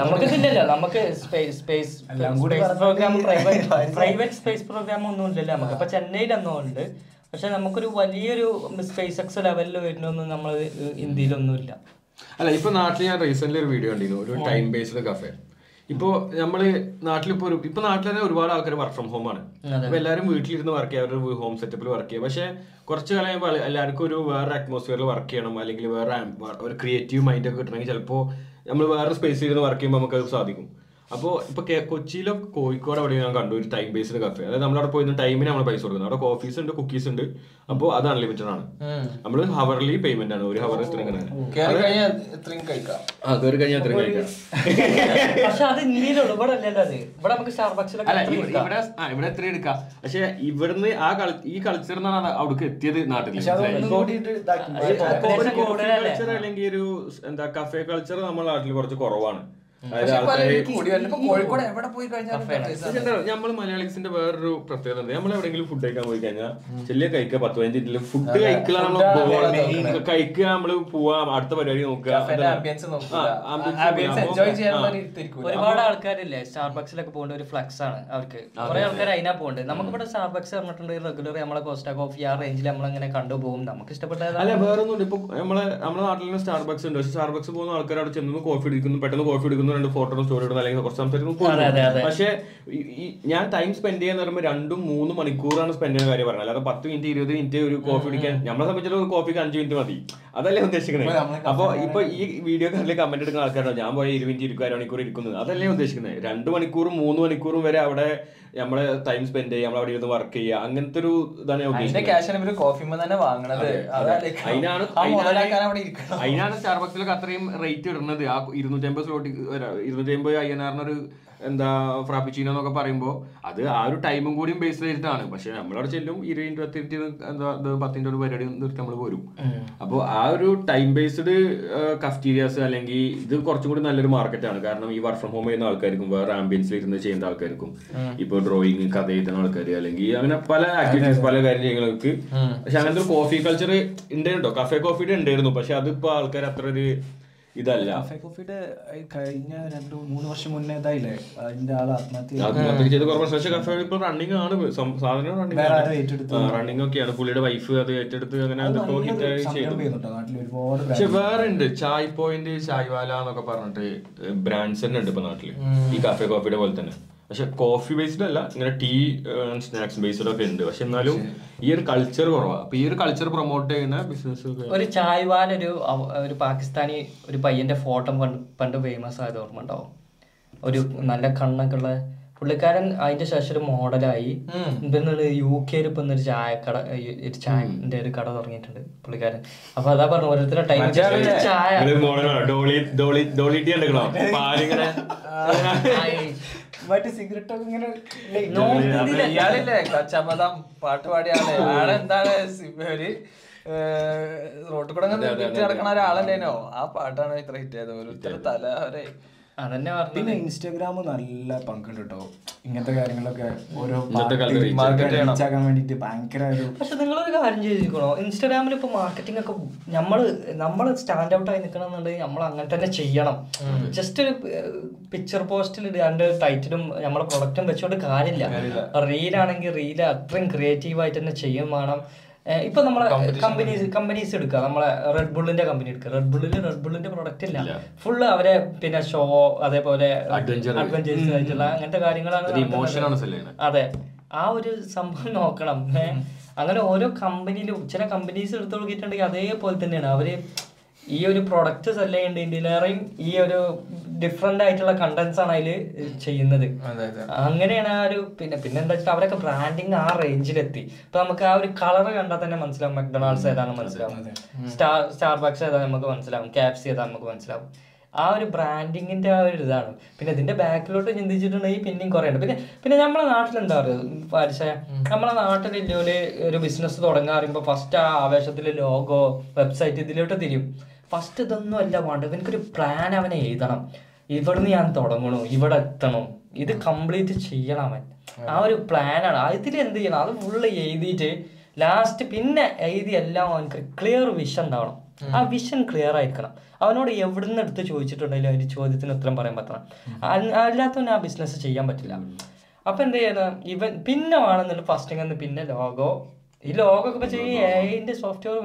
നമുക്ക് ഇതില്ലല്ലോ. നമുക്ക് space space programme private private space programme ഒന്നും ഇല്ലല്ലോ. നമുക്ക് ഇപ്പൊ ചെന്നൈയിൽ ഉണ്ട്. പക്ഷെ നമുക്കൊരു വലിയൊരു സ്പേസ് എക്സ് ലെവലിൽ വരുന്നൊന്നും നമ്മൾ ഇന്ത്യയിലൊന്നും ഇല്ല അല്ല ഇപ്പൊ നാട്ടിൽ ഞാൻ റീസെന്റ് ഒരു വീഡിയോ കണ്ടിരുന്നു. ഒരു ടൈം ബേസ്ഡ് കഫേ ഇപ്പോ നമ്മൾ നാട്ടിലിപ്പോ ഒരു ഇപ്പൊ നാട്ടിൽ തന്നെ ഒരുപാട് ആൾക്കാർ വർക്ക് ഫ്രം ഹോം ആണ്. അപ്പൊ എല്ലാവരും വീട്ടിലിരുന്ന് വർക്ക് ചെയ്യുക അവരുടെ ഹോം സെറ്റപ്പിൽ വർക്ക് ചെയ്യുക പക്ഷെ കുറച്ച് കാലം കഴിയുമ്പോൾ എല്ലാവർക്കും ഒരു വേറെ അറ്റ്മോസ്ഫിയറിൽ വർക്ക് ചെയ്യണം അല്ലെങ്കിൽ വേറെ ഒരു ക്രിയേറ്റീവ് മൈൻഡ് ഒക്കെ കിട്ടണമെങ്കിൽ ചിലപ്പോ നമ്മൾ വേറെ സ്പേസിൽ ഇരുന്ന് വർക്ക് ചെയ്യുമ്പോൾ നമുക്ക് അത് സാധിക്കും. അപ്പോൾ ഇപ്പൊ കൊച്ചിയിലും കൊച്ചിയിലോ കോഴിക്കോട് അവിടെ ഞാൻ കണ്ടു ഒരു ടൈം ബേസ്ഡ് കഫേ അതായത് നമ്മൾ അവിടെ പോയി ടൈമിന് നമ്മൾ പൈസ കൊടുക്കുന്നത്. അവിടെ കോഫീസ് ഉണ്ട് കുക്കീസ് ഉണ്ട്. അപ്പോൾ അത് അൺലിമിറ്റഡ് ആണ്. നമ്മൾ ഹവർലി പേയ്മെന്റ് ആണ്. ഒരു ഹവർ ഇത്രയും കഴിക്കാം. ആ കയറി കഴിഞ്ഞാൽ അത്രയും കഴിക്കാം. പക്ഷെ അത് ഇന്ത്യയിലുള്ളൂ ഇവിടെ അല്ലല്ലോ അത്. ഇവിടെ നമുക്ക് അല്ല ഇവിടെ ഇവിടെ ആ ഇവിടെ എത്ര എടുക്കാം. പക്ഷെ ഇവിടുന്ന് ആ ഈ കൾച്ചർ എന്നാണ് അവിടേക്ക് എത്തിയത് നാട്ടിൽ കൾച്ചർ അല്ലെങ്കിൽ ഒരു എന്താ കഫേ കൾച്ചർ നമ്മുടെ നാട്ടിൽ കുറച്ച് കുറവാണ്. നമ്മൾ മലയാളീസിന്റെ വേറൊരു പ്രത്യേകത ഉണ്ട്. നമ്മൾ എവിടെയെങ്കിലും ഫുഡ് കഴിക്കാൻ പോയി കഴിഞ്ഞാൽ ചെല്ലിയ കഴിക്കുക പത്ത് പതിനഞ്ച് മിനിറ്റിൽ ഫുഡ് നമ്മൾ കഴിക്കുക നമ്മൾ പോവാ അടുത്ത പരിപാടി നോക്കുക ഒരുപാട് ആൾക്കാരില്ലേ സ്റ്റാർബക്സിലൊക്കെ പോകേണ്ട ഒരു ഫ്ലക്സ് ആണ് അവർക്ക്. കുറെ ആൾക്കാർ അതിനാ പോകുന്നുണ്ട് നമുക്ക് ഇവിടെ സ്റ്റാർബക്സ് പറഞ്ഞിട്ടുണ്ട് റെഗുലർ നമ്മളെ കോസ്റ്റാ കോഫി ആ റേഞ്ചിൽ നമ്മളങ്ങനെ കണ്ടുപോകും നമുക്ക് ഇഷ്ടപ്പെട്ട അല്ല വേറൊന്നും ഇപ്പൊ നമ്മളെ നമ്മുടെ നാട്ടിൽ സ്റ്റാർബക്സ് ഉണ്ട്. പക്ഷെ സ്റ്റാർബക്സ് പോകുന്ന ആൾക്കാർ അവിടെ ചെന്ന് കോഫി എടുക്കുന്നു പെട്ടെന്ന് കോഫി എടുക്കുന്നു രണ്ട് ഫോട്ടോ സ്റ്റോറി ഇടുന്നു അല്ലെങ്കിൽ കുറച്ച് സംസാരിക്കുന്നു അതെ, അതെ, അതെ. പക്ഷെ ഞാൻ ടൈം സ്പെൻഡ് ചെയ്യാന്ന് പറയുമ്പോൾ രണ്ടും മൂന്ന് മണിക്കൂറാണ് സ്പെൻഡ് ചെയ്യുന്ന കാര്യം പറഞ്ഞത് അല്ലാതെ പത്ത് മിനിറ്റ് ഇരുപത് മിനിറ്റ് ഒരു കോഫി കുടിക്കാൻ നമ്മളെ സംബന്ധിച്ചിടത്തോളം ഒരു കോഫിക്ക് അഞ്ച് മിനിറ്റ് മതി. അതല്ലേ ഉദ്ദേശിക്കുന്നത് അപ്പൊ ഇപ്പൊ ഈ വീഡിയോ കണ്ടിൽ കമന്റ് എടുക്കുന്ന ആൾക്കാരുണ്ടോ? ഞാൻ പോയി ഇരുപത് മിനിറ്റ് ഇരിക്കും അരമണിക്കൂർ ഇരിക്കുന്നത്. അതല്ലേ ഉദ്ദേശിക്കുന്നത്? രണ്ട് മണിക്കൂറും മൂന്ന് മണിക്കൂറും വരെ അവിടെ നമ്മളെ ടൈം സ്പെൻഡ് ചെയ്യുക നമ്മൾ അവിടെ ഇരുന്ന് വർക്ക് ചെയ്യുക അങ്ങനത്തെ ഒരു ഇതാണ് തന്നെ വാങ്ങണത്. അതിനാണ് സ്റ്റാർബക്സിലൊക്കെ അത്രയും റേറ്റ് ഇടുന്നത്. ആ ഇരുന്നൂറ്റി അമ്പത് സ്ലോട്ടി ഇരുന്നൂറ്റി അമ്പത് ഐ എൻ ആറിനൊരു എന്താ ഫ്രാപ്പിച്ചീനോ എന്നൊക്കെ പറയുമ്പോൾ അത് ആ ഒരു ടൈമും കൂടിയും ബേസ് ചെയ്തിട്ടാണ്. പക്ഷെ നമ്മളവിടെ ചെല്ലും ഇരുപത് മിനിറ്റ് എന്താ പത്തിന്റെ ഒരു പരിപാടി നിർത്തി നമ്മൾ പോരും. അപ്പോൾ ആ ഒരു ടൈം ബേസ്ഡ് കഫ്റ്റീരിയാസ് അല്ലെങ്കിൽ ഇത് കുറച്ചും കൂടി നല്ലൊരു മാർക്കറ്റാണ് കാരണം ഈ വർക്ക് ഫ്രം ഹോം ചെയ്യുന്ന ആൾക്കാർക്കും വേറെ ആംബിയൻസിൽ ഇരുന്ന് ചെയ്യുന്ന ആൾക്കാർക്കും ഇപ്പോൾ ഡ്രോയിങ് കഥ എഴുതുന്ന ആൾക്കാർ അല്ലെങ്കിൽ അങ്ങനെ പല ആക്ടിവിറ്റീസ് പല കാര്യം ചെയ്യുന്നവർക്ക് പക്ഷെ അങ്ങനത്തെ ഒരു കോഫി കൾച്ചർ ഉണ്ടായിരുന്നു കഫേ കോഫിയുടെ ഉണ്ടായിരുന്നു പക്ഷെ അതിപ്പോൾ ആൾക്കാർ അത്ര ഒരു ഇതല്ല. കഫേ കോഫിയുടെ കഴിഞ്ഞ രണ്ടു മൂന്ന് വർഷം മുന്നേ ഇതായില്ലേ? അതിന്റെ ആൾ ആത്മഹത്യ ചെയ്തു. ചെയ്ത് കുറവ് പക്ഷേ കഫേ ഇപ്പൊ റണ്ണിങ് ആണ്. സാധനം റണ്ണിങ്. റണ്ണിങ് ഒക്കെയാണ്. പുള്ളിയുടെ വൈഫ് അത് ഏറ്റെടുത്ത് അങ്ങനെ അത് അതിപ്പോ നല്ലൊരു ഹിറ്റ് സംരംഭം ചെയ്തു. പക്ഷെ വേറെ ഉണ്ട്. ചായ് പോയിന്റ് ചായ്വാല എന്നൊക്കെ പറഞ്ഞിട്ട് ബ്രാൻഡ്സ് തന്നെ ഉണ്ട് ഇപ്പൊ നാട്ടിൽ. ഈ കഫേ കോഫിയുടെ പോലെ തന്നെ. പക്ഷെ കോഫി ബേസ്ഡ് അല്ല ഇങ്ങനെ ടീ സ്നാക്സ് ബേസ്ഡ് ഒക്കെ ഉണ്ട്. പക്ഷെ എന്നാലും ഈ ഒരു കൾച്ചർ കുറവാണ് അപ്പൊ ഈ ഒരു കൾച്ചർ പ്രൊമോട്ട് ചെയ്യുന്ന ബിസിനസ് ഒരു ചായ്വാൻ ഒരു ഒരു പാകിസ്ഥാനി ഒരു പയ്യന്റെ ഫോട്ടോ പണ്ട് ഫേമസ് ആയത് ഓർമ്മ ഉണ്ടാവും ഒരു നല്ല കണ്ണൊക്കെ ഉള്ള പുള്ളിക്കാരൻ അതിന്റെ ശേഷം ഒരു മോഡലായി. പിന്നെ യു കെയിൽ ഇപ്പൊ ഒരു ചായക്കട ഒരു ചായന്റെ ഒരു കട തുടങ്ങിയിട്ടുണ്ട് പുള്ളിക്കാരൻ. അപ്പൊ അതാ പറഞ്ഞു ഓരോരുത്തരുടെ ടൈം ചായ. മറ്റേ സിഗരറ്റ് ഒക്കെ ഇങ്ങനെ ഇയാളില്ലേ കച്ചബദാം പാട്ട് പാടിയ ആളെ ആളെന്താണ് സി- ഒരു റോട്ടിൽ കൂടെ നടക്കണ ഒരാളല്ലേനോ? ആ പാട്ടാണ് ഇത്ര ഹിറ്റ് ആയത്. ഓരോരുത്തരുടെ ഇത്ര തല വരെ അതന്നെ പിന്നെ ഇൻസ്റ്റാഗ്രാം നല്ല പങ്കുണ്ട് കേട്ടോ ഇങ്ങനത്തെ കാര്യങ്ങളൊക്കെ ഓരോ ആക്കാൻ വേണ്ടിട്ട് ഭയങ്കര ഒരു പക്ഷെ നിങ്ങളൊരു കാര്യം ചെയ്തിരിക്കണോ ഇൻസ്റ്റാഗ്രാമിൽ ഇപ്പൊ മാർക്കറ്റിംഗ് ഒക്കെ നമ്മൾ നമ്മൾ സ്റ്റാൻഡ് ഔട്ട് ആയി നിൽക്കണം എന്നുണ്ടെങ്കിൽ നമ്മൾ അങ്ങനെ തന്നെ ചെയ്യണം. ജസ്റ്റ് ഒരു പിക്ചർ പോസ്റ്റിൽ ഇടാണ്ട് ടൈറ്റിലും നമ്മളെ പ്രൊഡക്റ്റും വെച്ചുകൊണ്ട് കാര്യമില്ല. റീലാണെങ്കിൽ റീൽ അത്രയും ക്രിയേറ്റീവ് ആയിട്ട് തന്നെ ചെയ്യും വേണം. ഇപ്പൊ നമ്മളെ കമ്പനീസ് കമ്പനീസ് എടുക്കുക. നമ്മളെ റെഡ് ബുള്ളിന്റെ കമ്പനി എടുക്കുക. റെഡ് ബുള്ളിൽ റെഡ് ബുള്ളിന്റെ പ്രൊഡക്റ്റ് ഇല്ല. ഫുള്ള് അവരെ പിന്നെ ഷോ അതേപോലെ Adventure. അഡ്വഞ്ചേഴ്സ് ആയിട്ടുള്ള അങ്ങനത്തെ കാര്യങ്ങളാണ്. അതെ. ആ ഒരു സംഭവം നോക്കണം? അങ്ങനെ ഓരോ കമ്പനിയിലും ചില കമ്പനീസ് എടുത്തു നോക്കിയിട്ടുണ്ടെങ്കിൽ അതേപോലെ തന്നെയാണ്. അവർ ഈ ഒരു പ്രൊഡക്റ്റ് സെൽ ചെയ്യേണ്ടതിലേറെയും ഈ ഒരു ഡിഫറെന്റ് ആയിട്ടുള്ള കണ്ടന്റ്സ് ആണ് അതിൽ ചെയ്യുന്നത്. അങ്ങനെയാണ് ആ ഒരു പിന്നെ പിന്നെ എന്താ വെച്ചാൽ അവരൊക്കെ ബ്രാൻഡിങ് ആ റേഞ്ചിലെത്തി ഇപ്പൊ നമുക്ക് ആ ഒരു കളർ കണ്ടാൽ തന്നെ മനസ്സിലാവും. മക്ഡൊണാൾഡ്സ് ഏതാണ് മനസ്സിലാവും. സ്റ്റാർ സ്റ്റാർബക്സ് ഏതാണ് നമുക്ക് മനസ്സിലാവും. ക്യാപ്സി ഏതാ നമുക്ക് മനസ്സിലാവും. ആ ഒരു ബ്രാൻഡിങ്ങിന്റെ ആ ഒരു ഇതാണ്. പിന്നെ ഇതിന്റെ ബാക്കിലോട്ട് ചിന്തിച്ചിട്ടുണ്ടെങ്കിൽ പിന്നെയും കുറേ ഉണ്ട്. പിന്നെ പിന്നെ നമ്മളെ നാട്ടിൽ എന്താ പറയുക പാരിശ നമ്മളെ നാട്ടിൽ ഇല്ലോൽ ഒരു ബിസിനസ് തുടങ്ങാൻ പറയുമ്പോൾ ഫസ്റ്റ് ആ ആവേശത്തിൽ ലോഗോ വെബ്സൈറ്റ് ഇതിലോട്ട് തിരിയും. ഫസ്റ്റ് ഇതൊന്നും അല്ല വേണ്ടത് ഇവനക്കൊരു പ്ലാൻ അവനെ എഴുതണം. ഇവിടുന്ന് ഞാൻ തുടങ്ങണു ഇവിടെ എത്തണം. ഇത് കംപ്ലീറ്റ് ചെയ്യണം അവൻ. ആ ഒരു പ്ലാനാണ് ഇതിൽ എന്ത് ചെയ്യണം? അത് ഫുള്ള് എഴുതിയിട്ട് ലാസ്റ്റ് പിന്നെ എഴുതി എല്ലാം അവനക്ക് ക്ലിയർ വിഷൻ ഉണ്ടാവണം. ആ വിഷൻ ക്ലിയർ ആയിരിക്കണം. അവനോട് എവിടുന്ന് എടുത്ത് ചോദിച്ചിട്ടുണ്ടെങ്കിലും ഒരു ചോദ്യത്തിന് ഉത്തരം പറയാൻ പറ്റണം. അല്ല- അല്ലാത്തവന് ആ ബിസിനസ് ചെയ്യാൻ പറ്റില്ല. അപ്പൊ എന്ത് ചെയ്യണം? ഇവൻ പിന്നെ വേണമെന്നുള്ള ഫസ്റ്റിംഗ് പിന്നെ ലോഗോ ഈ ലോഗോ ഒക്കെ വെച്ച് ഈ എന്റെ സോഫ്റ്റ്വെയർ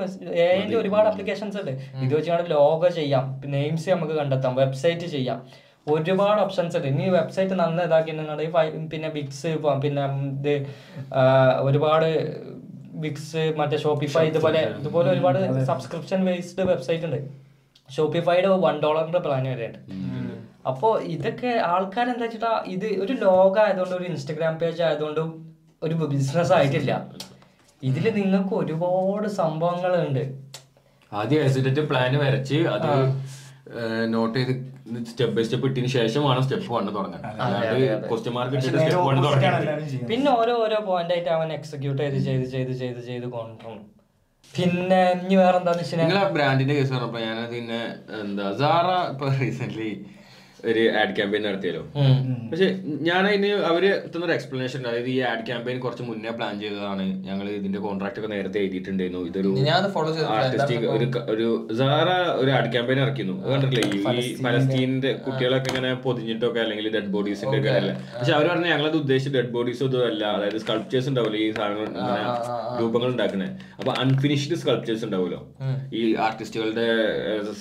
എന്റെ ഒരുപാട് അപ്ലിക്കേഷൻസ് ഉണ്ട്. ഇത് വെച്ചാണ് ലോഗോ ചെയ്യാം. നെയിംസ് നമുക്ക് കണ്ടെത്താം വെബ്സൈറ്റ് ചെയ്യാം. ഒരുപാട് ഓപ്ഷൻസ് ഉണ്ട്. ഇനി വെബ്സൈറ്റ് നന്ന ഇതാക്കിയിട്ടുണ്ടെങ്കിൽ പിന്നെ ബിക്സ് പിന്നെ ഇത് ഒരുപാട് വിക്സ് മറ്റേ ഷോപ്പിഫൈ ഇതുപോലെ ഇതുപോലെ ഒരുപാട് സബ്സ്ക്രിപ്ഷൻ ബേസ്ഡ് വെബ്സൈറ്റ് ഉണ്ട്. ഷോപ്പിഫൈയുടെ വൺ ഡോളറിന്റെ പ്ലാൻ വരെയുണ്ട്. അപ്പോൾ ഇതൊക്കെ ആൾക്കാർ എന്താ വെച്ചിട്ടാ ഇത് ഒരു ലോഗ ആയതുകൊണ്ട് ഒരു ഇൻസ്റ്റഗ്രാം പേജ് ആയതുകൊണ്ട് ഒരു ബിസിനസ് ആയിട്ടില്ല. ഇതിൽ നിങ്ങൾക്ക് ഒരുപാട് സംഭവങ്ങൾ ഉണ്ട് ആദ്യം എസിഡന്റ് പ്ലാൻ വരച്ച് അത് നോട്ട് ചെയ്ത് സ്റ്റെപ്പ് ബൈ സ്റ്റെപ്പ് ഇട്ടതിന് ശേഷമാണ് സ്റ്റെപ്പ് വണ്ണ് തുടങ്ങുന്നത് അല്ലാണ്ട് ക്വസ്റ്റ്യൻ മാർക്ക് ഇട്ടിട്ട് സ്റ്റെപ്പ് വണ്ണ് തുടങ്ങാൻ പിന്നെ ഓരോ ഓരോ പോയിന്റ് ആയിട്ട് അവൻ എക്സിക്യൂട്ട് ചെയ്ത് ചെയ്ത് ചെയ്ത് ചെയ്ത് ചെയ്ത് കൊണ്ടുപോകും പിന്നെ ഇനി വേറെന്താന്ന് വെച്ചാൽ നിങ്ങൾ ബ്രാൻഡിന്റെ കേസ് പറഞ്ഞപ്പോ ഞാനത് പിന്നെ എന്താ സാറ ഇപ്പൊ റീസെന്റ് ഒരു ആഡ് ക്യാമ്പയിൻ നടത്തിയല്ലോ. പക്ഷെ ഞാൻ അതിന് അവർ എത്തുന്ന ഒരു എക്സ്പ്ലനേഷൻ അതായത് ഈ ആഡ് ക്യാമ്പയിൻ കുറച്ച് മുന്നേ പ്ലാൻ ചെയ്തതാണ്. ഞങ്ങൾ ഇതിന്റെ കോൺട്രാക്ട് ഒക്കെ നേരത്തെ എഴുതിയിട്ടുണ്ടായിരുന്നു. ഇതൊരു. ആർട്ടിസ്റ്റിക് ഒരു ഒരു സാറ ഒരു ആഡ് ക്യാമ്പയിൻ ഇറക്കിയിരുന്നു. കണ്ടിട്ടില്ലേ? ഈ- ഫലസ്തീനിന്റെ കുട്ടികളൊക്കെ ഇങ്ങനെ പൊതിഞ്ഞിട്ടൊക്കെ അല്ലെങ്കിൽ ഡെഡ് ബോഡീസിന്റെ ഒക്കെ അല്ല പക്ഷെ അവർ പറഞ്ഞ ഞങ്ങളത് ഉദ്ദേശിച്ച് ഡെഡ് ബോഡീസ് ഒന്നും അല്ല അതായത് സ്കൾപ്ചേഴ്സ് ഉണ്ടാവില്ല ഈ സാധനങ്ങൾ രൂപങ്ങൾ ഉണ്ടാക്കണേ. അപ്പൊ അൺഫിനിഷ്ഡ് സ്കൾപ്ചേഴ്സ് ഉണ്ടാവുമല്ലോ. ഈ ആർട്ടിസ്റ്റുകളുടെ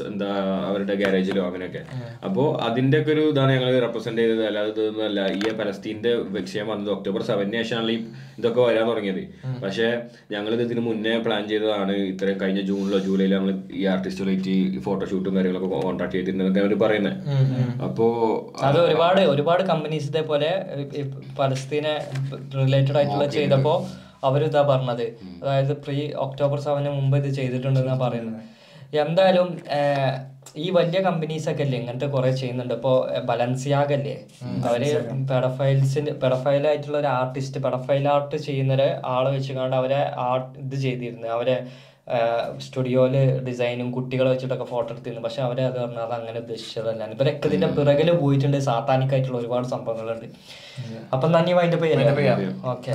എന്താ അവരുടെ ഗാരേജിലോ അങ്ങനെയൊക്കെ. അപ്പോ അതിന്റെ ഒക്കെ ഒരു ഇതാണ് ഞങ്ങൾ റെപ്രസെന്റ് ചെയ്തത്. അല്ലാതെ അല്ല. ഈ പലസ്തീന്റെ വിഷയം വന്നത് ഒക്ടോബർ സെവനിന് ശേഷമാണ് ഈ ഇതൊക്കെ വരാൻ തുടങ്ങിയത്. പക്ഷെ ഞങ്ങൾ ഇത് ഇതിന് മുന്നേ പ്ലാൻ ചെയ്തതാണ്. ഇത്രയും കഴിഞ്ഞ ജൂണിലോ ജൂലൈയിലോ ഞങ്ങൾ ഈ ആർട്ടിസ്റ്റുകളായിട്ട് ഈ ഫോട്ടോഷൂട്ടും കാര്യങ്ങളൊക്കെ കോൺടാക്ട് ചെയ്തിട്ടുണ്ടെന്നൊക്കെ അവർ പറയുന്നത് അപ്പോ അത് ഒരുപാട് ഒരുപാട് കമ്പനീസ് ഇതേപോലെ പലസ്തീനെ റിലേറ്റഡ് ആയിട്ടുള്ള ചെയ്തപ്പോ അവരിതാ പറഞ്ഞത്. അതായത് പ്രീ ഒക്ടോബർ സെവന് മുമ്പ് ഇത് ചെയ്തിട്ടുണ്ടെന്നാണ് പറയുന്നത്. എന്തായാലും ഈ വലിയ കമ്പനീസ് ഒക്കെ അല്ലേ ഇങ്ങനത്തെ കുറെ ചെയ്യുന്നുണ്ട്. ഇപ്പോ ബലൻസിയാഗ് അല്ലേ അവർ പെഡഫൈൽസിന്റെ പെഡഫൈൽ ആയിട്ടുള്ള ഒരു ആർട്ടിസ്റ്റ് പെഡഫൈൽ ആർട്ട് ചെയ്യുന്ന ഒരു ആളെ വെച്ചുകൊണ്ട് അവരെ ആർട്ട് ഇത് ചെയ്തിരുന്നു. അവരെ സ്റ്റുഡിയോയിൽ ഡിസൈനും കുട്ടികളെ വെച്ചിട്ടൊക്കെ ഫോട്ടോ എടുത്തിരുന്നു. പക്ഷെ അവരെ അത് പറഞ്ഞാൽ അത് അങ്ങനെ ഉദ്ദേശിച്ചതല്ല ഇവരൊക്കെ ഇതിന്റെ പിറകിൽ പോയിട്ടുണ്ട്. സാത്താനിക് ആയിട്ടുള്ള ഒരുപാട് സംഭവങ്ങളുണ്ട്. അപ്പൊ നന്ദി വൈൻഡപ്പ് ചെയ്യാം. ഓക്കെ.